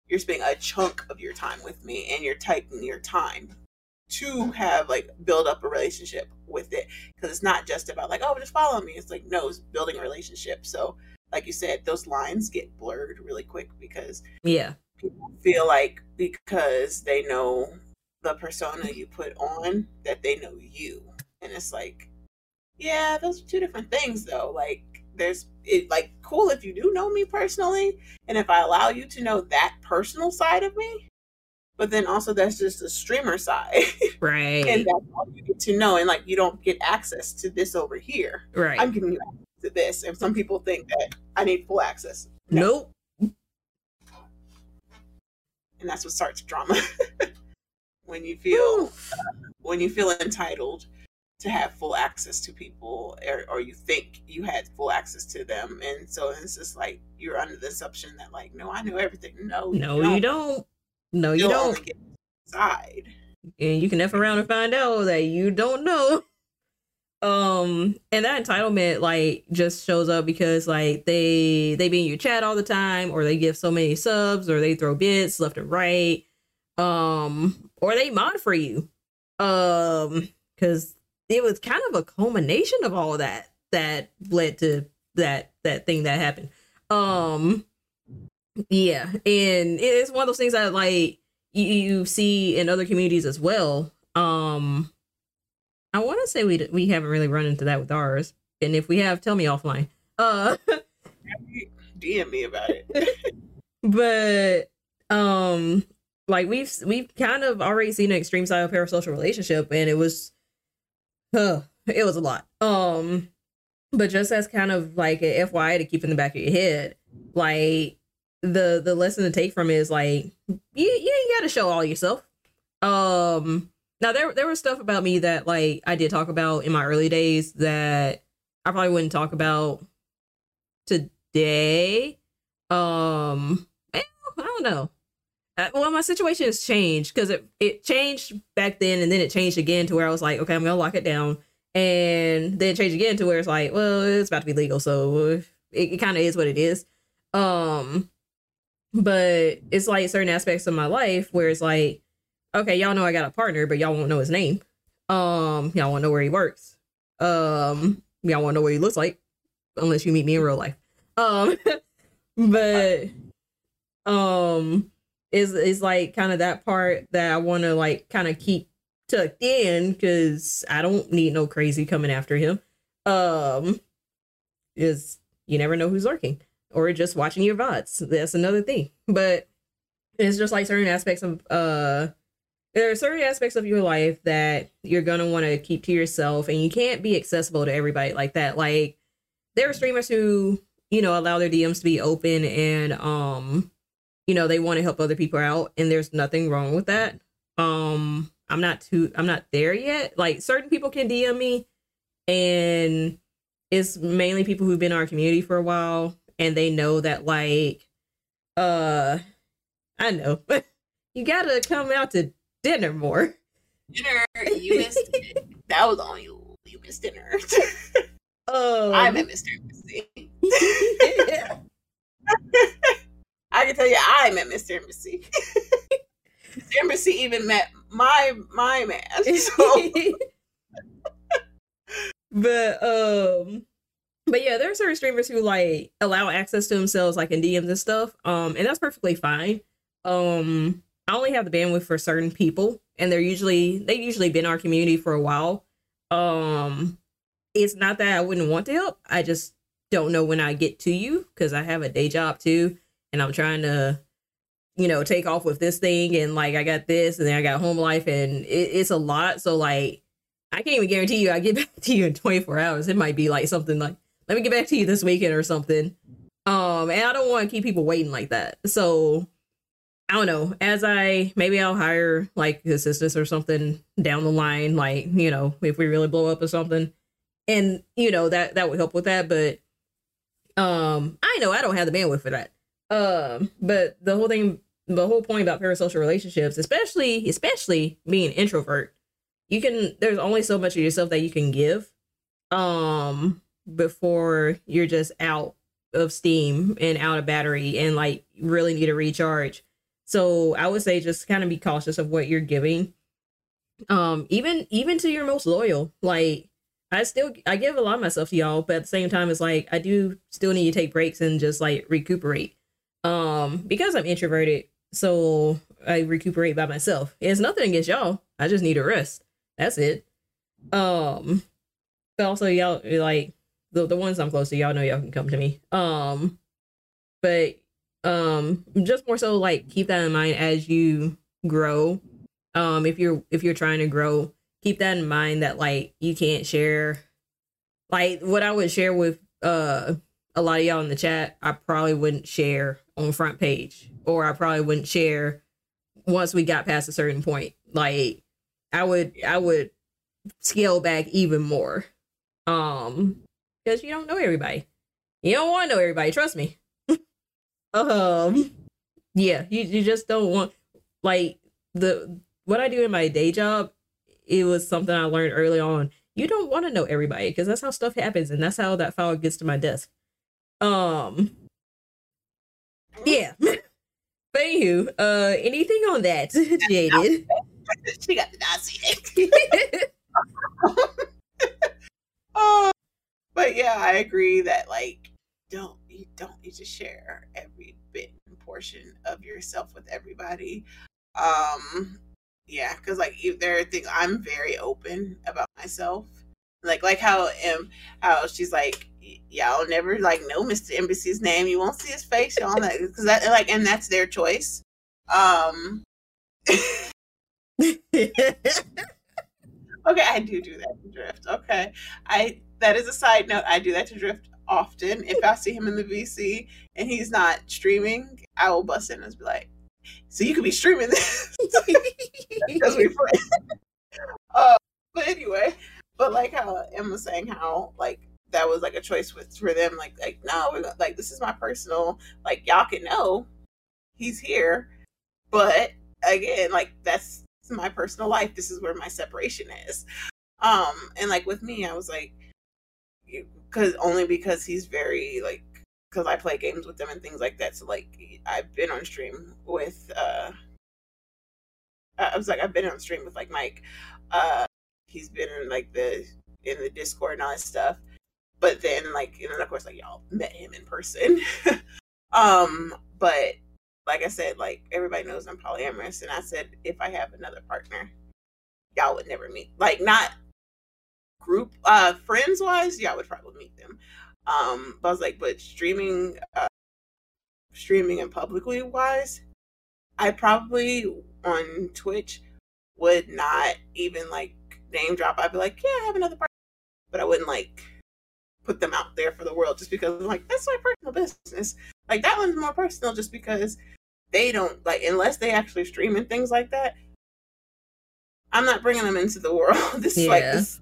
You're spending a chunk of your time with me, and you're taking your time to have like build up a relationship with it because it's not just about like oh just follow me. It's like no, it's building a relationship. So like you said, those lines get blurred really quick because yeah, people feel like because they know the persona you put on that they know you and it's like yeah those are two different things though like there's it like cool if you do know me personally and if i allow you to know that personal side of me but then also that's just the streamer side Right. and that's all you get to know and like you don't get access to this over here right. i'm giving you access to this and some people think that i need full access No. Nope. and that's what starts drama when you feel uh, when you feel entitled to have full access to people or, or you think you had full access to them and so it's just like you're under the assumption that like no i know everything no No, you don't. No, you don't. side and you can F around and find out that you don't know. Um, and that entitlement like just shows up because like they they be in your chat all the time, or they give so many subs, or they throw bits left and right, um, or they mod for you, um, because it was kind of a culmination of all of that that led to that that thing that happened. Um, yeah, and it's one of those things that like you, you see in other communities as well. Um, I want to say we we haven't really run into that with ours, and if we have, tell me offline. Uh, dm me about it but um, like we've we've kind of already seen an extreme side of parasocial relationship, and it was, huh, it was a lot. Um, but just as kind of like a FYI to keep in the back of your head, like the the lesson to take from it is like you you got to show all yourself. Um, now there there was stuff about me that like I did talk about in my early days that I probably wouldn't talk about today. Um, I don't know. Uh, well, my situation has changed because it it changed back then, and then it changed again to where I was like, okay, I'm gonna lock it down, and then it changed again to where it's like, well, it's about to be legal, so it, it kind of is what it is. Um, but it's like certain aspects of my life where it's like, okay, y'all know I got a partner, but y'all won't know his name. Um, y'all won't know where he works. Um, y'all won't know what he looks like unless you meet me in real life. Um, but um, is is like kind of that part that I want to like kind of keep tucked in because I don't need no crazy coming after him. Um, is you never know who's lurking or just watching your VODs. That's another thing. But it's just like certain aspects of uh there are certain aspects of your life that you're gonna want to keep to yourself and you can't be accessible to everybody like that. Like there are streamers who, you know, allow their DMs to be open and um, you know, they want to help other people out and there's nothing wrong with that. Um, I'm not too I'm not there yet. Like certain people can DM me and it's mainly people who've been in our community for a while and they know that like uh I know you gotta come out to dinner more. Dinner, you missed it. That was on you. You missed dinner. Um, I'm at Mr. Embassy. I can tell you, I'm at Mr. Embassy. Mr. Embassy even met my my man. So. but um but yeah, there are certain streamers who like allow access to themselves like in DMs and stuff. Um, and that's perfectly fine. Um, I only have the bandwidth for certain people, and they're usually they've usually been our community for a while. Um, it's not that I wouldn't want to help. I just don't know when I get to you because I have a day job too, and I'm trying to, you know, take off with this thing, and like I got this, and then I got home life, and it, it's a lot. So like, I can't even guarantee you I get back to you in 24 hours. It might be like something like let me get back to you this weekend or something. Um, and I don't want to keep people waiting like that. So I don't know. As I maybe I'll hire like assistants or something down the line, like you know, if we really blow up or something, and you know that that would help with that. But um, I know I don't have the bandwidth for that. Um, but the whole thing, the whole point about parasocial relationships, especially especially being introvert, you can there's only so much of yourself that you can give. Um, before you're just out of steam and out of battery and like really need a recharge. So I would say just kind of be cautious of what you're giving. Um, even even to your most loyal. Like I still I give a lot of myself to y'all, but at the same time it's like I do still need to take breaks and just like recuperate. Um, because I'm introverted, so I recuperate by myself. It's nothing against y'all. I just need a rest. That's it. Um, but also y'all like the the ones I'm close to, y'all know y'all can come to me. Um, but um, just more so like keep that in mind as you grow. Um, if you're if you're trying to grow, keep that in mind that like you can't share. Like what I would share with uh a lot of y'all in the chat, I probably wouldn't share on front page, or I probably wouldn't share once we got past a certain point. Like I would I would scale back even more. Um because you don't know everybody. You don't want to know everybody. Trust me. um, yeah, you you just don't want like the what I do in my day job. It was something I learned early on. You don't want to know everybody because that's how stuff happens, and that's how that file gets to my desk. Um, yeah. But anywho, uh, anything on that, Jaded? she got the Nazi. But yeah, I agree that like don't you don't need to share every bit and portion of yourself with everybody. Um yeah, because like if there are things I'm very open about myself. Like like how um how she's like y'all never like know Mr. Embassy's name. You won't see his face, y'all that because that like and that's their choice. Um okay, I do do that drift. Okay, I that is a side note. I do that to Drift often. If I see him in the VC and he's not streaming, I will bust in and be like, "So you could be streaming this because we friends." Uh, but anyway, but like how Emma was saying, how like that was like a choice with for them. Like like no, we're not- like this is my personal. Like y'all can know he's here, but again, like that's my personal life. This is where my separation is. Um, and like with me, I was like, because only because he's very like because I play games with them and things like that. So like I've been on stream with uh I was like I've been on stream with like Mike. Uh he's been in like the in the Discord and all that stuff. But then like and then of course like y'all met him in person. um but like I said, like everybody knows I'm polyamorous and I said if I have another partner, y'all would never meet. Like not group uh friends wise, yeah, I would probably meet them. Um but I was like, but streaming uh streaming and publicly wise, I probably on Twitch would not even like name drop. I'd be like, yeah, I have another partner, but I wouldn't like put them out there for the world just because I'm like that's my personal business. Like that one's more personal just because they don't like unless they actually stream and things like that. I'm not bringing them into the world. this is like this,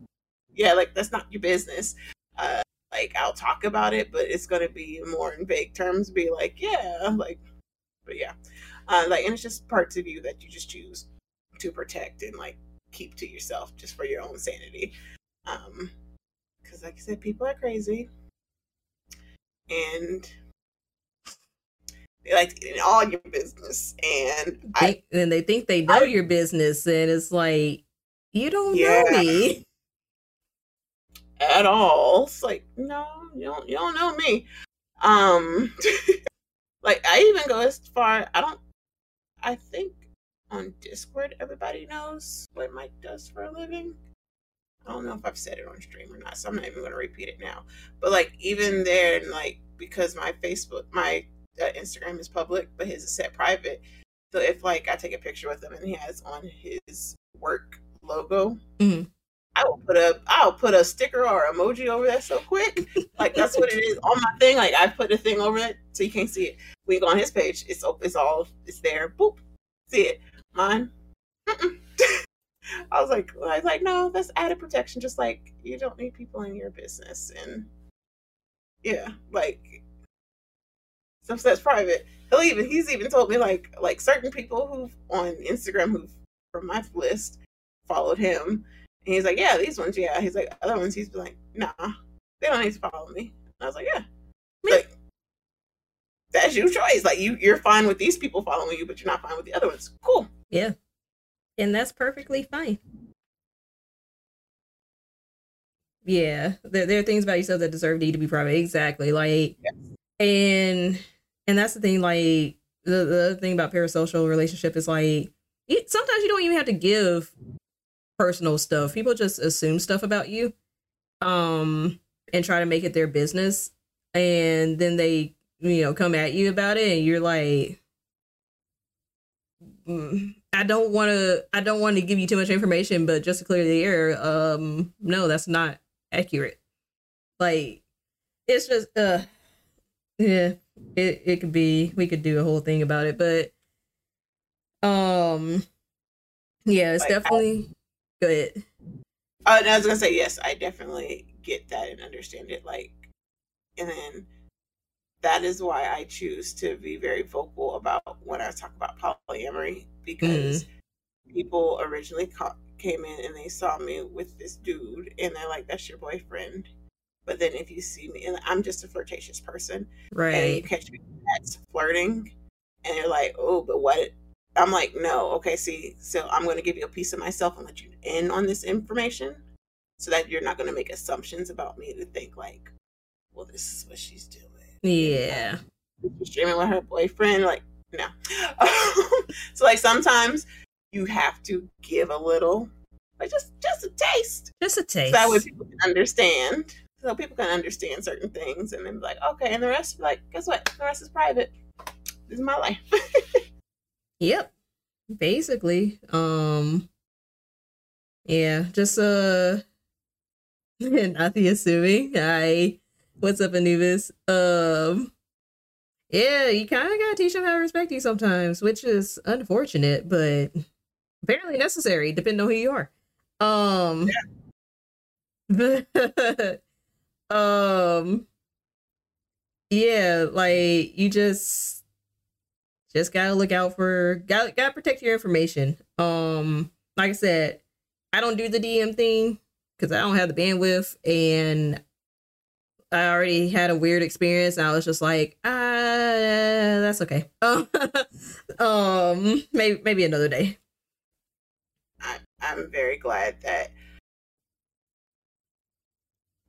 yeah, like that's not your business. Uh, like I'll talk about it, but it's gonna be more in vague terms. Be like, yeah, like, but yeah, uh, like, and it's just parts of you that you just choose to protect and like keep to yourself just for your own sanity. Um, because like I said, people are crazy, and they like get in all your business. And I, and they think they know I- your business, and it's like you don't Yeah. know me. At all. It's like, no, you don't you don't know me. Um like I even go as far I don't I think on Discord everybody knows what Mike does for a living. I don't know if I've said it on stream or not, so I'm not even gonna repeat it now. But like even there and like because my Facebook my uh, Instagram is public, but his is set private. So if like I take a picture with him and he has on his work logo, Mhm. I will put a I'll put a sticker or emoji over that so quick. Like that's what it is on my thing. Like I put a thing over it so you can't see it. We go on his page, it's it's all it's there. Boop, see it. Mine. I was like, I was like, no, that's added protection. Just like you don't need people in your business, and yeah, like stuff that's private. He'll even he's even told me like like certain people who've on Instagram who've from my list followed him and he's like, yeah, these ones, yeah. He's like, other ones, he's like, nah, they don't need to follow me. And I was like, yeah, like that's your choice. Like you, you're fine with these people following you, but you're not fine with the other ones. Cool. Yeah, and that's perfectly fine. Yeah, there, there are things about yourself that deserve need to be private. Exactly, like, Yes. and and that's the thing. Like the the thing about parasocial relationship is like sometimes you don't even have to give personal stuff. People just assume stuff about you, um, and try to make it their business, and then they you know come at you about it, and you're like. "Mm, I don't want to. I don't want to give you too much information, but just to clear the air, um, no, that's not accurate. Like, it's just, uh, yeah, it it could be. We could do a whole thing about it, but, um, yeah, it's Like, I- definitely good. Uh, and I was gonna say yes, I definitely get that and understand it. Like, and then that is why I choose to be very vocal about when I talk about polyamory because people originally ca- came in and they saw me with this dude and they're like, "That's your boyfriend." But then if you see me, and I'm just a flirtatious person, right? and you catch me that's flirting, and you're like, "Oh, but what?" I'm like, "No, okay, see, so I'm going to give you a piece of myself and let you in on this information, so that you're not going to make assumptions about me to think like, well, this is what she's doing." Yeah. She's streaming with her boyfriend, like, no. so like sometimes you have to give a little, like just just a taste, Just a taste. so that way people can understand. So people can understand certain things, and then be like, okay, and the rest, like, guess what? The rest is private. This is my life. Yep. Basically. Um Yeah, just uh not the assuming. I what's up, Anubis? Um Yeah, you kinda gotta teach them how to respect you sometimes, which is unfortunate, but apparently necessary, depending on who you are. Um but um yeah, like you just just gotta look out for gotta gotta protect your information. Um, like I said, I don't do the DM thing because I don't have the bandwidth and I already had a weird experience. I was just like, ah, that's okay. um, maybe maybe another day. I, I'm very glad that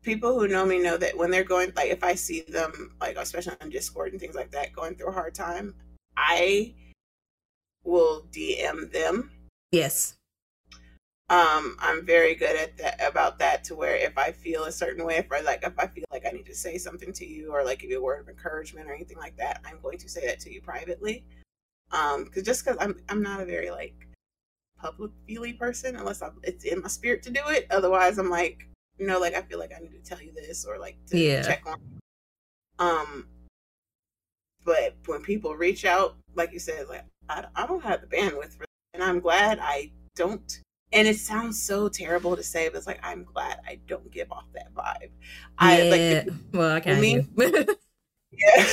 people who know me know that when they're going like if I see them like especially on Discord and things like that going through a hard time, I will DM them. Yes. Um, I'm very good at that about that to where if I feel a certain way, if I like if I feel like I need to say something to you or like give you a word of encouragement or anything like that, I'm going to say that to you privately. Um, because just because I'm I'm not a very like public feely person unless I'm, it's in my spirit to do it. Otherwise, I'm like you know, like I feel like I need to tell you this or like to Yeah. check on. Um, but when people reach out, like you said, like I, I don't have the bandwidth for, and I'm glad I don't. And it sounds so terrible to say, but it's like I'm glad I don't give off that vibe. I like the, well, I can't. me? yeah.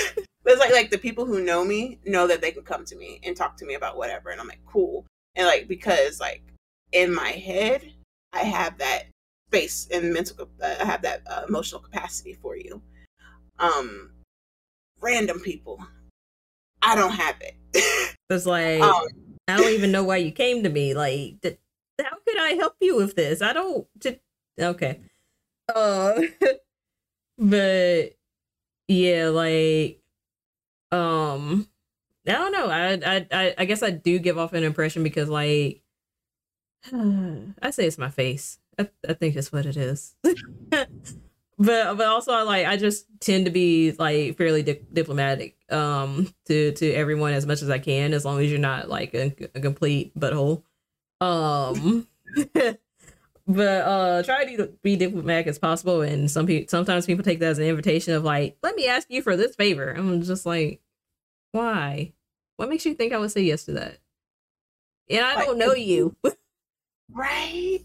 But it's like like the people who know me know that they can come to me and talk to me about whatever, and I'm like cool. And like because like in my head, I have that space and mental. Uh, I have that uh, emotional capacity for you. Um, random people, I don't have it. it's like um, I don't even know why you came to me. Like, th- how could I help you with this? I don't. Okay. Uh, but yeah, like, um, I don't know. I, I, I, I guess I do give off an impression because, like, I say it's my face. I, I think that's what it is. but, but also, I like, I just tend to be like fairly di- diplomatic, um, to to everyone as much as I can, as long as you're not like a, a complete butthole. Um, but uh, try to be diplomatic as possible. And some people, sometimes people take that as an invitation of like, let me ask you for this favor. I'm just like, why? What makes you think I would say yes to that? And I Like, don't know you. right.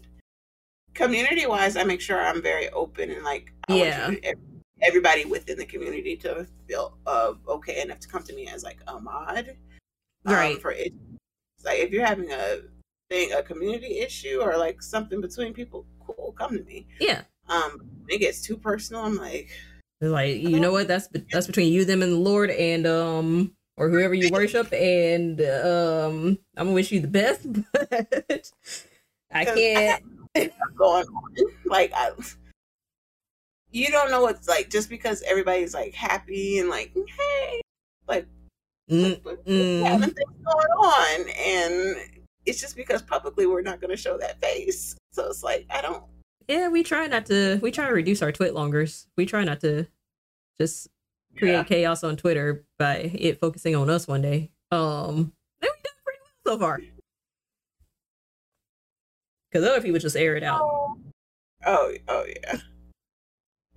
Community wise, I make sure I'm very open and like I Yeah. want you to, ev- everybody within the community to feel uh, okay enough to come to me as like a mod. um, Right. for it, like if you're having a thing, a community issue or like something between people, cool, come to me. yeah. Um, it gets too personal. I'm like, like you know what? That's that's between you, them, and the Lord, and um, or whoever you worship. And um, I'm gonna wish you the best, but I can't. Going on. Like I, you don't know what's like just because everybody's like happy and like hey, like Mm, but mm. having things going on, and it's just because publicly we're not going to show that face. So it's like I don't. Yeah, we try not to. We try to reduce our TwitLongers. We try not to just create Yeah. chaos on Twitter by it focusing on us one day. Um, and we done pretty well so far. Because other people just air it out. Oh, oh yeah.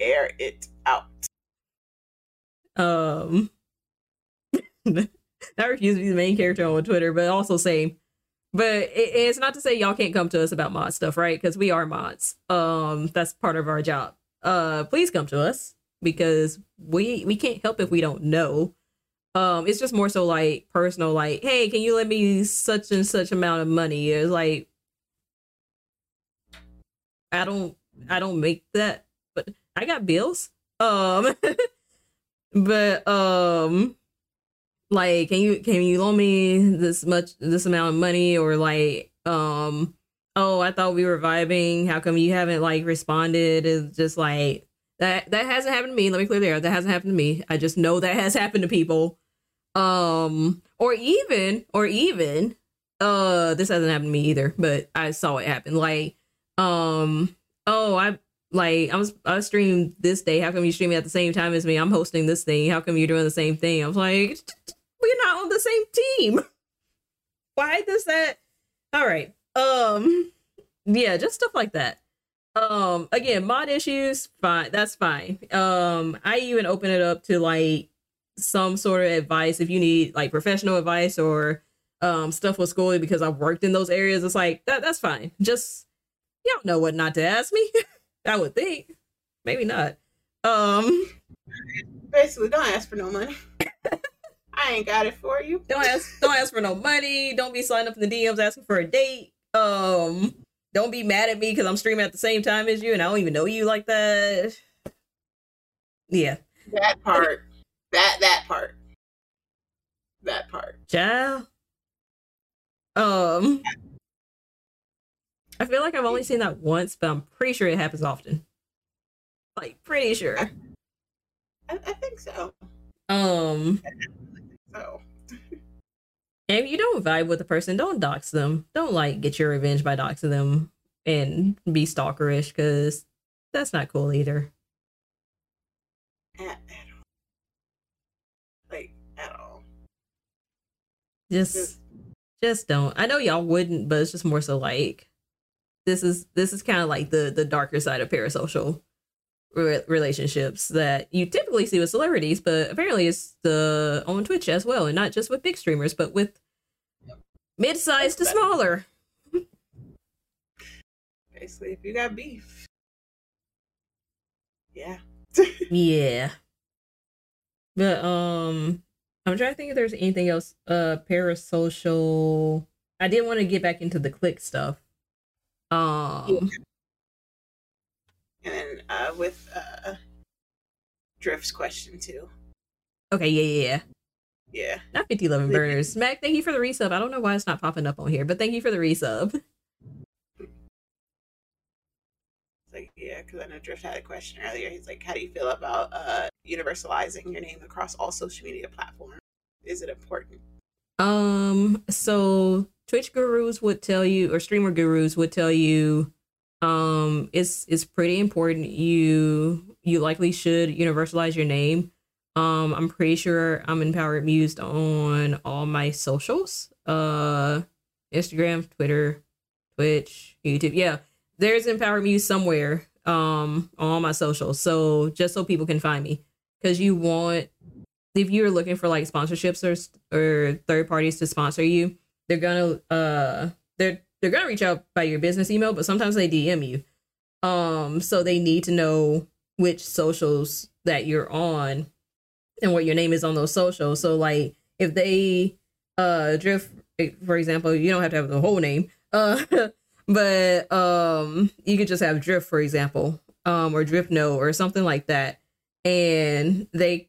Air it out. Um, I refuse to be the main character on Twitter, but also same. But it, it's not to say y'all can't come to us about mod stuff, right? Because we are mods. Um, that's part of our job. Uh, please come to us because we we can't help if we don't know. Um, it's just more so like personal, like, hey, can you lend me such and such amount of money? It's like I don't I don't make that, but I got bills. Um, but um, like, can you can you loan me this much this amount of money or like um, oh, I thought we were vibing. How come you haven't like responded? It's just like that that hasn't happened to me. Let me clear the air. That hasn't happened to me. I just know that has happened to people. Um, or even or even uh, this hasn't happened to me either, but I saw it happen. Like um oh i like i was i streamed this day. How come you streaming at the same time as me? I'm hosting this thing. How come you're doing the same thing? I was like we're not on the same team. Why does that all right. Um yeah just stuff like that. Um again mod issues fine that's fine. Um i even open it up to like some sort of advice if you need like professional advice or um stuff with school because i've worked in those areas. It's like that that's fine. Just y'all know what not to ask me. I would think. Maybe not. Um, Basically, don't ask for no money. I ain't got it for you. don't ask don't ask for no money. Don't be signing up in the DMs asking for a date. Um, don't be mad at me because I'm streaming at the same time as you and I don't even know you like that. Yeah, That part. That that part. That part. child. Um, I feel like I've only seen that once, but I'm pretty sure it happens often. Like pretty sure. I, I think so. Um, So And if you don't vibe with the person, don't dox them. Don't like get your revenge by doxing them and be stalkerish because that's not cool either. at, at all. Like at all. Just Just just don't. I know y'all wouldn't, but it's just more so like this is this is kind of like the the darker side of parasocial re- relationships that you typically see with celebrities, but apparently it's the on Twitch as well, and not just with big streamers, but with mid-sized to better. smaller. basically if you got beef. Yeah. Yeah. But um I'm trying to think if there's anything else uh parasocial. I did want to get back into the clique stuff. Um And then uh with uh Drift's question too. okay, yeah, yeah, yeah. Yeah. Not 5011 burners. Mac, thank you for the resub. I don't know why it's not popping up on here, but thank you for the resub. It's like, yeah, because I know Drift had a question earlier. He's like, how do you feel about uh, universalizing your name across all social media platforms? Is it important? Um, so Twitch gurus would tell you, or streamer gurus would tell you, um, it's it's pretty important. You you likely should universalize your name. Um, I'm pretty sure I'm empowered mused on all my socials. Uh, Instagram, Twitter, Twitch, YouTube. Yeah, there's empowered muse somewhere. Um, on all my socials. So just so people can find me, because you want if you're looking for like sponsorships or or third parties to sponsor you, they're gonna uh they're they're gonna reach out by your business email, but sometimes they DM you. Um, so they need to know which socials that you're on and what your name is on those socials. So like if they uh drift for example, you don't have to have the whole name. Uh but um you could just have drift for example, um or drift no or something like that. And they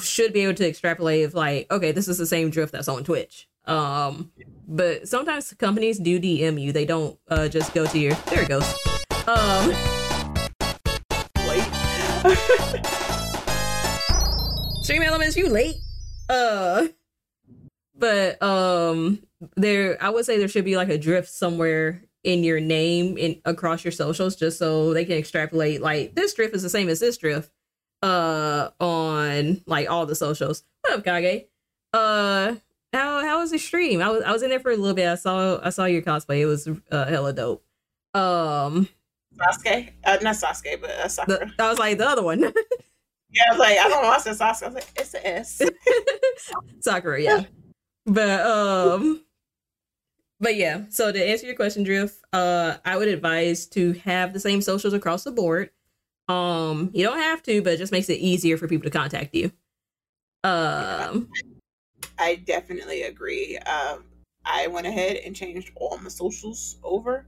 should be able to extrapolate if like okay this is the same drift that's on twitch. Um but sometimes companies do dm you. They don't uh just go to your there it goes. Um Late. StreamElements you late. Uh but um there i would say there should be like a drift somewhere in your name in across your socials just so they can extrapolate like this drift is the same as this drift uh on like all the socials what up kage uh how how was the stream i was i was in there for a little bit i saw i saw your cosplay it was uh hella dope um Sasuke? Uh, not Sasuke, but uh, Sakura. the, i was like the other one yeah, I was like, I don't know I said Sasuke. I was like, it's an S. Sakura, yeah. But um but yeah, so to answer your question, Drift, uh I would advise to have the same socials across the board. Um you don't have to, but it just makes it easier for people to contact you. Um I definitely agree. Um, I went ahead and changed all my socials over.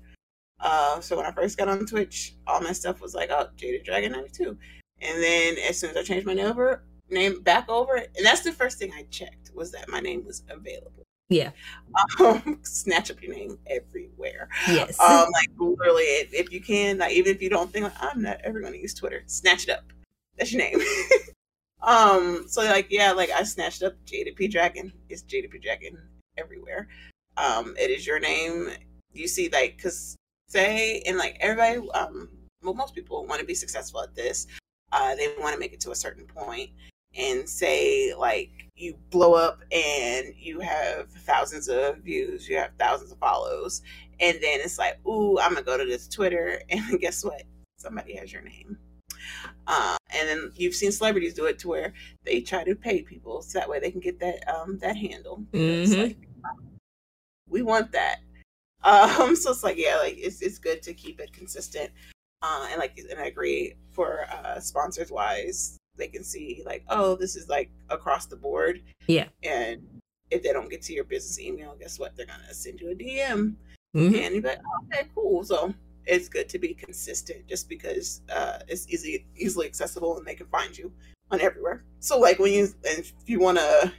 Uh, so when I first got on Twitch, all my stuff was like, oh, Jaded Dragon 92. And then as soon as I changed my name over, name back over, and that's the first thing I checked was that my name was available. Yeah. Um, snatch up your name everywhere. Yes. Um, like literally, if, if you can, like even if you don't think like, I'm not ever going to use Twitter, snatch it up. That's your name. um, so like yeah, like I snatched up JDP Dragon. It's JDP Dragon everywhere. Um, it is your name. You see, like, cause say and like everybody, um, well, most people want to be successful at this. Uh, they want to make it to a certain point, and say like you blow up and you have thousands of views, you have thousands of follows, and then it's like, ooh, I'm gonna go to this Twitter, and guess what? Somebody has your name. Uh, and then you've seen celebrities do it to where they try to pay people so that way they can get that um that handle. Mhm. like, we want that. Um, so it's like yeah, like it's it's good to keep it consistent. uh, and like and I agree for uh, sponsors wise, they can see like, oh, this is like across the board. Yeah. And if they don't get to your business email, guess what? They're gonna send you a DM, Mhm. and you're like, okay, cool. So it's good to be consistent, just because uh, it's easy, easily accessible, and they can find you on everywhere. So like when you, and if you want to,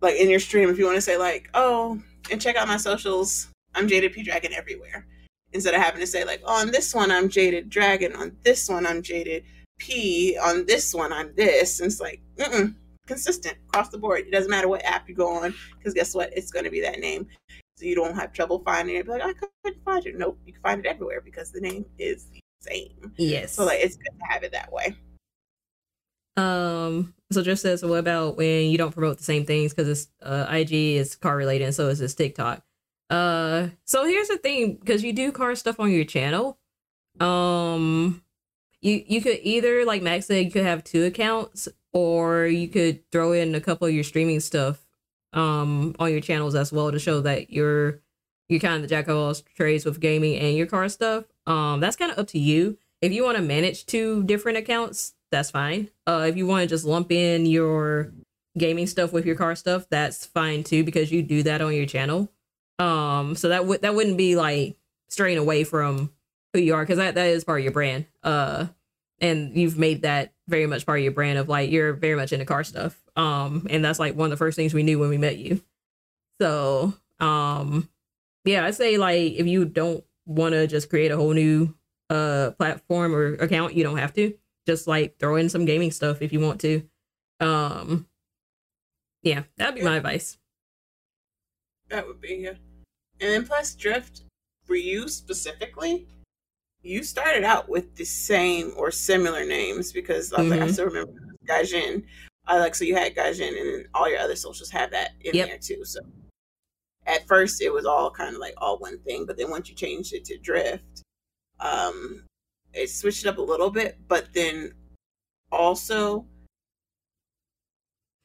like in your stream, if you want to say like, oh, and check out my socials, I'm Jaded P Dragon everywhere. Instead of having to say like, oh, on this one I'm Jaded Dragon, on this one I'm Jaded P, on this one I'm this. And it's like, mm consistent across the board. It doesn't matter what app you go on, because guess what? It's going to be that name. So you don't have trouble finding it. Be like, I couldn't find it. Nope, you can find it everywhere because the name is the same. Yes. So like, it's good to have it that way. Um. So just says, what about when you don't promote the same things because it's uh, IG is car related, and so is this TikTok. Uh. So here's the thing, because you do car stuff on your channel. Um. You you could either like Max said, you could have two accounts, or you could throw in a couple of your streaming stuff, um, on your channels as well to show that you're you're kind of the jack of all trades with gaming and your car stuff. Um, that's kind of up to you. If you want to manage two different accounts, that's fine. Uh, if you want to just lump in your gaming stuff with your car stuff, that's fine too because you do that on your channel. Um, so that would that wouldn't be like straying away from who you are because that that is part of your brand. Uh, and you've made that very much part of your brand of like you're very much into car stuff. Um, and that's like one of the first things we knew when we met you. So, um, yeah, I say like if you don't want to just create a whole new uh platform or account, you don't have to. Just like throw in some gaming stuff if you want to. Um, yeah, that'd be my advice. That would be yeah. And then plus drift for you specifically, you started out with the same or similar names because I was like I still remember Gaijin. I like so you had Gaijin and then all your other socials have that in Yep. there too. So at first it was all kind of like all one thing, but then once you changed it to drift, um, it switched it up a little bit, but then also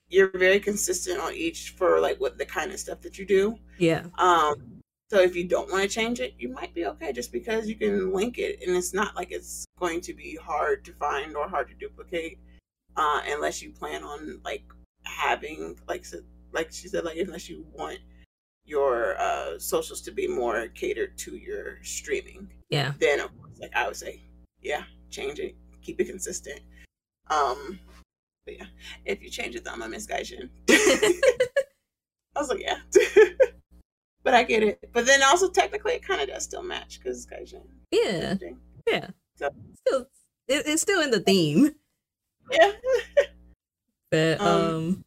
you're very consistent on each for like what the kind of stuff that you do. Yeah. Um, so if you don't want to change it, you might be okay just because you can link it, and it's not like it's going to be hard to find or hard to duplicate, uh, unless you plan on like having like so- like she said, like unless you want your uh, socials to be more catered to your streaming, Yeah. then of course, like I would say, yeah, change it, keep it consistent. Um, but yeah, if you change it, then I'm miss Gaijin. I was like, yeah. but I get it. But then also technically it kind of does still match because Gaijin. Yeah. Yeah. So- Still, it, it's still in the theme. Yeah. But Um, um,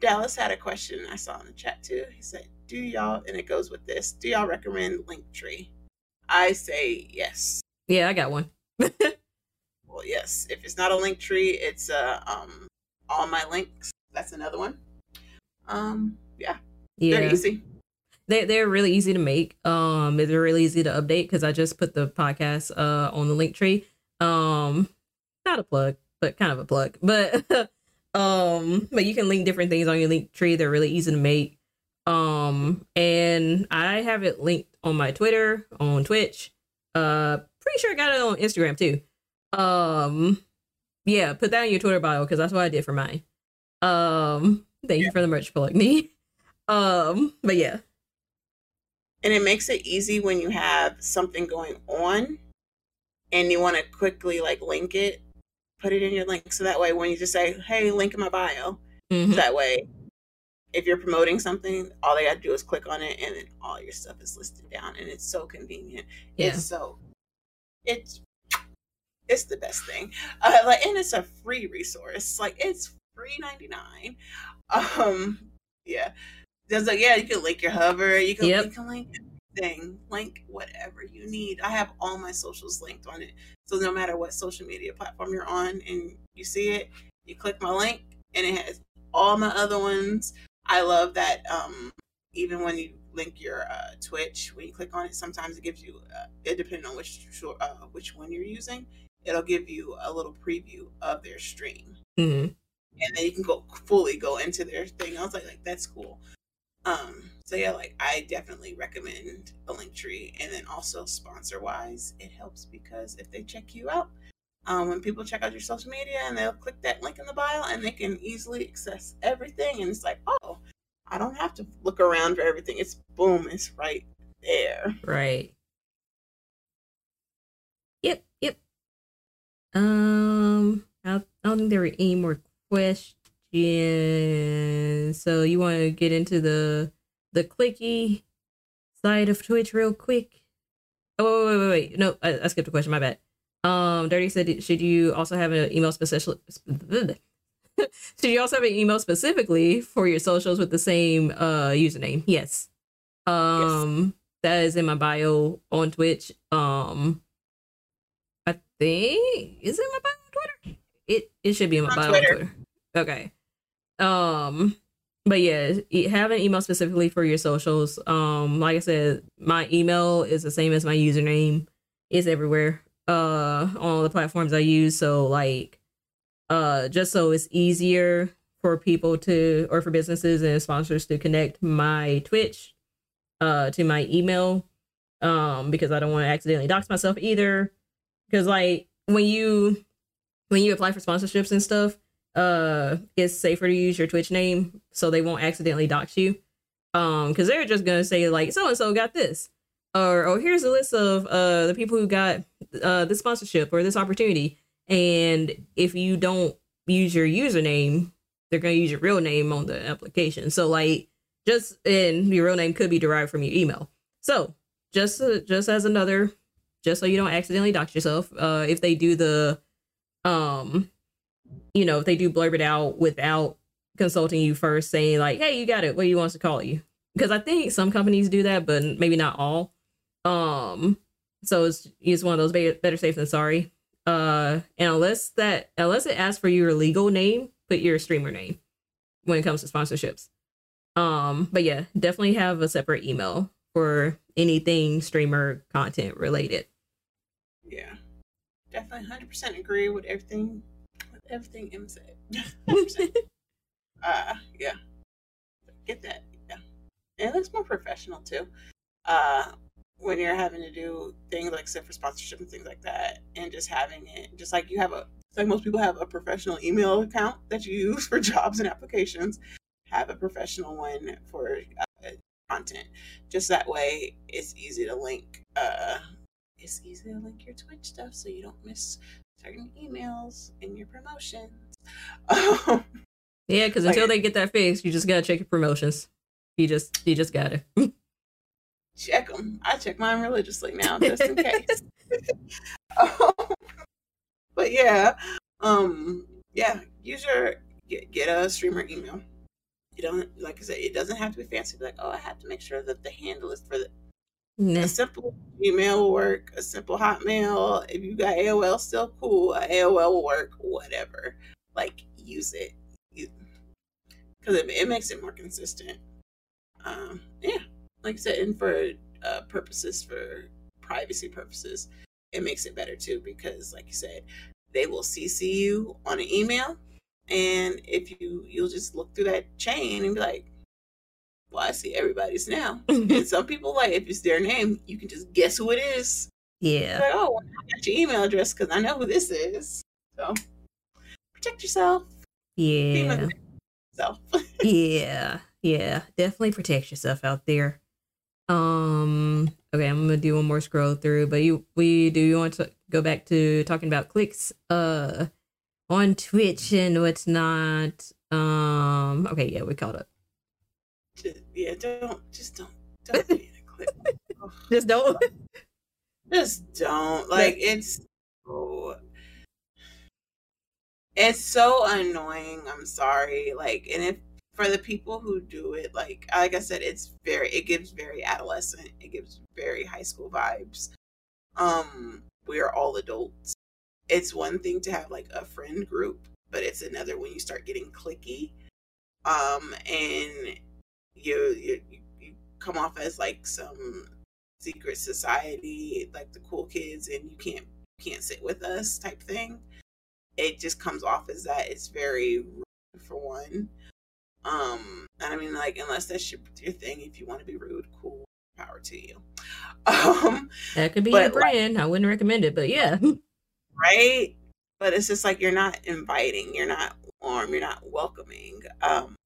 Dallas had a question I saw in the chat too. He said, Do y'all, and it goes with this, do y'all recommend Linktree? I say yes. yeah, I got one. Well, yes. If it's not a Linktree, it's uh, um, all my links. That's another one. Um, yeah, Yeah. they're easy. They they're really easy to make. Um, they're really easy to update because I just put the podcast uh on the Linktree. Um, not a plug, but kind of a plug. But um, but you can link different things on your Linktree. They're really easy to make. Um, and I have it linked on my Twitter, on Twitch. Uh, pretty sure I got it on Instagram too. Um, yeah, put that in your Twitter bio because that's what I did for mine. Um, thank you for the merch plug, me. Um, but yeah, and it makes it easy when you have something going on and you want to quickly like link it put it in your link so that way when you just say hey link in my bio Mhm. that way if you're promoting something all they got to do is click on it and then all your stuff is listed down and it's so convenient. Yeah. it's so it's it's the best thing. Uh, like and it's a free resource. Like it's free 99 um yeah there's like yeah you can link your hover you can, Yep. you can link everything link whatever you need i have all my socials linked on it so no matter what social media platform you're on and you see it you click my link and it has all my other ones i love that um even when you link your uh, twitch when you click on it sometimes it gives you uh, it depending on which uh, which one you're using it'll give you a little preview of their stream Mhm. and then you can go fully go into their thing. I was like, like that's cool. Um, so yeah, like I definitely recommend a Linktree, and then also sponsor wise, it helps because if they check you out, um, when people check out your social media and they'll click that link in the bio and they can easily access everything, and it's like, oh, I don't have to look around for everything. It's boom, it's right there. Right. Yep, yep. Um, I don't think there were any more questions. So you want to get into the the cliquey side of Twitch real quick? Oh wait, wait, wait, wait. No, I, I skipped a question. My bad. Um, Dirty said, should you also have an email special? should you also have an email specifically for your socials with the same uh username? Yes. Um, yes. that is in my bio on Twitch. Um, I think is it my bio on Twitter? It it should be in my on bio Twitter. on Twitter. Okay. Um, but yeah, have an email specifically for your socials. Um, like I said, my email is the same as my username. It's everywhere. Uh, on all the platforms I use. So like, uh, just so it's easier for people to or for businesses and sponsors to connect my Twitch, uh, to my email. Um, because I don't want to accidentally dox myself either. Because like when you when you apply for sponsorships and stuff, uh it's safer to use your Twitch name so they won't accidentally dox you. Um, because they're just gonna say like so and so got this. Or oh here's a list of uh the people who got uh this sponsorship or this opportunity. And if you don't use your username, they're gonna use your real name on the application. So like just and your real name could be derived from your email. So just uh, just as another just so you don't accidentally dox yourself, uh if they do the um you know, if they do blurb it out without consulting you first, saying like, "Hey, you got it. What do you want to call you?" Because I think some companies do that, but maybe not all. Um, so it's it's one of those better safe than sorry. Uh, and unless that unless it asks for your legal name, put your streamer name when it comes to sponsorships. Um, but yeah, definitely have a separate email for anything streamer content related. Yeah, definitely, hundred percent agree with everything everything M said. uh, yeah. Get that. Yeah. And it looks more professional too. Uh, when you're having to do things like sit for sponsorship and things like that, and just having it, just like you have a, like most people have a professional email account that you use for jobs and applications, have a professional one for uh, content. Just that way, it's easy to link. Uh, it's easy to link your Twitch stuff so you don't miss certain emails and your promotions. Um, yeah, because until like, they get that fixed, you just gotta check your promotions. You just you just gotta check them. I check mine religiously now, just in case. um, but yeah, um, yeah, use your get, get a streamer email. You don't like I said, it doesn't have to be fancy. Be like, oh, I have to make sure that the handle is for the Nah. A simple email will work. A simple Hotmail. If you got AOL, still cool. AOL will work. Whatever. Like use it because it, it, makes it more consistent. Um, yeah, like I said, and for uh, purposes for privacy purposes, it makes it better too because, like you said, they will CC you on an email, and if you you'll just look through that chain and be like, well, I see everybody's now. and some people, like, if it's their name, you can just guess who it is. Yeah. Like, oh, I got your email address because I know who this is. So protect yourself. Yeah. yeah. Yeah. Definitely protect yourself out there. Um. Okay, I'm gonna do one more scroll through, but you we do you want to go back to talking about cliques uh on Twitch and what's not. Um. Okay. Yeah, we caught up just, yeah, don't just don't don't be in a clique. just don't. Just don't. Like it's so it's so annoying. I'm sorry. Like, and if for the people who do it, like like I said, it's very it gives very adolescent. It gives very high school vibes. Um, we are all adults. It's one thing to have like a friend group, but it's another when you start getting cliquey. Um, and you you you come off as like some secret society, like the cool kids, and you can't can't sit with us type thing. It just comes off as that. It's very rude for one. Um, and I mean, like, unless that's your, your thing, if you want to be rude, cool, power to you. Um, that could be a brand. Like, I wouldn't recommend it, but yeah. Right? But it's just like you're not inviting, you're not warm, you're not welcoming. Um,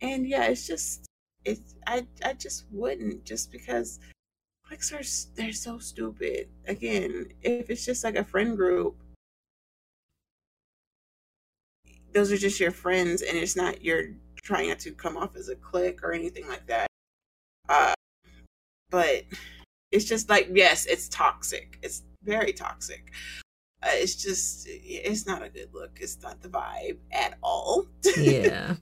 and yeah, it's just, it's, I, I just wouldn't just because cliques are, they're so stupid. Again, if it's just like a friend group, those are just your friends and it's not you're trying not to come off as a clique or anything like that. Uh, but it's just like yes it's toxic. It's very toxic. Uh, it's just it's not a good look. It's not the vibe at all. Yeah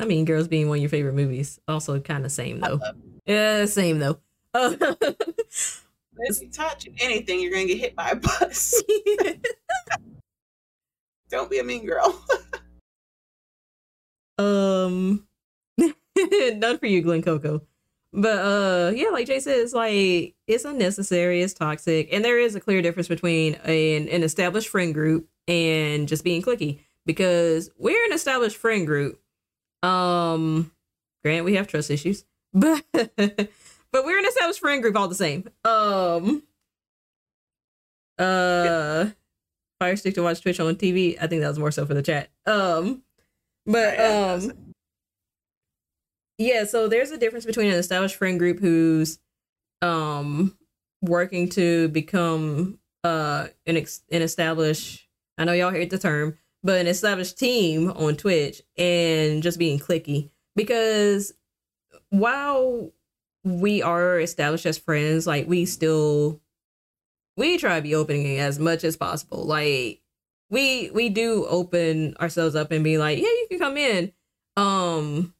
I mean, Girls being one of your favorite movies, also kind of same though. Yeah, same though. if you touch anything, you're gonna get hit by a bus. Don't be a mean girl. um, none for you, Glen Coco. But uh, yeah, like Jay says, like it's unnecessary, it's toxic, and there is a clear difference between an an established friend group and just being cliquey. Because we're an established friend group. Um, grant we have trust issues, but but we're an established friend group all the same. Um, uh, Fire Stick to watch Twitch on TV. I think that was more so for the chat. Um, but um, yeah. So there's a difference between an established friend group who's um working to become uh an ex- an established. I know y'all hate the term, but an established team on Twitch and just being cliquey because while we are established as friends, like we still we try to be opening as much as possible. Like we we do open ourselves up and be like, yeah, you can come in. Um,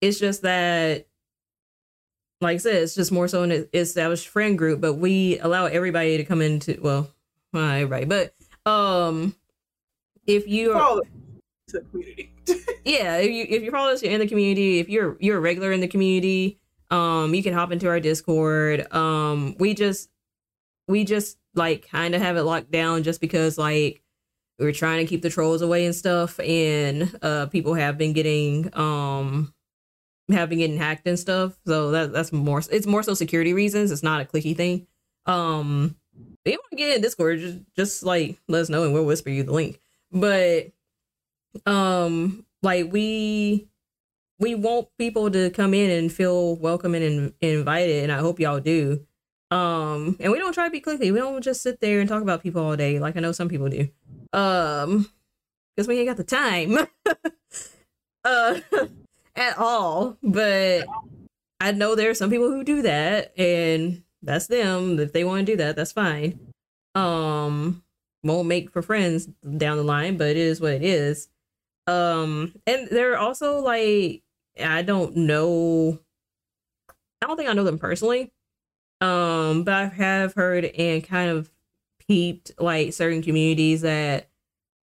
it's just that, like I said, it's just more so an established friend group, but we allow everybody to come into. Well, not everybody, but um, if you are the community, yeah, if you if you follow us, you're in the community. If you're you're a regular in the community, um, you can hop into our Discord. Um, we just we just like kind of have it locked down just because like we are trying to keep the trolls away and stuff and uh people have been getting um have been getting hacked and stuff. So that that's more it's more so security reasons. It's not a cliquey thing. Um if you want to get in discord just just like let us know and we'll whisper you the link but um like we we want people to come in and feel welcome and, and invited and i hope y'all do um, and we don't try to be cliquey. We don't just sit there and talk about people all day, like I know some people do. Um, because we ain't got the time. uh, at all. But I know there are some people who do that, and that's them. If they want to do that, that's fine. Um, won't make for friends down the line, but it is what it is. Um, and they're also like I don't know. I don't think I know them personally, um, but I have heard and kind of peeped like certain communities that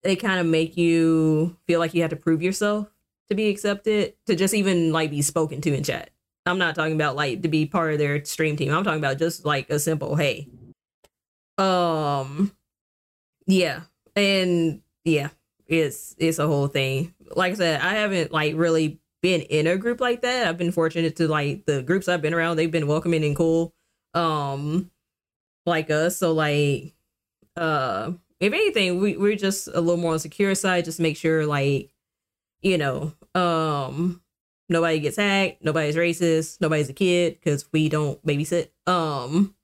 they kind of make you feel like you have to prove yourself to be accepted, to just even like be spoken to in chat. I'm not talking about like to be part of their stream team. I'm talking about just like a simple hey. Um yeah. And yeah, it's it's a whole thing. Like I said, I haven't like really been in a group like that. I've been fortunate to like the groups I've been around, they've been welcoming and cool um like us so like uh if anything we, we're just a little more on the secure side just make sure like you know um nobody gets hacked nobody's racist nobody's a kid because we don't babysit um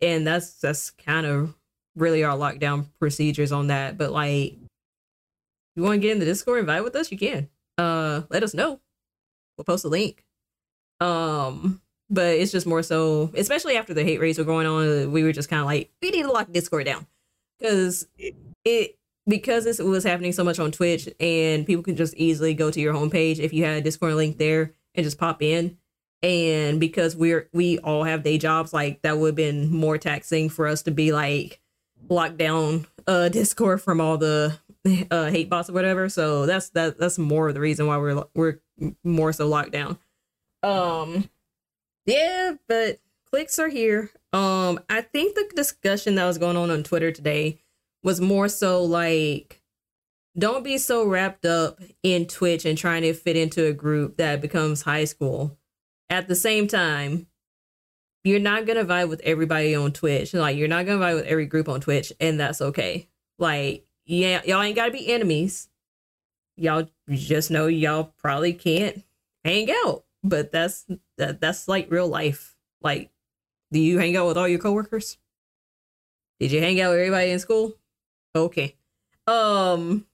and that's that's kind of really our lockdown procedures on that but like you want to get in the discord and invite with us you can. Uh let us know. We'll post a link. Um but it's just more so, especially after the hate raids were going on, we were just kind of like, we need to lock Discord down. Because it because this was happening so much on Twitch and people can just easily go to your homepage if you had a Discord link there and just pop in. And because we're we all have day jobs, like that would have been more taxing for us to be like locked down uh Discord from all the uh hate bots or whatever. So that's that that's more of the reason why we're we're more so locked down. Um yeah, but cliques are here. Um, I think the discussion that was going on on Twitter today was more so like don't be so wrapped up in Twitch and trying to fit into a group that becomes high school. At the same time, you're not gonna vibe with everybody on Twitch. Like you're not gonna vibe with every group on Twitch, and that's okay. Like, yeah, y'all ain't gotta be enemies. Y'all just know y'all probably can't hang out. But that's that that's like real life. Like, do you hang out with all your coworkers? Did you hang out with everybody in school? Okay. Um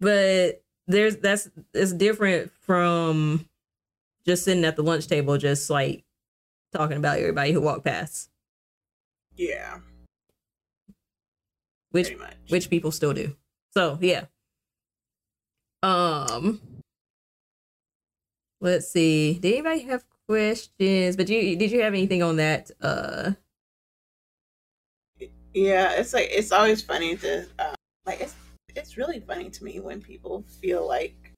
but there's that's it's different from just sitting at the lunch table just like talking about everybody who walked past. Yeah. Which which people still do. So yeah. Um let's see. Did anybody have questions? But you did you have anything on that? Uh Yeah, it's like it's always funny to uh, like it's it's really funny to me when people feel like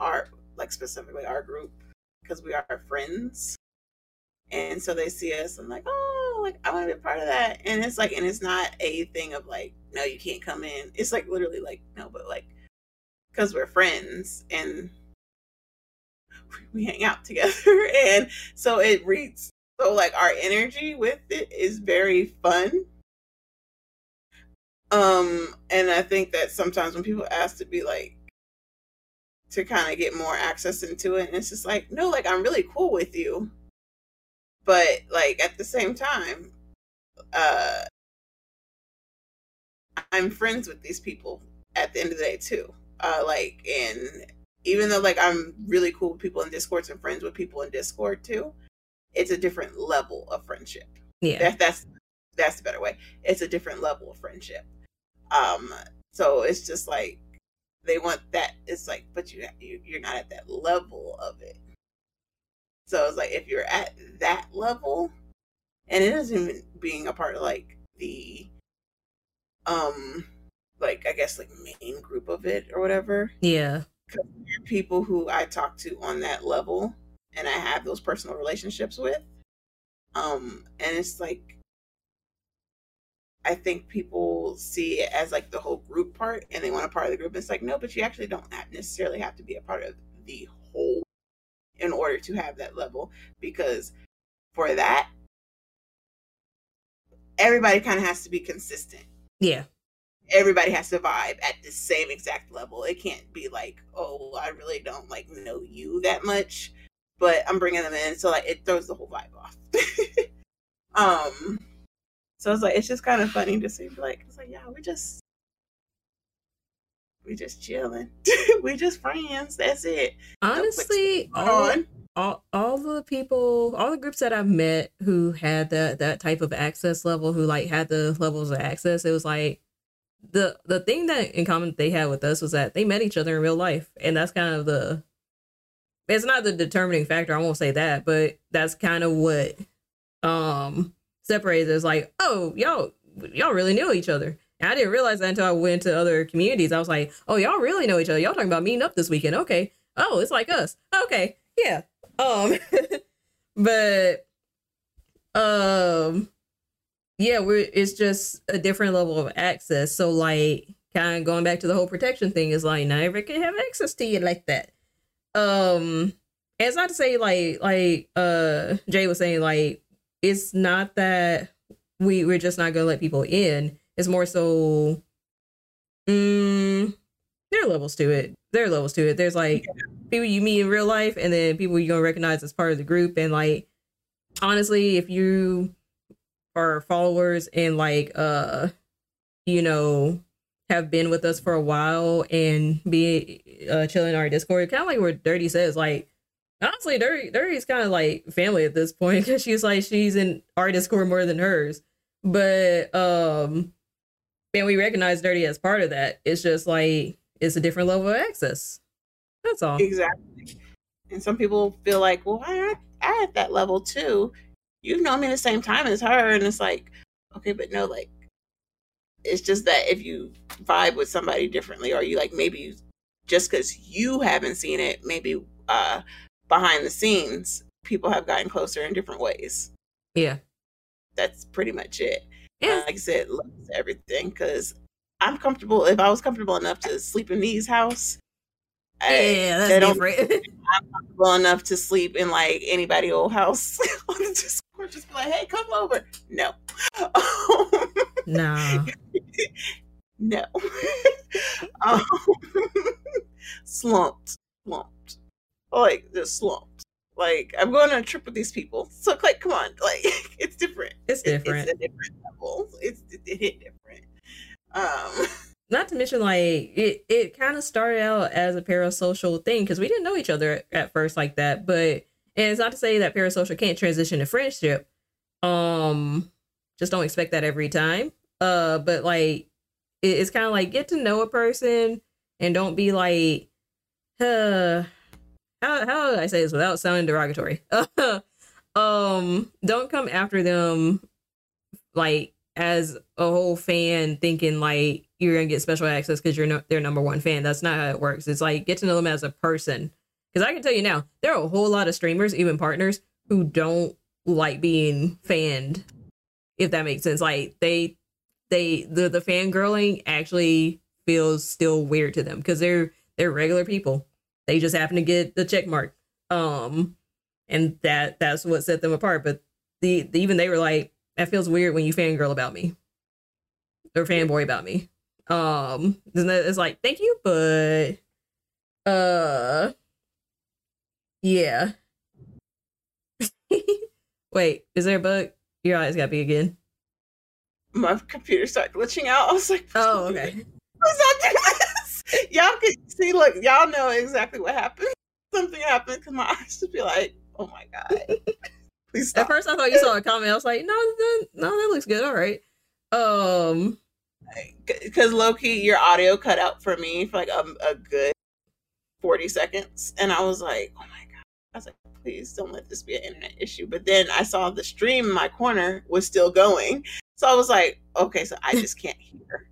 our like specifically our group because we are friends and so they see us and like oh like i want to be part of that. And it's like and it's not a thing of like no you can't come in. It's like literally like no but like because we're friends and we hang out together. And so it reads so like our energy with it is very fun. Um and i think that sometimes when people ask to be like to kind of get more access into it and it's just like no like i'm really cool with you but like at the same time uh i'm friends with these people at the end of the day too. Uh like and even though like i'm really cool with people in discord and friends with people in discord too it's a different level of friendship. Yeah. That, that's that's the better way. It's a different level of friendship. Um so it's just like they want that it's like but you, you you're not at that level of it so it's like if you're at that level, and it isn't even being a part of like the um like I guess like main group of it or whatever. Yeah. People who I talk to on that level and I have those personal relationships with. Um and it's like I think people see it as like the whole group part and they want a part of the group. It's like, no, but you actually don't necessarily have to be a part of the whole in order to have that level because for that everybody kind of has to be consistent. Yeah. Everybody has to vibe at the same exact level. It can't be like oh i really don't like know you that much but i'm bringing them in so like it throws the whole vibe off. Um so it's like it's just kind of funny to see like it's like yeah we're just we just chilling. we just friends. That's it. Honestly, all, all, all the people, all the groups that I've met who had that that type of access level, who like had the levels of access, it was like the the thing that in common they had with us was that they met each other in real life, and that's kind of the. It's not the determining factor. I won't say that, but that's kind of what um separates us. Like, oh, y'all, y'all really knew each other and I didn't realize that until I went to other communities. I was like, oh, y'all really know each other. Y'all talking about meeting up this weekend. Okay. Oh, it's like us. Okay. Yeah. Um, but, um, yeah, we're, it's just a different level of access. So like kind of going back to the whole protection thing is like, not everyone can have access to you like that. Um, it's not to say like, like, uh, Jay was saying, like, it's not that we, we're just not going to let people in it's more so, mm, there are levels to it. There are levels to it. There's like people you meet in real life, and then people you're gonna recognize as part of the group. And like, honestly, if you are followers and like, uh, you know, have been with us for a while and be uh, chilling in our Discord, kind of like what Dirty says, like honestly, Dirty Dirty is kind of like family at this point because she's like she's in our Discord more than hers. But um, and we recognize dirty as part of that. It's just like it's a different level of access. That's all. Exactly. And some people feel like, well, I I at that level too. You've known me the same time as her, and it's like, okay, but no, like, it's just that if you vibe with somebody differently, or you like maybe just because you haven't seen it, maybe uh behind the scenes, people have gotten closer in different ways. Yeah, that's pretty much it. Yeah. like I said, loves everything because I'm comfortable. If I was comfortable enough to sleep in these house, yeah, that's different. I'm comfortable enough to sleep in like anybody old house on the Discord. Just be like, hey, come over. No. no. no. um, slumped. Slumped. Like just slumped. Like I'm going on a trip with these people. So like come on. Like it's different. It's different. It's a different level. It's it, it hit different. Um not to mention like it it kind of started out as a parasocial thing because we didn't know each other at first like that but and it's not to say that parasocial can't transition to friendship um just don't expect that every time uh but like it, it's kind of like get to know a person and don't be like uh how how do i say this without sounding derogatory um don't come after them like as a whole fan thinking like you're gonna get special access because you're no, their number one fan. That's not how it works. It's like get to know them as a person. Because I can tell you now, there are a whole lot of streamers, even partners, who don't like being fanned. If that makes sense, like they, they the the fangirling actually feels still weird to them because they're they're regular people. They just happen to get the check mark, um, and that that's what set them apart. But the, the even they were like, that feels weird when you fangirl about me or fanboy about me. Um, it's like, thank you, but uh, yeah. Wait, is there a bug? Your eyes got me again. My computer started glitching out. I was like, oh, okay. Please not do this. Y'all can see, look, y'all know exactly what happened. Something happened because my eyes just be like, oh my god. Please stop. At first, I thought you saw a comment. I was like, no, no, no that looks good. All right. Um, because lowkey, your audio cut out for me for like a, a good 40 seconds. And I was like, oh my God. I was like, please don't let this be an internet issue. But then I saw the stream in my corner was still going. So I was like, okay, so I just can't hear.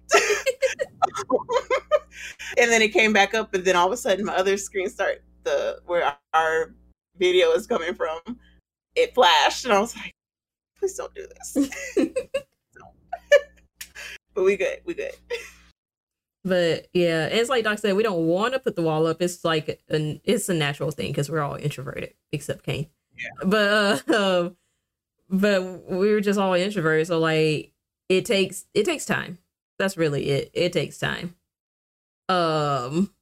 And then it came back up, and then all of a sudden my other screen start the where our video is coming from, it flashed, and I was like, please don't do this but we good. We good. But yeah, it's like Doc said, we don't want to put the wall up. It's like an it's a natural thing because we're all introverted except Kane. Yeah. But uh, um, but we were just all introverted, so like it takes it takes time. That's really it. It takes time. Um,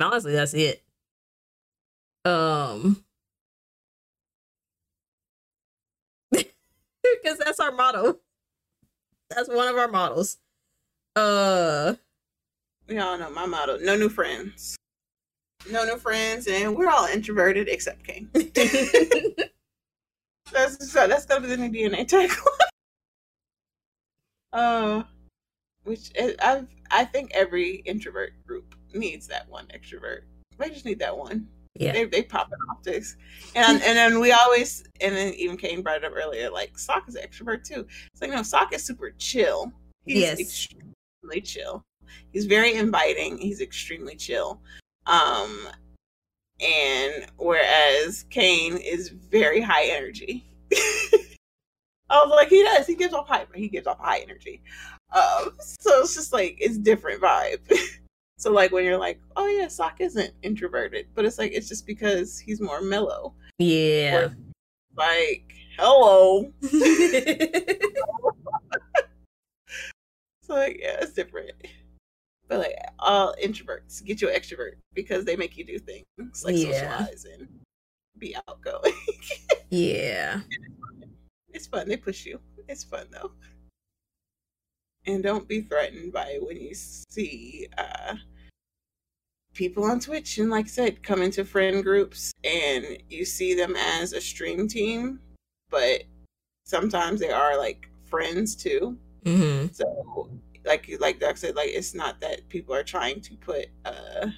honestly, that's it. Um, because that's our motto. That's one of our models. Uh, y'all know my motto: no new friends, no new friends, and we're all introverted except King. that's that's gonna be the new DNA tag. uh, which eh, I I think every introvert group needs that one extrovert. They just need that one. Yeah, they they pop it off this, and and then we always and then even Kane brought it up earlier. Like Sock is an extrovert too. It's like no, Sock is super chill. He's yes. Extremely extremely chill. He's very inviting. He's extremely chill. Um, and whereas Kane is very high energy. I was like, he does. He gives off high. He gives off high energy. Um, so it's just like it's different vibe. so like when you're like, oh yeah, Sock isn't introverted, but it's like it's just because he's more mellow. Yeah. Or, like hello. So like, yeah, it's different. But like all introverts, get you an extrovert because they make you do things like yeah. socialize and be outgoing. yeah. It's fun. They push you. It's fun though. And don't be threatened by when you see uh people on Twitch and like I said, come into friend groups and you see them as a stream team, but sometimes they are like friends too. Mm-hmm. So, like like Doc said, like it's not that people are trying to put uh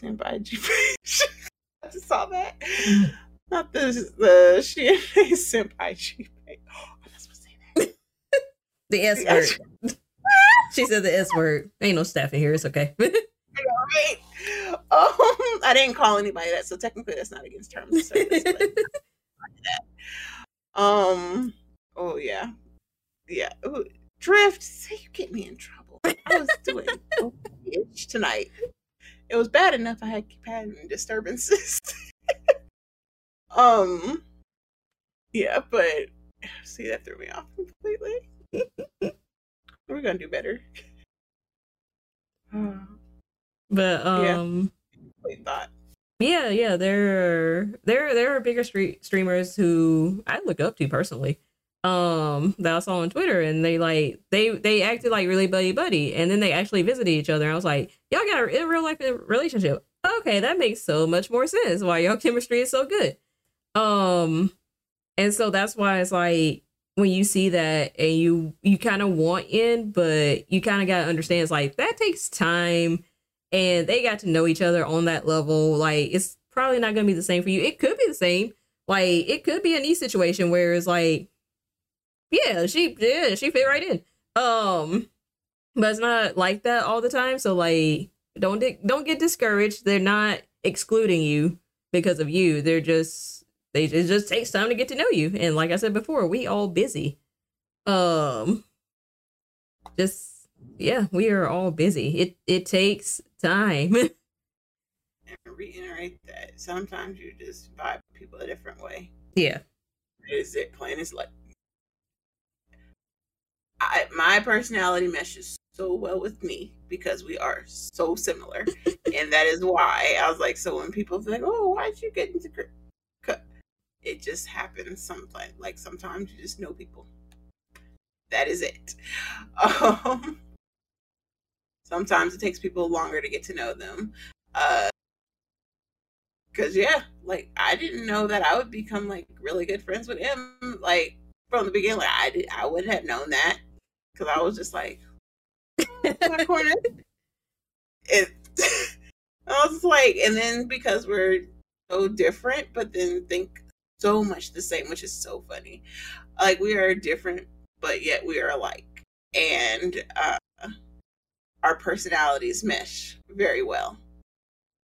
senpai page. I just saw that. Mm-hmm. Not the the she senpai G Oh, I'm not supposed to say that. The S word. she said the S word. Ain't no staff in here. It's okay. right? Um, I didn't call anybody that, so technically that's not against terms of service. um. Oh yeah yeah. Ooh, drift. Say you get me in trouble. I was doing itch tonight. It was bad enough I had having disturbances. um, yeah, but see that threw me off completely. We're gonna do better. but um, yeah. thought. Yeah, yeah, there are there there are bigger street streamers who I look up to personally. Um, that I saw on Twitter, and they like they they acted like really buddy buddy, and then they actually visited each other. I was like, y'all got a, real life relationship. Okay, that makes so much more sense. Why y'all chemistry is so good. Um, and so that's why it's like when you see that and you you kind of want in, but you kind of got to understand it's like that takes time and they got to know each other on that level. Like it's probably not gonna be the same for you. It could be the same. Like it could be a neat situation where it's like, yeah, she yeah, she fit right in. Um, but it's not like that all the time. So like don't don't get discouraged. They're not excluding you because of you. They're just they it just takes time to get to know you. And like I said before, we all busy. Um just yeah, we are all busy. It it takes time. and reiterate that sometimes you just vibe people a different way. Yeah. Is it plain as like I my personality meshes so well with me because we are so similar. and that is why I was like, so when people like, oh, why'd you get into it just happens sometimes. Like sometimes you just know people. That is it. Um, Sometimes it takes people longer to get to know them. Uh, Cause yeah, like I didn't know that I would become like really good friends with him. Like from the beginning, like I did, I wouldn't have known that because I was just like corner. It, I was like, and then because we're so different, but then think so much the same, which is so funny. Like we are different, but yet we are alike, and uh, our personalities mesh very well.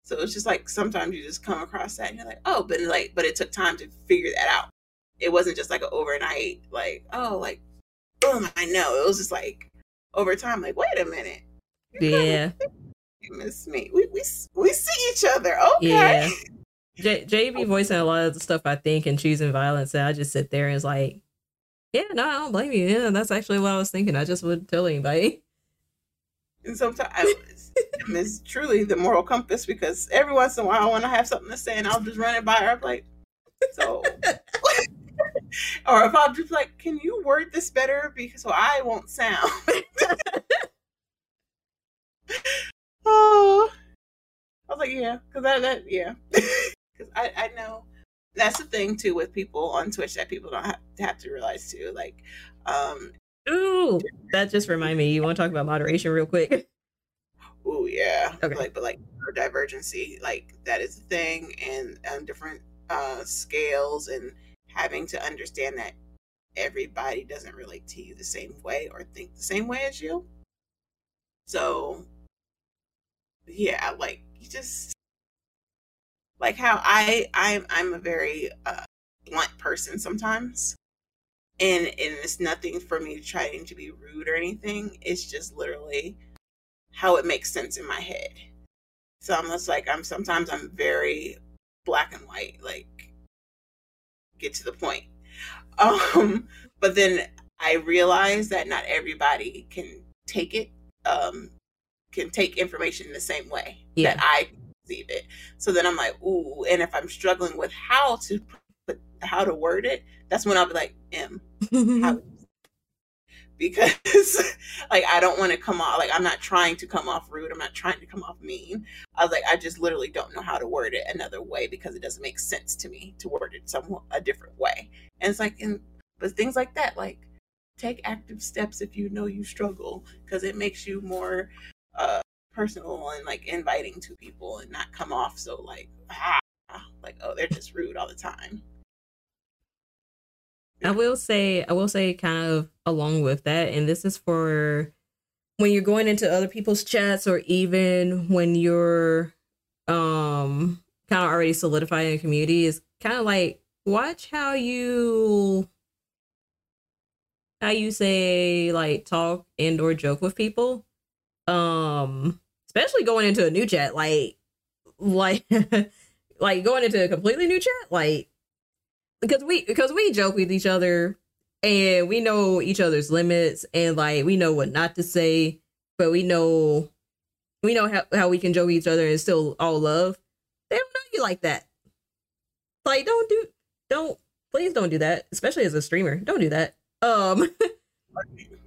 So it's just like sometimes you just come across that and you're like, oh, but like, but it took time to figure that out. It wasn't just like an overnight, like, oh, like, boom, I know. It was just like over time, like, wait a minute. Yeah. You miss me. We, we, we see each other. Okay. Yeah. J- JB oh. voicing a lot of the stuff I think and choosing violence. And I just sit there and it's like, yeah, no, I don't blame you. Yeah, that's actually what I was thinking. I just wouldn't tell anybody. And sometimes it's truly the moral compass because every once in a while I want to have something to say and I'll just run it by her. I'm like, so. or if I'm just like, can you word this better because so I won't sound. oh, I was like, yeah, because that, that, yeah, because I, I know that's the thing too with people on Twitch that people don't have, have to realize too. Like, um, Ooh, that just reminded me. You want to talk about moderation real quick? Oh yeah. Okay. Like, but like divergency, like that is a thing, and um, different uh, scales, and having to understand that everybody doesn't relate to you the same way or think the same way as you. So, yeah, like you just like how I I'm I'm a very uh, blunt person sometimes. And and it's nothing for me trying to be rude or anything. It's just literally how it makes sense in my head. So i'm just like i'm sometimes i'm very black and white like get to the point. Um but then i realize that not everybody can take it um can take information the same way yeah. that i receive it so then i'm like ooh and if i'm struggling with how to put how to word it that's when i'll be like m because like I don't want to come off like I'm not trying to come off rude. I'm not trying to come off mean. I was like I just literally don't know how to word it another way because it doesn't make sense to me to word it some a different way. And it's like and but things like that like take active steps if you know you struggle because it makes you more uh personal and like inviting to people and not come off so like ah like oh they're just rude all the time. I will say, I will say, kind of along with that, and this is for when you're going into other people's chats, or even when you're um kind of already solidified in a community, is kind of like watch how you how you say like talk and or joke with people Um, especially going into a new chat, like, like, like going into a completely new chat, like, because we because we joke with each other and we know each other's limits and like we know what not to say, but we know we know how, how we can joke with each other and still all love. They don't know you like that. Like, don't do don't please don't do that, especially as a streamer. Don't do that. Um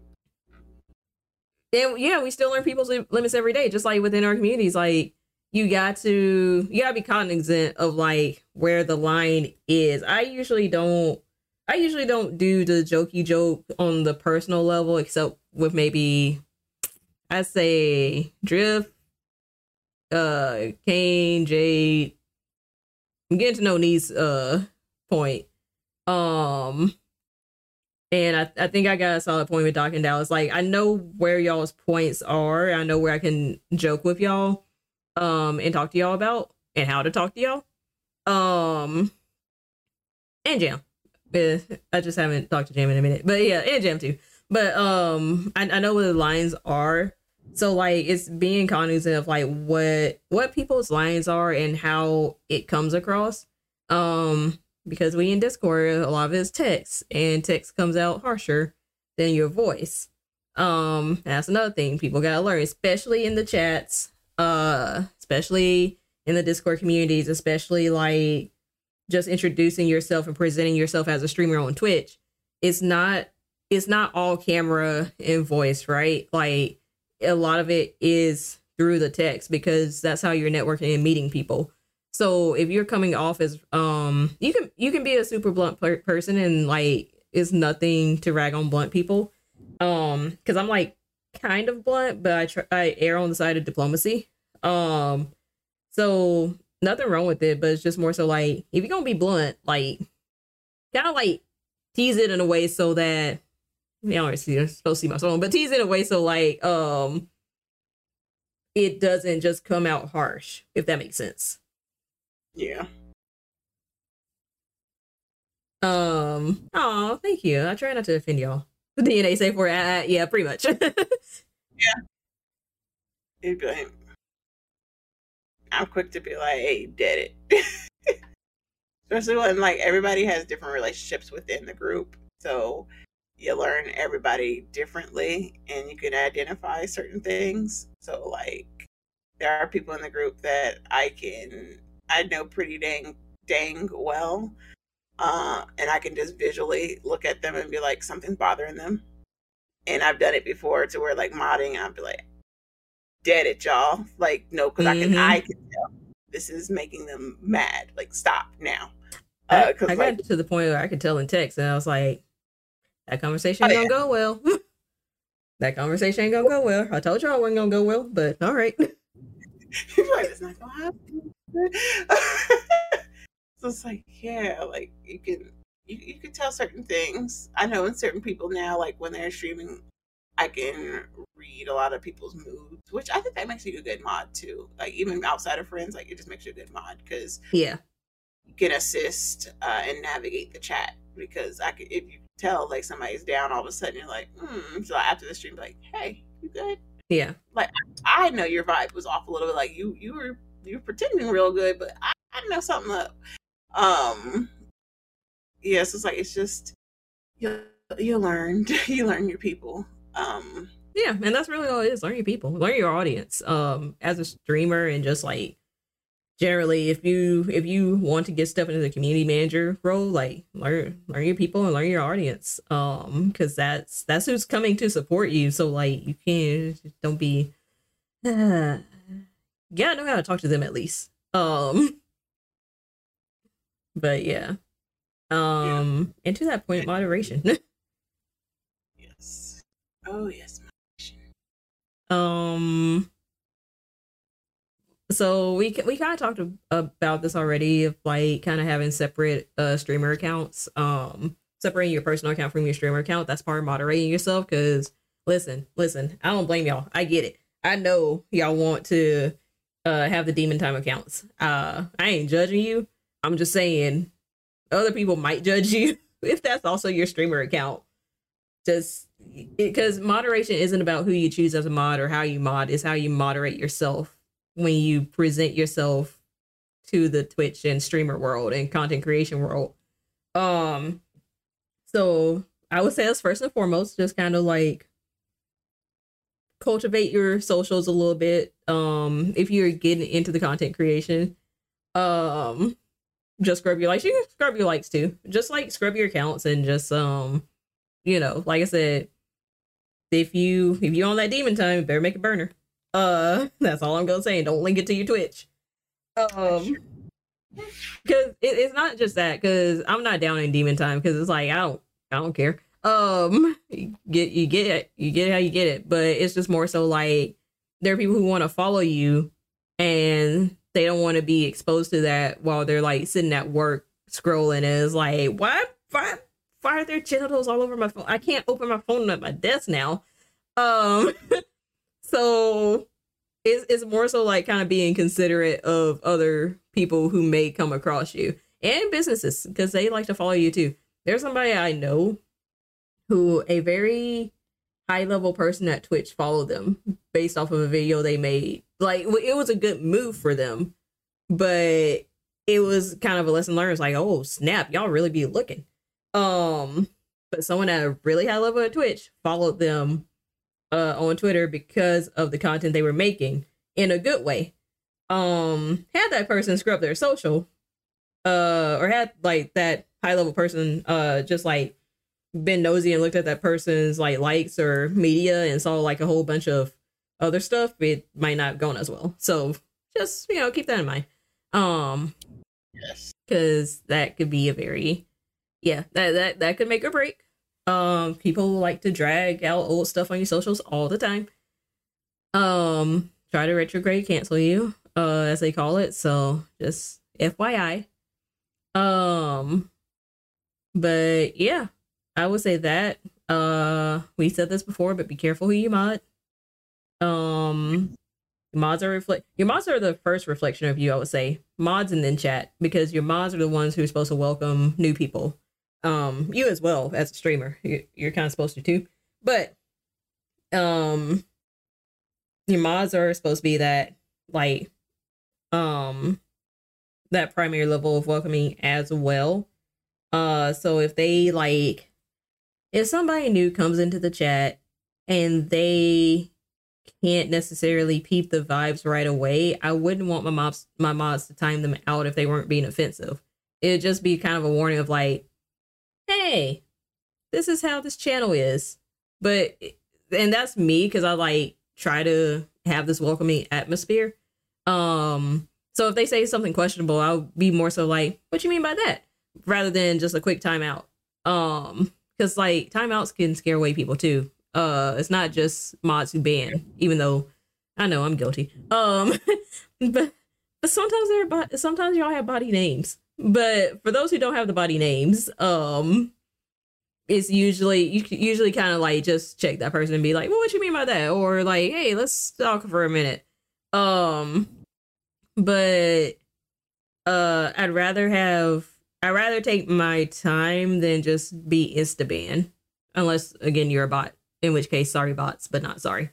and yeah, we still learn people's limits every day, just like within our communities. Like you got to you gotta be cognizant of like where the line is. I usually don't I usually don't do the jokey joke on the personal level, except with maybe I say Drift, uh, Kane, Jade. I'm getting to know Nee's uh point. Um, and I, I think I got a solid point with Doc and Dallas. Like I know where y'all's points are. I know where I can joke with y'all, um, and talk to y'all about and how to talk to y'all. Um, and Jam. I just haven't talked to Jam in a minute, but yeah, and Jam too. But um, I, I know where the lines are. So like it's being cognizant of like what what people's lines are and how it comes across. Um, because we in Discord, a lot of it is text, and text comes out harsher than your voice. Um, that's another thing people gotta learn, especially in the chats, uh, especially in the Discord communities, especially like just introducing yourself and presenting yourself as a streamer on Twitch. It's not it's not all camera and voice, right? Like a lot of it is through the text because that's how you're networking and meeting people. So if you're coming off as um you can you can be a super blunt per- person and like it's nothing to rag on blunt people. Um cuz I'm like kind of blunt but I try I err on the side of diplomacy. Um so nothing wrong with it but it's just more so like if you're to be blunt like kind of like tease it in a way so that you know, you're supposed to see my song, but tease it in a way so like um it doesn't just come out harsh, if that makes sense. Yeah. Um. Oh, thank you. I try not to offend y'all. The DNA say for uh, yeah, pretty much. yeah. It'd be like, I'm quick to be like, "Hey, did it." Especially when like everybody has different relationships within the group, so you learn everybody differently, and you can identify certain things. So like, there are people in the group that I can I know pretty dang dang well. Uh, and I can just visually look at them and be like, something's bothering them. And I've done it before to where like modding, I'll be like, dead it, y'all. Like, no, because mm-hmm. I can I can tell this is making them mad. Like, stop now. Uh, I, I got to the point where I could tell in text, and I was like, that conversation ain't oh, gonna yeah. go well. that conversation ain't gonna go well. I told y'all it wasn't gonna go well, but all right. like, it's not gonna happen. so it's like, yeah, like you can you, you can tell certain things. I know in certain people now, like when they're streaming, I can read a lot of people's moods, which I think that makes you a good mod too. Like even outside of friends, like it just makes you a good mod because yeah, you can assist uh, and navigate the chat. Because I could, if you tell like somebody's down, all of a sudden you're like, hmm. So after the stream, like, hey, you good? Yeah. Like I know your vibe was off a little bit. Like you, you were you're pretending real good, but I, I know something up. Um, yes, yeah, so it's like it's just you you learn you learn your people. Um, yeah, and that's really all it is. Learn your people, learn your audience. Um, as a streamer and just like generally, if you if you want to get stuff into the community manager role, like learn learn your people and learn your audience. Um, because that's that's who's coming to support you. So like you can't don't be. gotta know how to talk to them at least. Um, but yeah. Um, yeah. and to that point, moderation. yes. Oh yes, moderation. Um. So we we kind of talked about this already of like kind of having separate uh streamer accounts. Um, separating your personal account from your streamer account. That's part of moderating yourself. Because listen, listen, I don't blame y'all. I get it. I know y'all want to uh have the demon time accounts. Uh I ain't judging you. I'm just saying other people might judge you if that's also your streamer account. just because moderation isn't about who you choose as a mod or how you mod it's how you moderate yourself when you present yourself to the twitch and streamer world and content creation world um so i would say that's first and foremost just kind of like cultivate your socials a little bit um if you're getting into the content creation um just scrub your likes. You can scrub your likes too. Just like scrub your accounts and just um you know like i said if you if you on that demon time you better make a burner. Uh that's all i'm gonna say don't link it to your twitch. Um because it, it's not just that because i'm not down in demon time because it's like i don't i don't care. Um you get you get it you get how you get it but it's just more so like there are people who want to follow you and they don't want to be exposed to that while they're like sitting at work scrolling and it's like why why why are there genitals all over my phone? I can't open my phone at my desk now. Um so it's, it's more so like kind of being considerate of other people who may come across you and businesses because they like to follow you too. There's somebody i know who a very high level person at Twitch followed them based off of a video they made. Like it was a good move for them, but it was kind of a lesson learned. It's like, oh snap, y'all really be looking. Um, but someone at a really high level at Twitch followed them uh on Twitter because of the content they were making in a good way. Um, had that person scrub their social, uh, or had like that high level person uh just like been nosy and looked at that person's like likes or media and saw like a whole bunch of other stuff, it might not have gone as well. So just you know keep that in mind. Um, Yes. because that could be a very yeah that that that could make or break. Um, people like to drag out old stuff on your socials all the time. Um, try to retrograde cancel you, uh, as they call it. So just FYI. Um, but yeah, I would say that. Uh, we said this before, but be careful who you mod. Um, mods are reflect. Your mods are the first reflection of you. I would say mods and then chat because your mods are the ones who are supposed to welcome new people. Um, you as well as a streamer, you, you're kind of supposed to too. But, um, your mods are supposed to be that like, um, that primary level of welcoming as well. Uh, so if they like if somebody new comes into the chat and they can't necessarily peep the vibes right away, I wouldn't want my mods my mods to time them out if they weren't being offensive. It'd just be kind of a warning of like, hey, this is how this channel is. But and that's me because I like try to have this welcoming atmosphere. Um, so if they say something questionable, I'll be more so like, what you mean by that? Rather than just a quick timeout. Um, because like timeouts can scare away people too. Uh, it's not just mods who ban, even though I know I'm guilty. Um, but but sometimes they're bo- sometimes y'all have body names. But for those who don't have the body names, um, it's usually you usually kind of like just check that person and be like, well, what you mean by that? Or like, hey, let's talk for a minute. Um, but uh, I'd rather have I'd rather take my time than just be insta ban. Unless again you're a bot. In which case, sorry bots, but not sorry.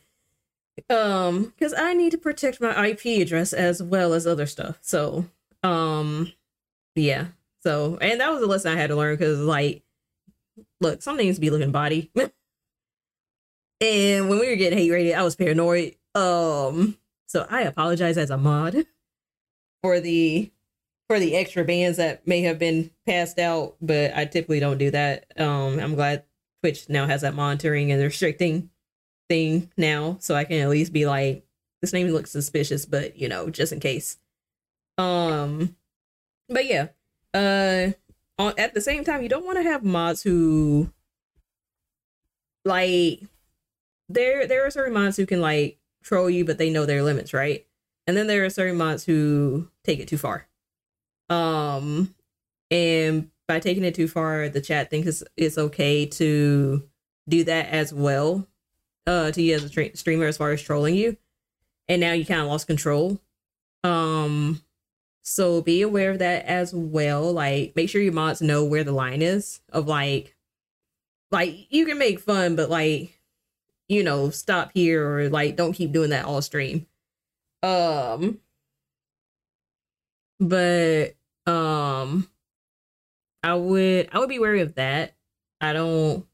Um, because I need to protect my IP address as well as other stuff. So, um, yeah. So, and that was a lesson I had to learn because, like, look, some names be looking body. and when we were getting hate raided, I was paranoid. Um, so I apologize as a mod for the for the extra bans that may have been passed out, but I typically don't do that. Um, I'm glad Twitch now has that monitoring and restricting thing now, so I can at least be like, this name looks suspicious, but you know, just in case. Um, but yeah, uh, on, at the same time, you don't want to have mods who like there there are certain mods who can like troll you, but they know their limits, right? And then there are certain mods who take it too far. Um, and by taking it too far, the chat thinks it's, it's okay to do that as well. Uh, to you as a tra- streamer, as far as trolling you, and now you kind of lost control. Um, so be aware of that as well. Like, make sure your mods know where the line is of like, like you can make fun, but like you know, stop here or like don't keep doing that all stream. Um but um I would I would be wary of that. I don't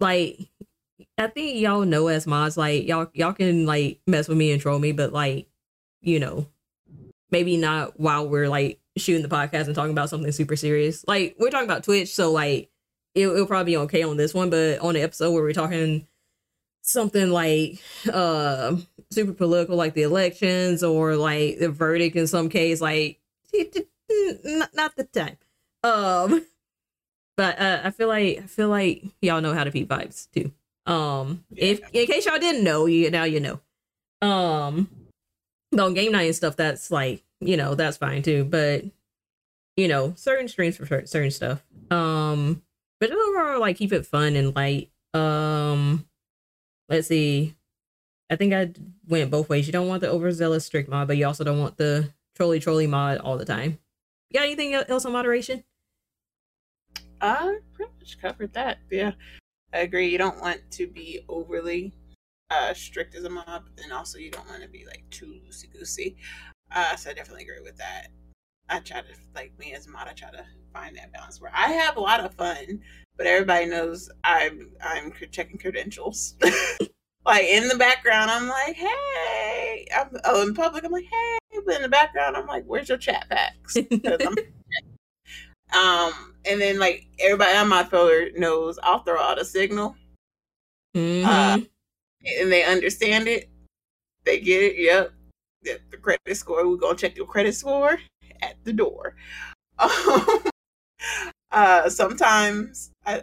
like I think y'all know as mods, like y'all y'all can like mess with me and troll me, but like, you know, maybe not while we're like shooting the podcast and talking about something super serious. Like we're talking about Twitch, so like it, will probably be okay on this one, but on the episode where we're talking something like uh super political, like the elections or like the verdict in some case, like not, not the time. Um, but uh, I feel like I feel like y'all know how to beat vibes too. Um, if in case y'all didn't know, you now you know. Um, on game night and stuff, that's like you know that's fine too. But you know, certain streams for certain stuff. Um, but overall, like keep it fun and light. Um, let's see. I think I went both ways. You don't want the overzealous strict mod, but you also don't want the trolley trolley mod all the time. Got anything else on moderation? I pretty much covered that. Yeah, I agree. You don't want to be overly uh, strict as a mob, and also you don't want to be like too loosey goosey. Uh, so I definitely agree with that. I try to like me as a mod. I try to find that balance where I have a lot of fun, but everybody knows I'm I'm checking credentials. like in the background, I'm like, hey, I'm oh in public, I'm like, hey, but in the background, I'm like, where's your chat packs? um, and then like everybody on my folder knows I'll throw out a signal, mm-hmm. uh, and they understand it. They get it. Yep, the, the credit score. We're gonna check your credit score at the door. Um, uh, sometimes I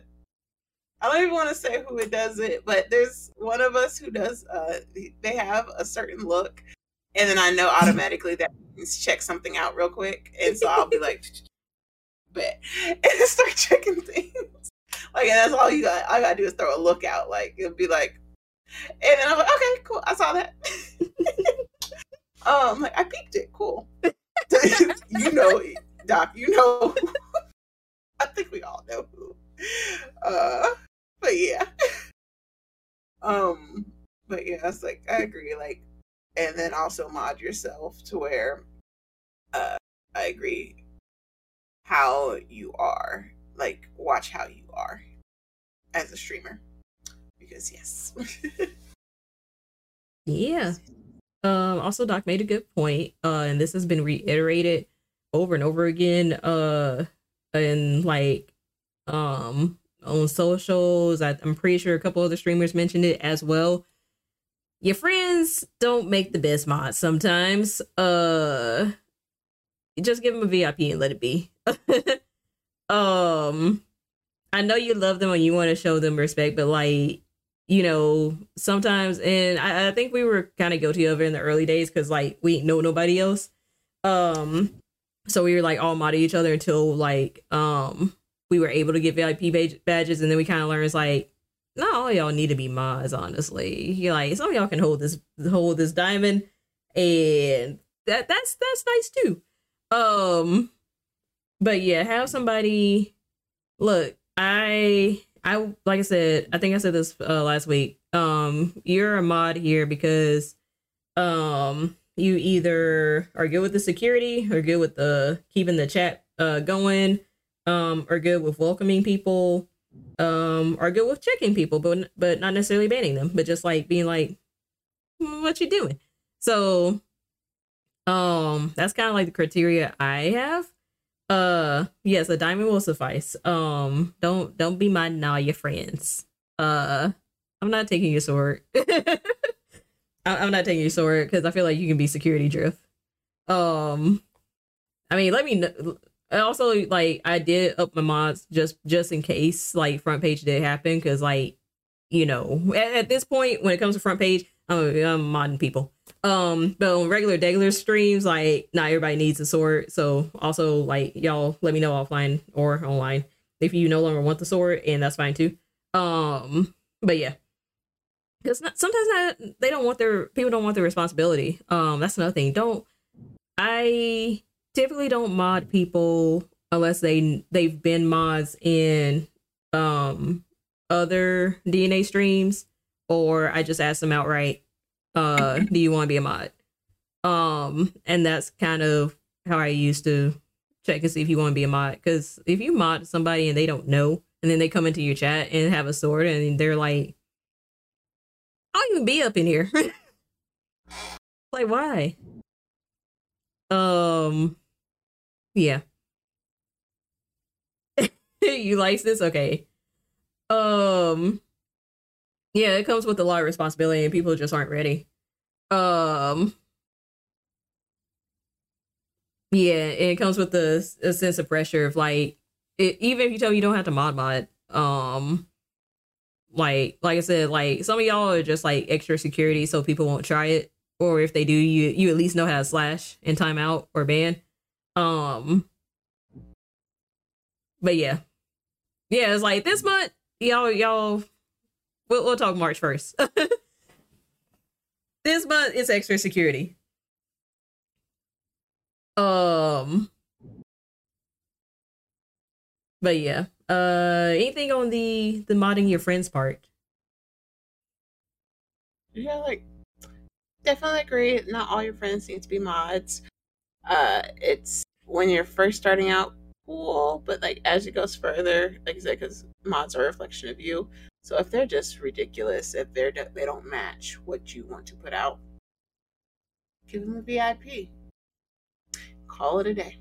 I don't even want to say who it does it, but there's one of us who does. Uh, they have a certain look, and then I know automatically that means check something out real quick, and so I'll be like, bet, and start checking things. Like, and that's all you got. All I gotta do is throw a look out. Like, it'll be like, and then I'm like, okay, cool, I saw that. um, like I peeked it, cool. you know, Doc, you know. I think we all know who. Uh, but yeah. Um, but yeah, it's like I agree. Like, and then also mod yourself to where, uh, I agree. How you are, like, watch how you are as a streamer, because yes. yeah. Um. Also, Doc made a good point. Uh, and this has been reiterated over and over again. Uh, and like um on socials. I, I'm pretty sure a couple other streamers mentioned it as well. Your friends don't make the best mods sometimes. Uh just give them a VIP and let it be. um I know you love them and you want to show them respect, but like you know, sometimes, and I, I think we were kind of guilty of it in the early days because like we know nobody else. Um, so we were like all modding each other until like um we were able to get VIP badges, and then we kind of learned it's like not all y'all need to be mods. Honestly, You're like some of y'all can hold this hold this diamond, and that that's that's nice too. Um, but yeah, have somebody look. I I like I said, I think I said this uh, last week. Um, you're a mod here because um you either are good with the security or good with the keeping the chat uh going um are good with welcoming people um are good with checking people but but not necessarily banning them but just like being like hmm, what you doing so um that's kind of like the criteria i have uh yes a diamond will suffice um don't don't be my now your friends uh i'm not taking your sword I'm not taking your sword because I feel like you can be security drift. Um, I mean, let me know. Also, like I did up my mods just just in case like front page did happen because like you know at, at, this point when it comes to front page I'm, I'm modding people. Um, but on regular regular streams like not everybody needs a sword. So also like y'all let me know offline or online if you no longer want the sword and that's fine too. Um, but yeah because sometimes not, they don't want their people don't want the responsibility. Um, that's another thing. Don't I typically don't mod people unless they they've been mods in um other DNA streams, or I just ask them outright, uh, do you want to be a mod? Um, and that's kind of how I used to check and see if you want to be a mod. Because if you mod somebody and they don't know, and then they come into your chat and have a sword, and they're like, "I'll even be up in here." like, why? Um, yeah. you like this? Okay. Um, yeah, it comes with a lot of responsibility, and people just aren't ready. Um, yeah, it comes with a, a sense of pressure of like, it, even if you tell me you don't have to mod mod, um, like like I said, like some of y'all are just like extra security, so people won't try it, or if they do, you you at least know how to slash and timeout or ban. Um, but yeah, yeah, it's like this month, y'all y'all, we'll, we'll talk March first. this month it's extra security. Um, but yeah, uh, anything on the the modding your friends part? Yeah, like definitely agree. Not all your friends need to be mods. Uh, it's when you're first starting out, cool, but like as it goes further, like I said, because mods are a reflection of you. So if they're just ridiculous, if they're they don't match what you want to put out, give them a VIP. Call it a day.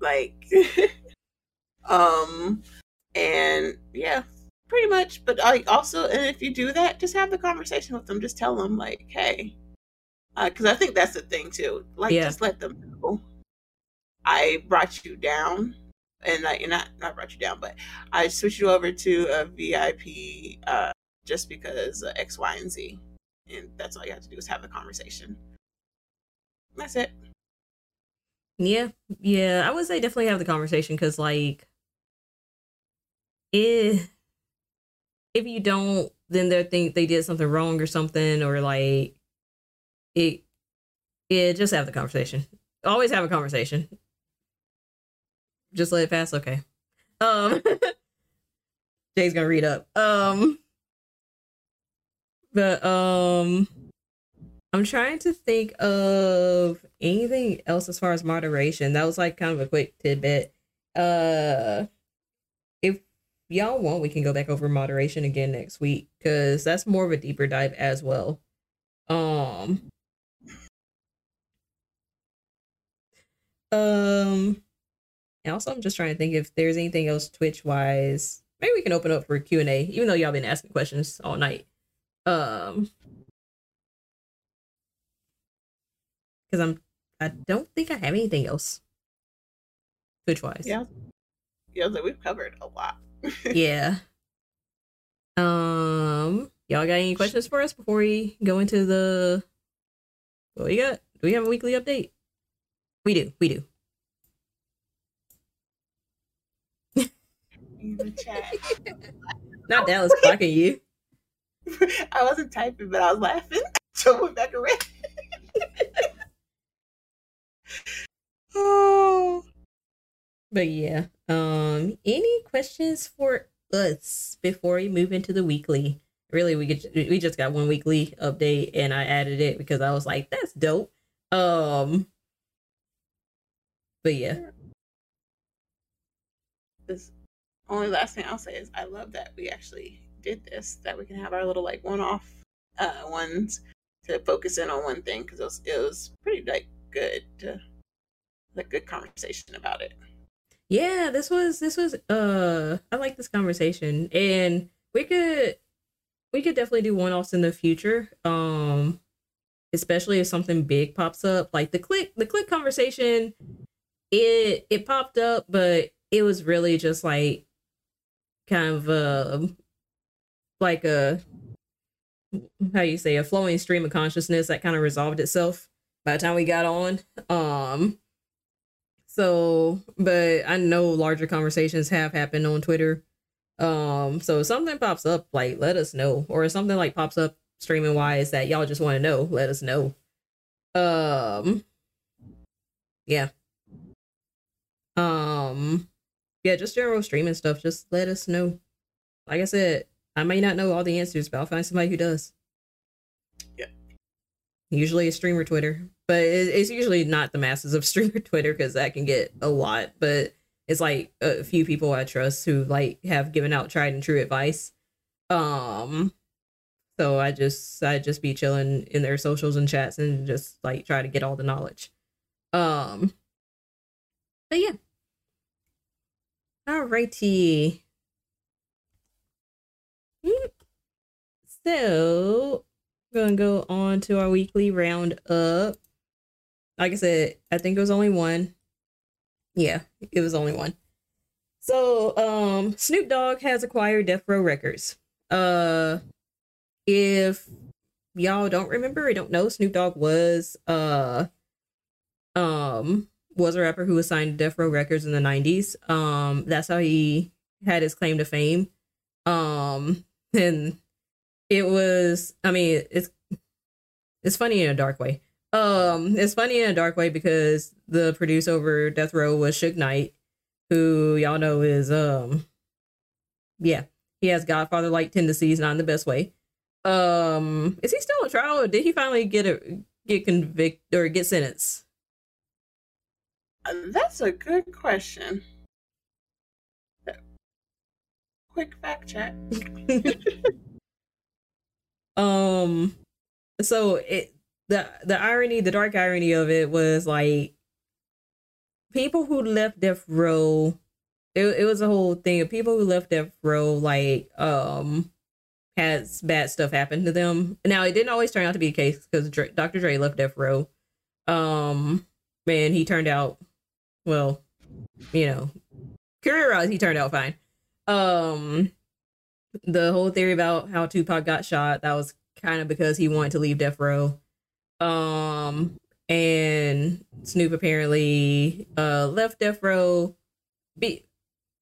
Like, um, and yeah, pretty much. But I also, and if you do that, just have the conversation with them. Just tell them like, hey, because uh, I think that's the thing too. Like, yeah. just let them know. I brought you down, and like, not not brought you down, but I switched you over to a VIP uh, just because X, Y, and Z, and that's all you have to do is have the conversation. That's it. Yeah, yeah, I would say definitely have the conversation because, like, if if you don't, then they think they did something wrong or something, or like it. Yeah, just have the conversation. Always have a conversation. Just let it pass. Okay. Um, Jay's gonna read up. Um, but um, I'm trying to think of anything else as far as moderation. That was like kind of a quick tidbit. Uh, if y'all want, we can go back over moderation again next week because that's more of a deeper dive as well. Um, um, and also I'm just trying to think if there's anything else Twitch wise. Maybe we can open up for Q and A, even though y'all been asking questions all night. Um, because I'm I don't think I have anything else Twitch wise. Yeah, yeah, that we've covered a lot. yeah. Um, y'all got any questions for us before we go into the? What we got? Do we have a weekly update? We do. We do. Not Dallas clocking you. I wasn't typing, but I was laughing. So went back around. oh. But yeah. Um any questions for us before we move into the weekly? Really we get we just got one weekly update and I added it because I was like, that's dope. Um but yeah. This only last thing I'll say is I love that we actually did this, that we can have our little like one off uh ones to focus in on one thing because it was, it was pretty like good to like good conversation about it yeah this was this was uh i like this conversation and we could we could definitely do one-offs in the future um especially if something big pops up like the click the click conversation it it popped up but it was really just like kind of uh like a how you say a flowing stream of consciousness that kind of resolved itself by the time we got on. Um so but I know larger conversations have happened on Twitter. Um so if something pops up, like let us know. Or if something like pops up streaming wise that y'all just want to know, let us know. Um yeah. Um yeah, just general streaming stuff, just let us know. like I said, I may not know all the answers, but I'll find somebody who does. Yeah. Usually a streamer Twitter, but it's usually not the masses of streamer Twitter because that can get a lot. But it's like a few people I trust who like have given out tried and true advice. Um, so I just I just be chilling in their socials and chats and just like try to get all the knowledge. Um, but yeah. Alrighty. So, gonna go on to our weekly roundup. Like I said, I think it was only one. Yeah, it was only one. So, um, Snoop Dogg has acquired Death Row Records. Uh, if y'all don't remember or don't know, Snoop Dogg was uh, um, was a rapper who was signed to Death Row Records in the '90s. Um, that's how he had his claim to fame. Um, and it was i mean it's it's funny in a dark way um it's funny in a dark way because the producer over death row was Suge Knight who y'all know is um yeah he has godfather like tendencies not in the best way um is he still on trial or did he finally get a get convicted or get sentenced that's a good question quick fact check Um, so it the the irony, the dark irony of it was like people who left Death Row. It it was a whole thing of people who left Death Row like um had bad stuff happen to them. Now it didn't always turn out to be the case because Dr. Dre left Death Row. Um, man, he turned out well, you know, career wise, he turned out fine. Um, the whole theory about how Tupac got shot, that was kind of because he wanted to leave Death Row. Um, and Snoop apparently uh left Death Row. Be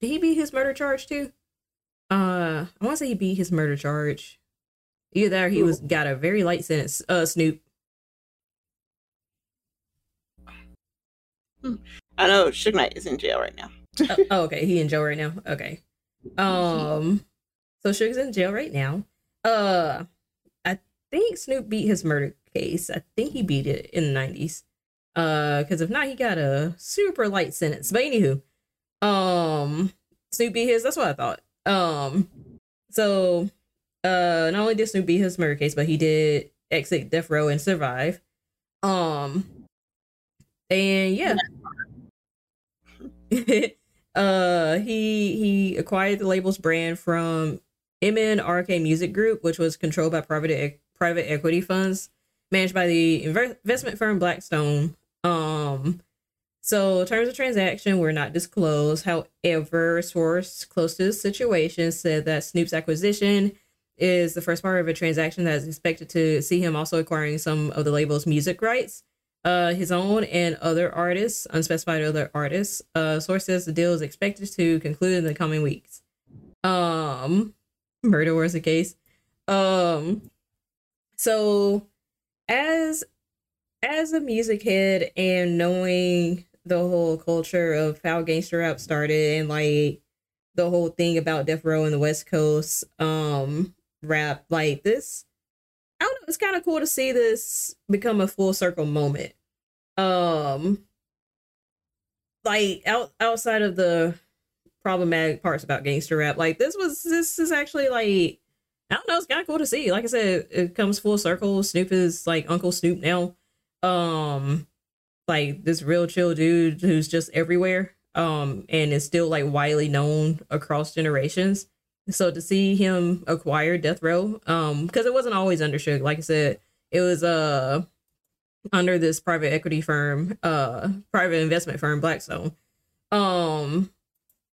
did he beat his murder charge too? Uh, I want to say he beat his murder charge. Either that or he was got a very light sentence. Uh, Snoop. I know Suge Knight is in jail right now. oh, oh, okay, he in jail right now. Okay. Um, so Suge's in jail right now. Uh, I think Snoop beat his murder case. I think he beat it in the 90s. Uh, because if not, he got a super light sentence. But anywho, um, Snoop beat his. That's what I thought. Um, so uh, not only did Snoop beat his murder case, but he did exit death row and survive. Um, and yeah. uh he he acquired the label's brand from MNRK Music Group, which was controlled by private private equity funds managed by the investment firm Blackstone. Um, so terms of transaction were not disclosed. However, source close to the situation said that Snoop's acquisition is the first part of a transaction that is expected to see him also acquiring some of the label's music rights, uh, his own and other artists, unspecified other artists. Uh, source says the deal is expected to conclude in the coming weeks. Um, murder was the case. Um, so as as a music head and knowing the whole culture of how gangster rap started and like the whole thing about death row and the west coast um rap like this i don't know it's kind of cool to see this become a full circle moment um like out outside of the problematic parts about gangster rap. Like this was this is actually like I don't know, it's kind of cool to see. Like I said, it comes full circle. Snoop is like Uncle Snoop now. Um like this real chill dude who's just everywhere. Um and is still like widely known across generations. So to see him acquire Death Row, um, because it wasn't always under Suge. Like I said, it was uh under this private equity firm, uh private investment firm, Blackstone. Um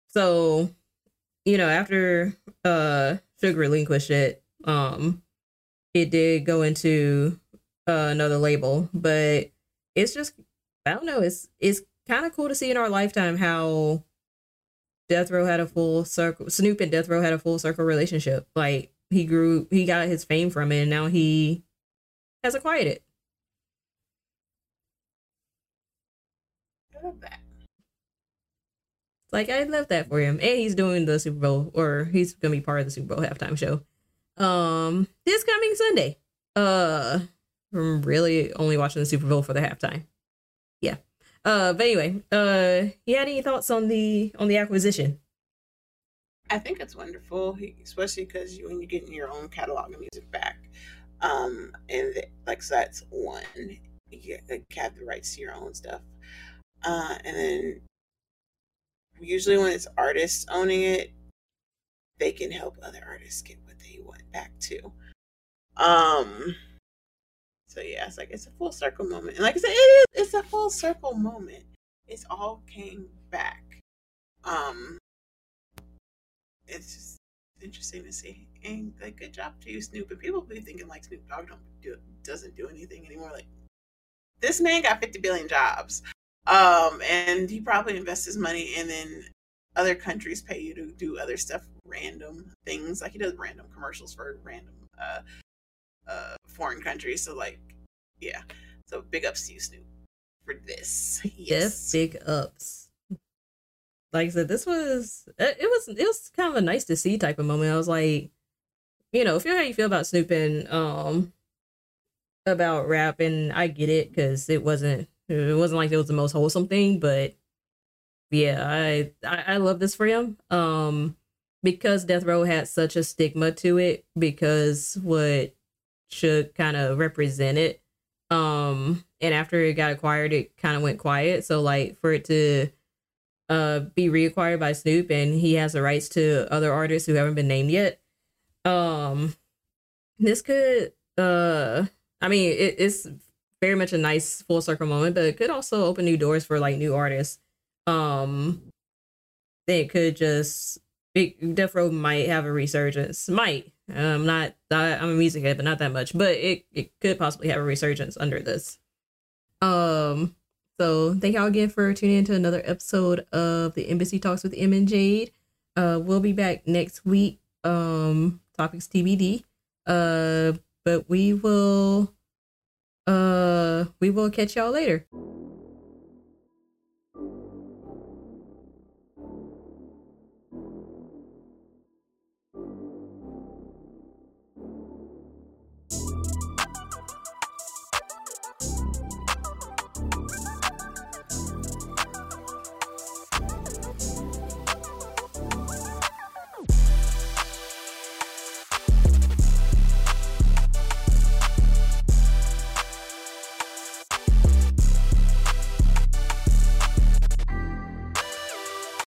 so, you know, after uh Suge relinquished it, um, it did go into uh, another label, but it's just I don't know, it's it's kind of cool to see in our lifetime how Death Row had a full circle Snoop and Death Row had a full circle relationship. Like he grew he got his fame from it and now he has acquired it. I love that. like I love that for him. And he's doing the Super Bowl or he's gonna be part of the Super Bowl halftime show. Um this coming Sunday. Uh I'm really only watching the Super Bowl for the halftime. Uh but anyway, uh you had any thoughts on the on the acquisition? I think it's wonderful, especially because you, when you're getting your own catalog of music back, um, and like so that's one, you have the rights to your own stuff, uh, and then usually when it's artists owning it, they can help other artists get what they want back too. Um, so yeah, it's like it's a full circle moment, and like I said, it is it's a full circle moment. It's all came back. Um, it's just interesting to see. And like, good job to you, Snoop. And people be thinking like Snoop Dogg don't do doesn't do anything anymore. Like, this man got fifty billion jobs, um, and he probably invests his money, and then other countries pay you to do other stuff, random things. Like he does random commercials for random uh, uh, foreign countries. So like, yeah. So big ups to you, Snoop, for this. Yes, big ups like I said, this was it was it was kind of a nice to see type of moment. I was like, you know, feel how you feel about snooping, um, about rap, and I get it because it wasn't it wasn't like it was the most wholesome thing, but yeah, I, I I love this for him. Um, because Death Row had such a stigma to it, because what should kind of represent it. Um, and after it got acquired, it kind of went quiet. So like for it to uh be reacquired by Snoop and he has the rights to other artists who haven't been named yet. Um this could uh I mean it, it's very much a nice full circle moment, but it could also open new doors for like new artists. Um they could just it, Death Row might have a resurgence. Might. I'm not I, I'm a music head, but not that much. But it, it could possibly have a resurgence under this. Um so thank y'all again for tuning in to another episode of the Embassy Talks with M and Jade. Uh, we'll be back next week. Um, topics TBD. Uh, but we will. Uh, we will catch y'all later.